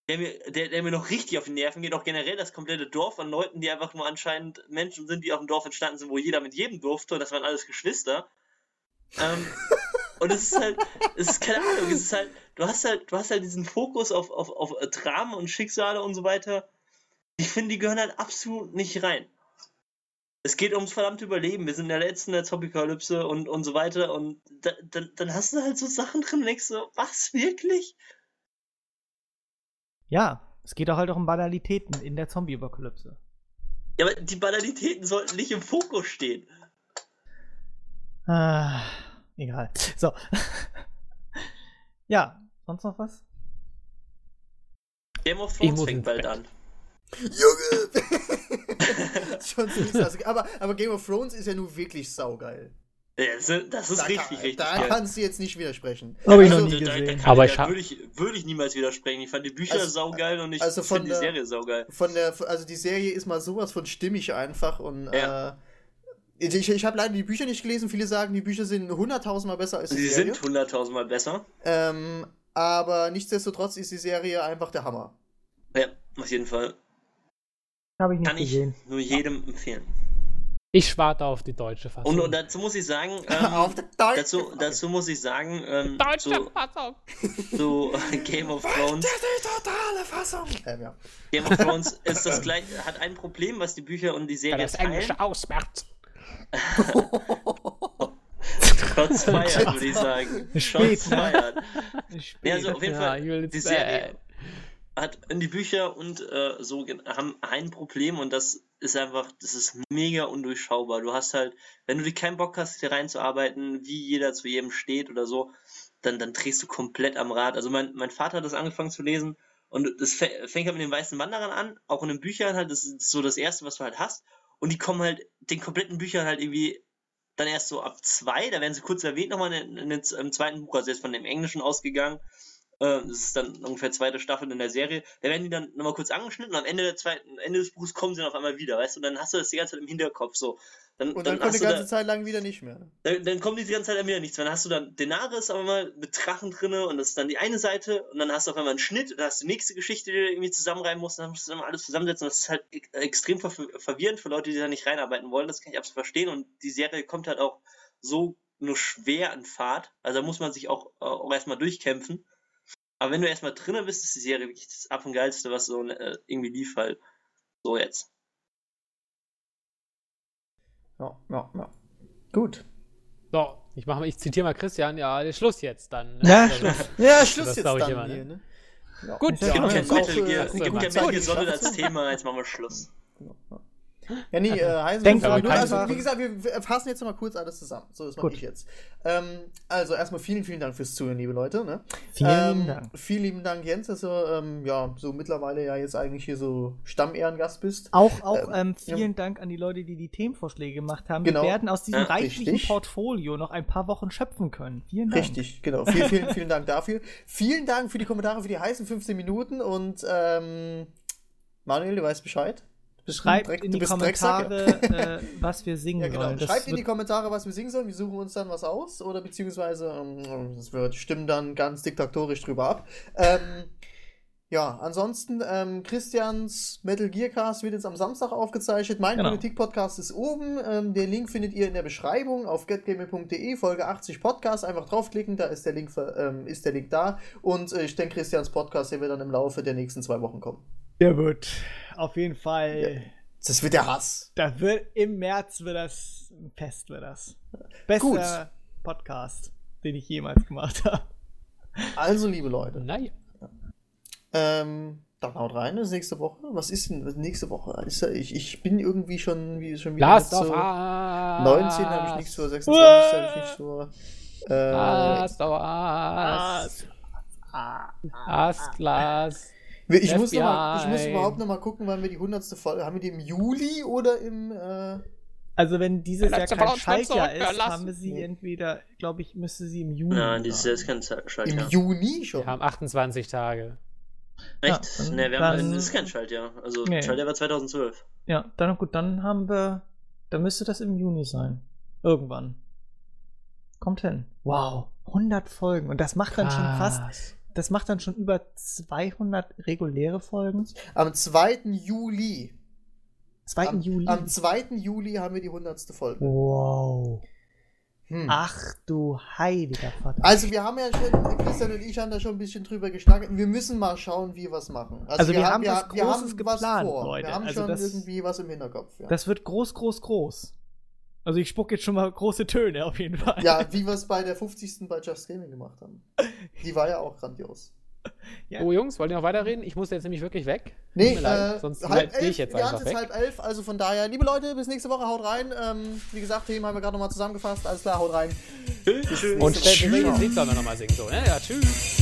Der mir, der, der mir noch richtig auf die Nerven geht, auch generell das komplette Dorf an Leuten, die einfach nur anscheinend Menschen sind, die auf dem Dorf entstanden sind, wo jeder mit jedem durfte, das waren alles Geschwister. Ähm, Und es ist halt, es ist keine Ahnung, es ist halt, du hast halt, du hast halt diesen Fokus auf, auf, auf Dramen und Schicksale und so weiter. Ich finde, die gehören halt absolut nicht rein. Es geht ums verdammte Überleben. Wir sind in der letzten der Zombie-Kalypse und, und so weiter. Und da, dann, dann hast du halt so Sachen drin und denkst so, was, wirklich? Ja, es geht auch halt auch um Banalitäten in der Zombie-Apokalypse. Ja, aber die Banalitäten sollten nicht im Fokus stehen. Ah, egal. So. ja, sonst noch was? Game of Thrones fängt bald an. Junge! Schon süß. aber, aber Game of Thrones ist ja nun wirklich saugeil. Das ist da richtig, kann, richtig. Da geil. kannst du jetzt nicht widersprechen. Habe ich also, noch nie gesehen. Da, da aber ich würde ich, würd ich niemals widersprechen. Ich fand die Bücher also, saugeil und ich also finde die Serie saugeil. Von der, also die Serie ist mal sowas von stimmig einfach und ja. äh, ich, ich habe leider die Bücher nicht gelesen. Viele sagen, die Bücher sind hunderttausendmal besser als die Sie Serie. Sie sind hunderttausendmal besser. Ähm, aber nichtsdestotrotz ist die Serie einfach der Hammer. Ja, auf jeden Fall. Habe ich nicht Kann gesehen. ich nur jedem empfehlen. Ich warte auf die deutsche Fassung. Und, und dazu muss ich sagen, ähm, dazu, dazu muss ich sagen, ähm, deutsche zu, Fassung. zu Game of Thrones. Die totale Fassung. Ähm, ja. Game of Thrones ist das gleich, hat ein Problem, was die Bücher und die Serie ja, das teilen. Englische ausmerzt. Shots feiert, würde ich sagen. Shots feiert. Ja, also auf jeden Fall, ja, die Serie hat in die Bücher und äh, so haben ein Problem und das ist einfach, das ist mega undurchschaubar. Du hast halt, wenn du dir keinen Bock hast, hier reinzuarbeiten, wie jeder zu jedem steht oder so, dann, dann drehst du komplett am Rad. Also mein, mein Vater hat das angefangen zu lesen und das fängt halt mit den weißen Wanderern an, auch in den Büchern halt, das ist so das Erste, was du halt hast. Und die kommen halt den kompletten Büchern halt irgendwie dann erst so ab zwei, da werden sie kurz erwähnt nochmal in, in, in, im zweiten Buch, also jetzt von dem Englischen ausgegangen. Äh, das ist dann ungefähr zweite Staffel in der Serie. Da werden die dann nochmal kurz angeschnitten und am Ende, der zweiten, Ende des Buchs kommen sie dann auf einmal wieder, weißt du? Und dann hast du das die ganze Zeit im Hinterkopf so. Dann, und dann, dann kommt die ganze da, Zeit lang wieder nicht mehr. Dann, dann kommt die ganze Zeit lang wieder nichts. Dann hast du dann Denaris aber mal mit Drachen drinne und das ist dann die eine Seite und dann hast du auf einmal einen Schnitt, da hast du die nächste Geschichte, die du irgendwie zusammenreiben musst, dann musst du dann mal alles zusammensetzen. Das ist halt extrem ver verwirrend für Leute, die da nicht reinarbeiten wollen. Das kann ich absolut verstehen und die Serie kommt halt auch so nur schwer an Fahrt. Also da muss man sich auch, auch erstmal durchkämpfen. Aber wenn du erstmal drinnen bist, ist die Serie wirklich das Ab und Geilste, was so äh, irgendwie lief halt. So jetzt. Ja, ja, ja. Gut. So, ich mache ich zitiere mal Christian, ja, Schluss jetzt dann. Ja, also, Schluss. Ja, Schluss jetzt dann immer, hier, ne? Ja. Gut, ja, gibt kein Metal Gear, gibt kein Metal Gear Solid als Thema, jetzt machen wir Schluss. Ja. Ja, nee, äh, heißen Denk aber also, wie gesagt, wir fassen jetzt mal kurz alles zusammen. So, das mache ich jetzt. Ähm, also erstmal vielen, vielen Dank fürs Zuhören, liebe Leute. Ne? Vielen ähm, Dank. Vielen lieben Dank, Jens, dass du ähm, ja, so mittlerweile ja jetzt eigentlich hier so Stammehrengast bist. Auch, auch ähm, ähm vielen ja. Dank an die Leute, die die Themenvorschläge gemacht haben. Genau. Wir werden aus diesem ja, reichlichen richtig. Portfolio noch ein paar Wochen schöpfen können. Vielen Dank. Richtig, genau. Vielen, vielen, vielen Dank dafür. Vielen Dank für die Kommentare für die heißen 15 Minuten und ähm, Manuel, du weißt Bescheid. Schreibt Dreck, in die Kommentare, äh, was wir singen ja, genau. sollen. Das Schreibt in die Kommentare, was wir singen sollen. Wir suchen uns dann was aus. Oder beziehungsweise, ähm, das wird, stimmen dann ganz diktatorisch drüber ab. Ähm, ja, ansonsten, ähm, Christians Metal Gear Cast wird jetzt am Samstag aufgezeichnet. Mein genau. Politik-Podcast ist oben. Ähm, den Link findet ihr in der Beschreibung auf getgaming.de, Folge 80 Podcast. Einfach draufklicken, da ist der Link, ähm, ist der Link da. Und äh, ich denke, Christians Podcast, der wird dann im Laufe der nächsten zwei Wochen kommen. Der wird auf jeden Fall. Ja, das wird der Hass. Da wird im März wird das ein Fest wird das. Bester Gut. Podcast, den ich jemals gemacht habe. Also, liebe Leute. Nein. Ähm, dann haut rein, das ist nächste Woche. Was ist denn nächste Woche? Ich, ich bin irgendwie schon, wie, schon wieder. Last so, 19 habe ich nichts vor, 26 habe ich nichts vor. Äh, Last of Us. Last, Last. Ich muss, mal, ich muss, überhaupt noch mal gucken, wann wir die 100. Folge haben. wir die im Juli oder im. Äh also, wenn dieses Jahr kein Schaltjahr ist, haben wir sie entweder, glaube ich, müsste sie im Juni. Nein, dieses Jahr ist kein Schaltjahr. Im Juni schon. Wir haben 28 Tage. Echt? Ja, ne, wir haben, das ist kein Schaltjahr. Also, nee. Schaltjahr war 2012. Ja, dann gut, dann haben wir. Dann müsste das im Juni sein. Irgendwann. Kommt hin. Wow, 100 Folgen. Und das macht dann Krass. schon fast das macht dann schon über 200 reguläre Folgen. Am 2. Juli. 2. Am, Juli? Am 2. Juli haben wir die 100. Folge. Wow. Hm. Ach du heiliger Vater. Also wir haben ja schon, Christian und ich haben da schon ein bisschen drüber geschnackt. Wir müssen mal schauen, wie wir was machen. Also, also wir, wir, haben, wir, wir haben geplant, was vor. Leute. Wir haben also schon das, irgendwie was im Hinterkopf. Ja. Das wird groß, groß, groß. Also ich spuck jetzt schon mal große Töne auf jeden Fall. Ja, wie wir es bei der 50. bei Just Gaming gemacht haben. Die war ja auch grandios. Ja. Oh Jungs, wollt ihr noch weiterreden? Ich muss jetzt nämlich wirklich weg. Nee, äh, sonst halb gehe ich jetzt einfach weg. halb elf, also von daher, liebe Leute, bis nächste Woche, haut rein. Ähm, wie gesagt, Themen haben wir gerade nochmal zusammengefasst. Alles klar, haut rein. Tschüss. Und Welches Lied sollen wir nochmal singen? So, ne? Ja, tschüss.